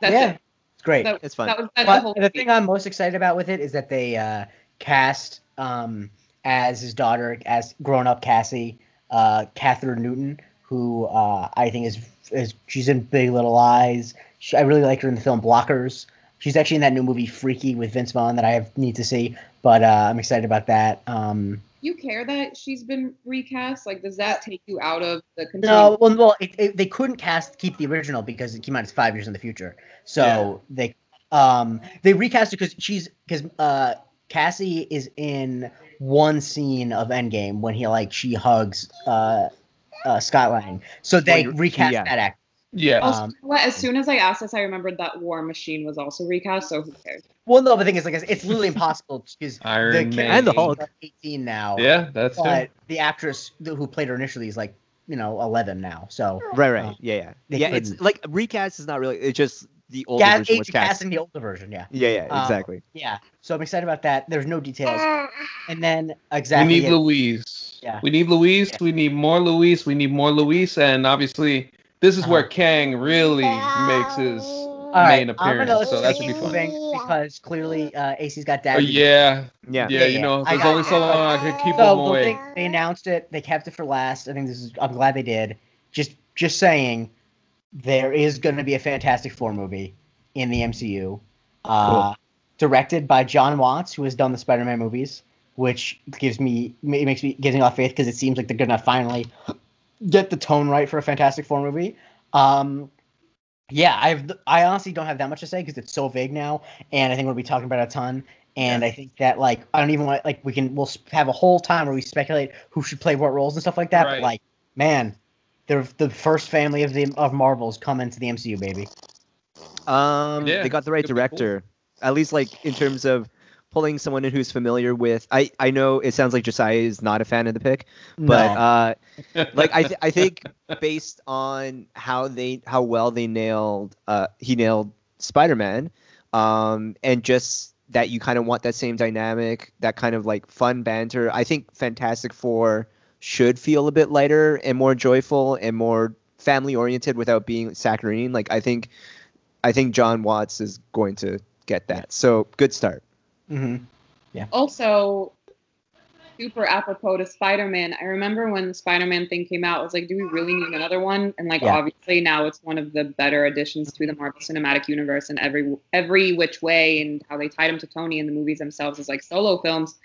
That's yeah, it. it's great. That, It's fun. that was that's the But whole the thing I'm most excited about with it is that they uh, cast um, as his daughter, as grown up Cassie, uh, Kathryn Newton, who uh, I think is is she's in Big Little Lies. She, I really like her in the film Blockers. She's actually in that new movie Freaky with Vince Vaughn that I have need to see, but uh, I'm excited about that. Um, you care that she's been recast? Like, does that take you out of the no, well, well it, it, they couldn't cast keep the original because it came out as five years in the future. So they um they recast it because she's because uh Cassie is in one scene of Endgame when he like she hugs uh uh Scott Lang. So they Well, recast yeah. that actor. Yeah. Um, you as soon as I asked this, I remembered that War Machine was also recast. So who cares? Well, no, but the thing is, like, it's literally impossible <laughs> because Iron the Man. And the is Hulk. like 18 now. Yeah, that's But it. the actress who played her initially is like, you know, 11 now. So Right, right. Uh, yeah, yeah. Yeah, it's couldn't. like recast is not really. It's just the older yeah, version age was cast. casting the older version. Yeah. Yeah, yeah, Um, exactly. Yeah. So I'm excited about that. There's no details. <laughs> And then exactly. we need it- Luis. Yeah. We need Luis. Yeah. We need more Luis. We need more Luis. And obviously, this is where Uh-huh. Kang really makes his All right, main I'm gonna appearance. So that keep should be fun. because clearly uh, AC's got Oh, daddy. yeah. Yeah. Yeah, Yeah, you yeah. know, I there's only it. so long I could keep So them the away. thing, they announced it. They kept it for last. I think this is. I'm glad they did. Just just saying, there is going to be a Fantastic Four movie in the MCU, uh, directed by John Watts, who has done the Spider-Man movies, which gives me it makes me gives me a lot of faith because it seems like they're going to finally get the tone right for a Fantastic Four movie. Um, yeah, I've I honestly don't have that much to say because it's so vague now, and I think we'll be talking about it a ton. And I think that like I don't even want like we can we'll have a whole time where we speculate who should play what roles and stuff like that. Right. But like, man, they're the first family of the of Marvels come into the MCU, baby. Um, Yeah, they got the right could be cool. director. At least, like in terms of pulling someone in who's familiar with. I I know it sounds like Josiah is not a fan of the pick, but No. uh, <laughs> like I th- I think based on how they how well they nailed uh he nailed Spider-Man, um, and just that you kind of want that same dynamic, that kind of like fun banter. I think Fantastic Four should feel a bit lighter and more joyful and more family oriented without being saccharine. Like I think I think John Watts is going to get that. So good start. Mhm. Yeah. Also super apropos to spider-man i remember when the spider-man thing came out i was like do we really need another one and like Yeah. obviously now it's one of the better additions to the marvel cinematic universe and every every which way and how they tied him to tony in the movies themselves is like solo films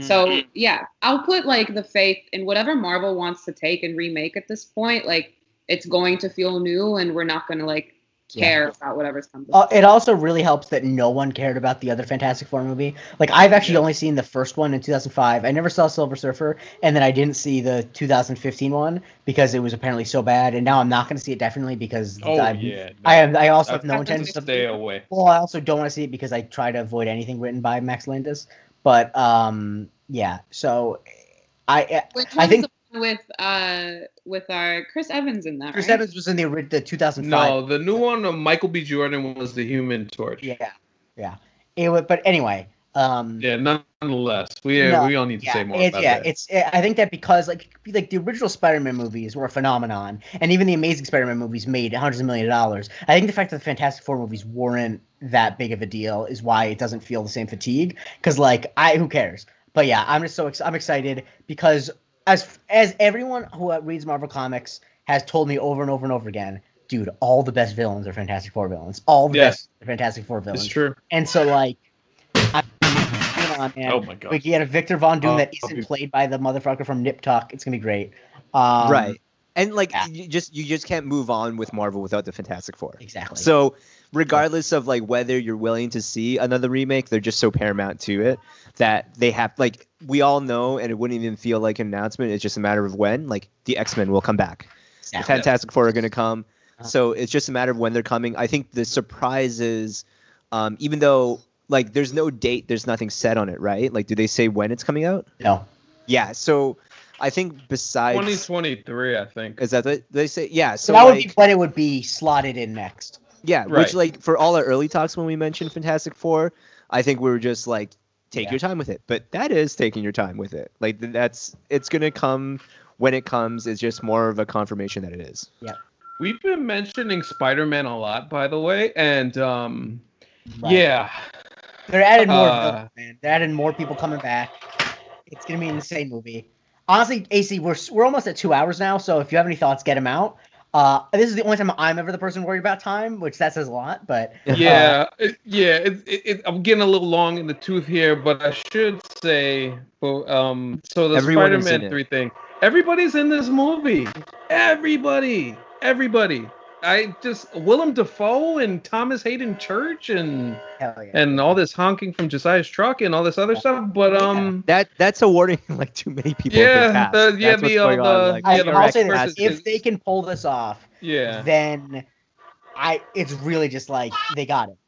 so yeah i'll put like the faith in whatever marvel wants to take and remake at this point like it's going to feel new and we're not going to like Yeah. care about whatever's coming Uh, it also really helps that no one cared about the other Fantastic Four movie. Like I've actually only seen the first one in 2005. I never saw Silver Surfer, and then I didn't see the 2015 one because it was apparently so bad. And now I'm not going to see it definitely because Oh, I, yeah. I am. I also I- have no I- intention of Stay away. Well, I also don't want to see it because I try to avoid anything written by Max Landis. But um, yeah. So I Which I think with uh with our Chris Evans in that? Chris right? Evans was in the ori- the 2005. No, the new one of Michael B. Jordan was the Human Torch. Yeah, yeah. It would, but anyway. Um, Yeah, nonetheless, we No, we all need to yeah, say more it's, about yeah, that. it's. I think that because like like the original Spider-Man movies were a phenomenon, and even the Amazing Spider-Man movies made hundreds of million dollars. I think the fact that the Fantastic Four movies weren't that big of a deal is why it doesn't feel the same fatigue. Because like I, who cares? But yeah, I'm just so ex- I'm excited because as as everyone who uh, reads Marvel comics has told me over and over and over again, dude, all the best villains are Fantastic Four villains. All the Yes. best Fantastic Four villains. it's true. And so like, I, you on, man. Oh my god. We get a Victor Von Doom Oh, that I'll isn't be- played by the motherfucker from Nip Tuck. It's gonna be great. Um, right. And like yeah. you just you just can't move on with Marvel without the Fantastic Four. Exactly. So regardless of like whether you're willing to see another remake, they're just so paramount to it that they have like we all know and it wouldn't even feel like an announcement. It's just a matter of when. Like the X Men will come back. The Exactly. Fantastic Four are gonna come. Uh-huh. So it's just a matter of when they're coming. I think the surprise is um, even though like there's no date, there's nothing set on it, right? Like do they say when it's coming out? no. Yeah. So I think besides 2023, I think. is that what they say? Yeah. So, So that would be when it would be slotted in next. Yeah, Right. which like for all our early talks when we mentioned Fantastic Four, I think we were just like take Yeah. your time with it. But that is taking your time with it. Like that's it's gonna come when it comes. It's just more of a confirmation that it is. Yeah. We've been mentioning Spider-Man a lot, by the way, and um, Right. yeah, They're adding more Uh, villains, man. They're adding more people coming back. It's gonna be an insane movie. Honestly, AC, we're we're almost at two hours now. So if you have any thoughts, get them out. Uh, this is the only time I'm ever the person worried about time, which that says a lot. But <laughs> yeah, it, yeah. It, it, it, I'm getting a little long in the tooth here, but I should say, well, um, so the Everyone is Spider-Man three thing. Everybody's in this movie. Everybody, everybody. I just Willem Dafoe and Thomas Haden Church and yeah. and all this honking from Josiah's truck and all this other stuff. But um, That that's awarding <laughs> like too many people. Yeah, the- yeah, That's the, uh, on, the- like, I, yeah, the I'll say this: if they can pull this off, yeah, then I it's really just like they got it.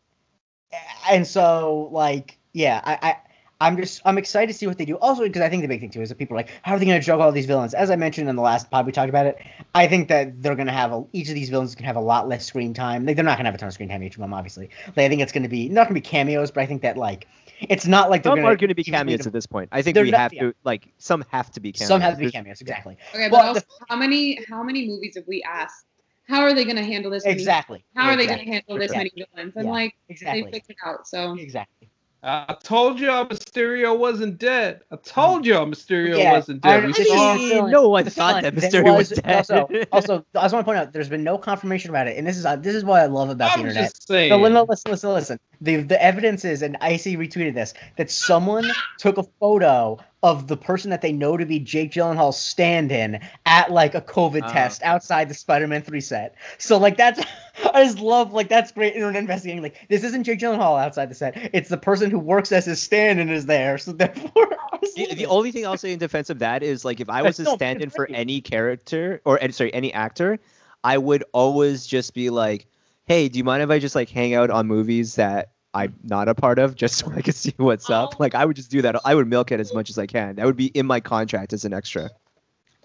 And so like yeah, I, I I'm just I'm excited to see what they do. Also because I think the big thing too is that people are like, how are they going to juggle all these villains? As I mentioned in the last pod we talked about it, I think that they're going to have a, each of these villains can have a lot less screen time. Like they're not going to have a ton of screen time each of them, obviously. Like, I think it's going to be not going to be cameos, but I think that like it's not like they're some gonna, are going to be cameos need at this point. I think we not- have yeah. to like some have to be cameos. some have to be cameos, exactly. Okay, but Well, also, how many how many movies have we asked? How are they going to handle this? many- Exactly. How are they going to handle this Yeah. many villains? And Yeah. like they Exactly. figured it out. So Exactly. I told y'all Mysterio wasn't dead. I told y'all Mysterio Yeah, wasn't dead. I- We I saw. mean- no one thought that that Mysterio was, was- dead. Also, also, I just want to point out there's been no confirmation about it, and this is uh, this is what I love about the I'm internet. just saying. No, no, listen, listen, listen. The the evidence is, and IC retweeted this, that someone took a photo of the person that they know to be Jake Gyllenhaal's stand-in at like a COVID Ah. test outside the Spider-Man 3 set. So like that's <laughs> I just love like that's great internet investigating. Like this isn't Jake Gyllenhaal outside the set. It's the person who works as his stand-in is there. So therefore <laughs> The, the only thing I'll say in defense of that is like if I was a stand-in for any character or any- sorry any actor, I would always just be like, "Hey, do you mind if I just like hang out on movies that I'm not a part of, just <laughs> so I can see what's up?" Like I would just do that. I would milk it as much as I can. That would be in my contract as an extra.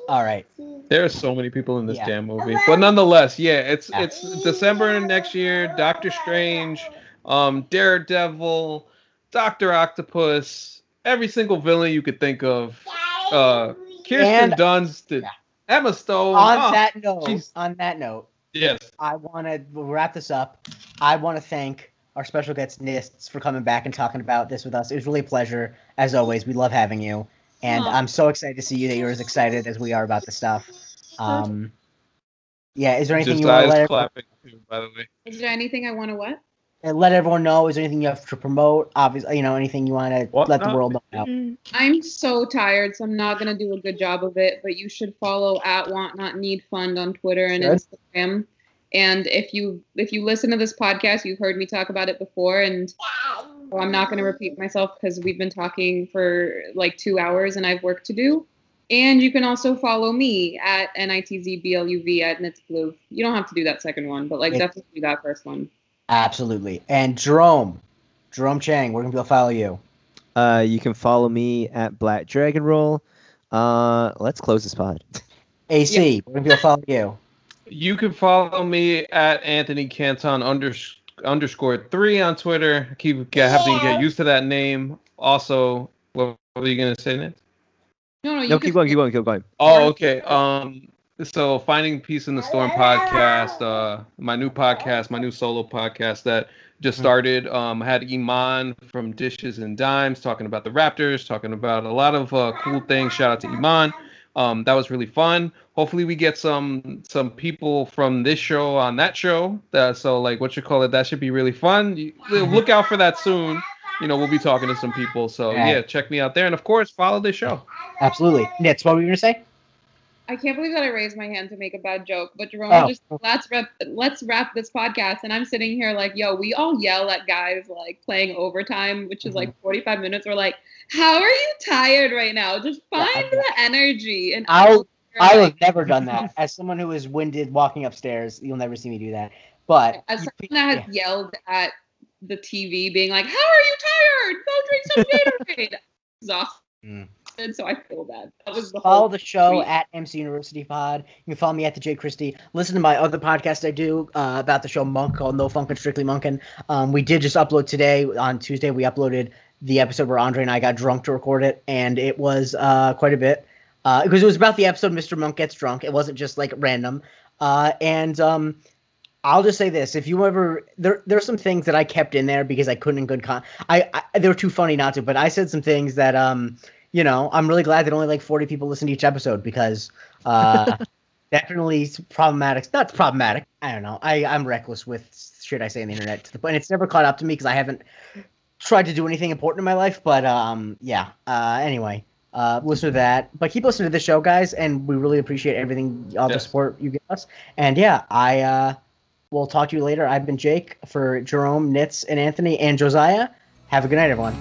all right. There are so many people in this Yeah. damn movie, but nonetheless, yeah, it's Yeah. it's December next year. Doctor Strange, um, Daredevil, Doctor Octopus, every single villain you could think of. Uh, Kirsten And- Dunst, Yeah. Emma Stone. on oh, that note, jeez. on that note, yes, I want to wrap this up. I want to thank our special guest Nitz for coming back and talking about this with us. It was really a pleasure, as always. We love having you, and Aw. I'm so excited to see you that you're as excited as we are about the stuff. Um, yeah, is there anything just you want to eyes let, clapping too, by the way. is there anything I want to what? Uh, let everyone know? Is there anything you have to promote? Obviously, you know, anything you want to What? let the world know about? Mm, I'm so tired, so I'm not gonna do a good job of it. But you should follow at Want Not Need Fund on Twitter and Good. Instagram. And if you if you listen to this podcast, you've heard me talk about it before, and well, I'm not gonna repeat myself because we've been talking for like two hours and I've work to do. And you can also follow me at nitzbluv at nitzbluv. You don't have to do that second one, but like It- definitely do that first one. Absolutely. And Jerome, Jerome Chang, where can people follow you? Uh, you can follow me at Black Dragon Roll. Uh, let's close this pod. <laughs> AC, where can people follow you? You can follow me at Anthony Canton unders- underscore three on Twitter. I keep get, having to get used to that name. Also, what, what were you gonna say next? No, no, you No, can keep going, keep going, keep going. Oh, okay. Um, so finding peace in the storm podcast, uh, my new podcast, my new solo podcast that just started. Um, I had Iman from Dishes and Dimes talking about the Raptors, talking about a lot of uh, cool things. Shout out to Iman. Um, that was really fun. Hopefully, we get some some people from this show on that show. Uh, so, like, what you call it? That should be really fun. You, look out for that soon. you know, we'll be talking to some people. So Yeah. yeah, check me out there, and of course, follow the show. Absolutely. Nitz, what were you gonna say? I can't believe that I raised my hand to make a bad joke, but Jerome Oh. just let's wrap let's wrap this podcast, and I'm sitting here like, yo, we all yell at guys like playing overtime, which is Mm-hmm. like 45 minutes. We're like, how are you tired right now? Just find I- the energy. And I'll I like, have never done that. <laughs> As someone who is winded walking upstairs, you'll never see me do that. But as someone that has yelled at the TV, being like, "How are you tired? Go drink some <laughs> Gatorade." Exhausted, Mm. So I feel bad. That was the follow the show tweet. at MC University Pod. You can follow me at the J Christie. Listen to my other podcast I do uh, about the show Monk called No Funk and Strictly Monkin. Um, we did just upload today on Tuesday. We uploaded the episode where Andre and I got drunk to record it, and it was uh, quite a bit uh, because it was about the episode Mr. Monk gets drunk. It wasn't just like random. Uh, and um, I'll just say this: if you ever there, there's some things that I kept in there because I couldn't in good con. I, I they were too funny not to, but I said some things that um you know, I'm really glad that only like 40 people listen to each episode because uh, <laughs> definitely it's problematic. Not problematic. I don't know. I, I'm reckless with shit I say on the internet to the point. It's never caught up to me because I haven't tried to do anything important in my life. But um, yeah. Uh, anyway, uh, listen to that. But keep listening to the show, guys, and we really appreciate everything, all the support you give us. And yeah, I uh, will talk to you later. I've been Jake for Jerome, Nitz, and Anthony, and Josiah. Have a good night, everyone.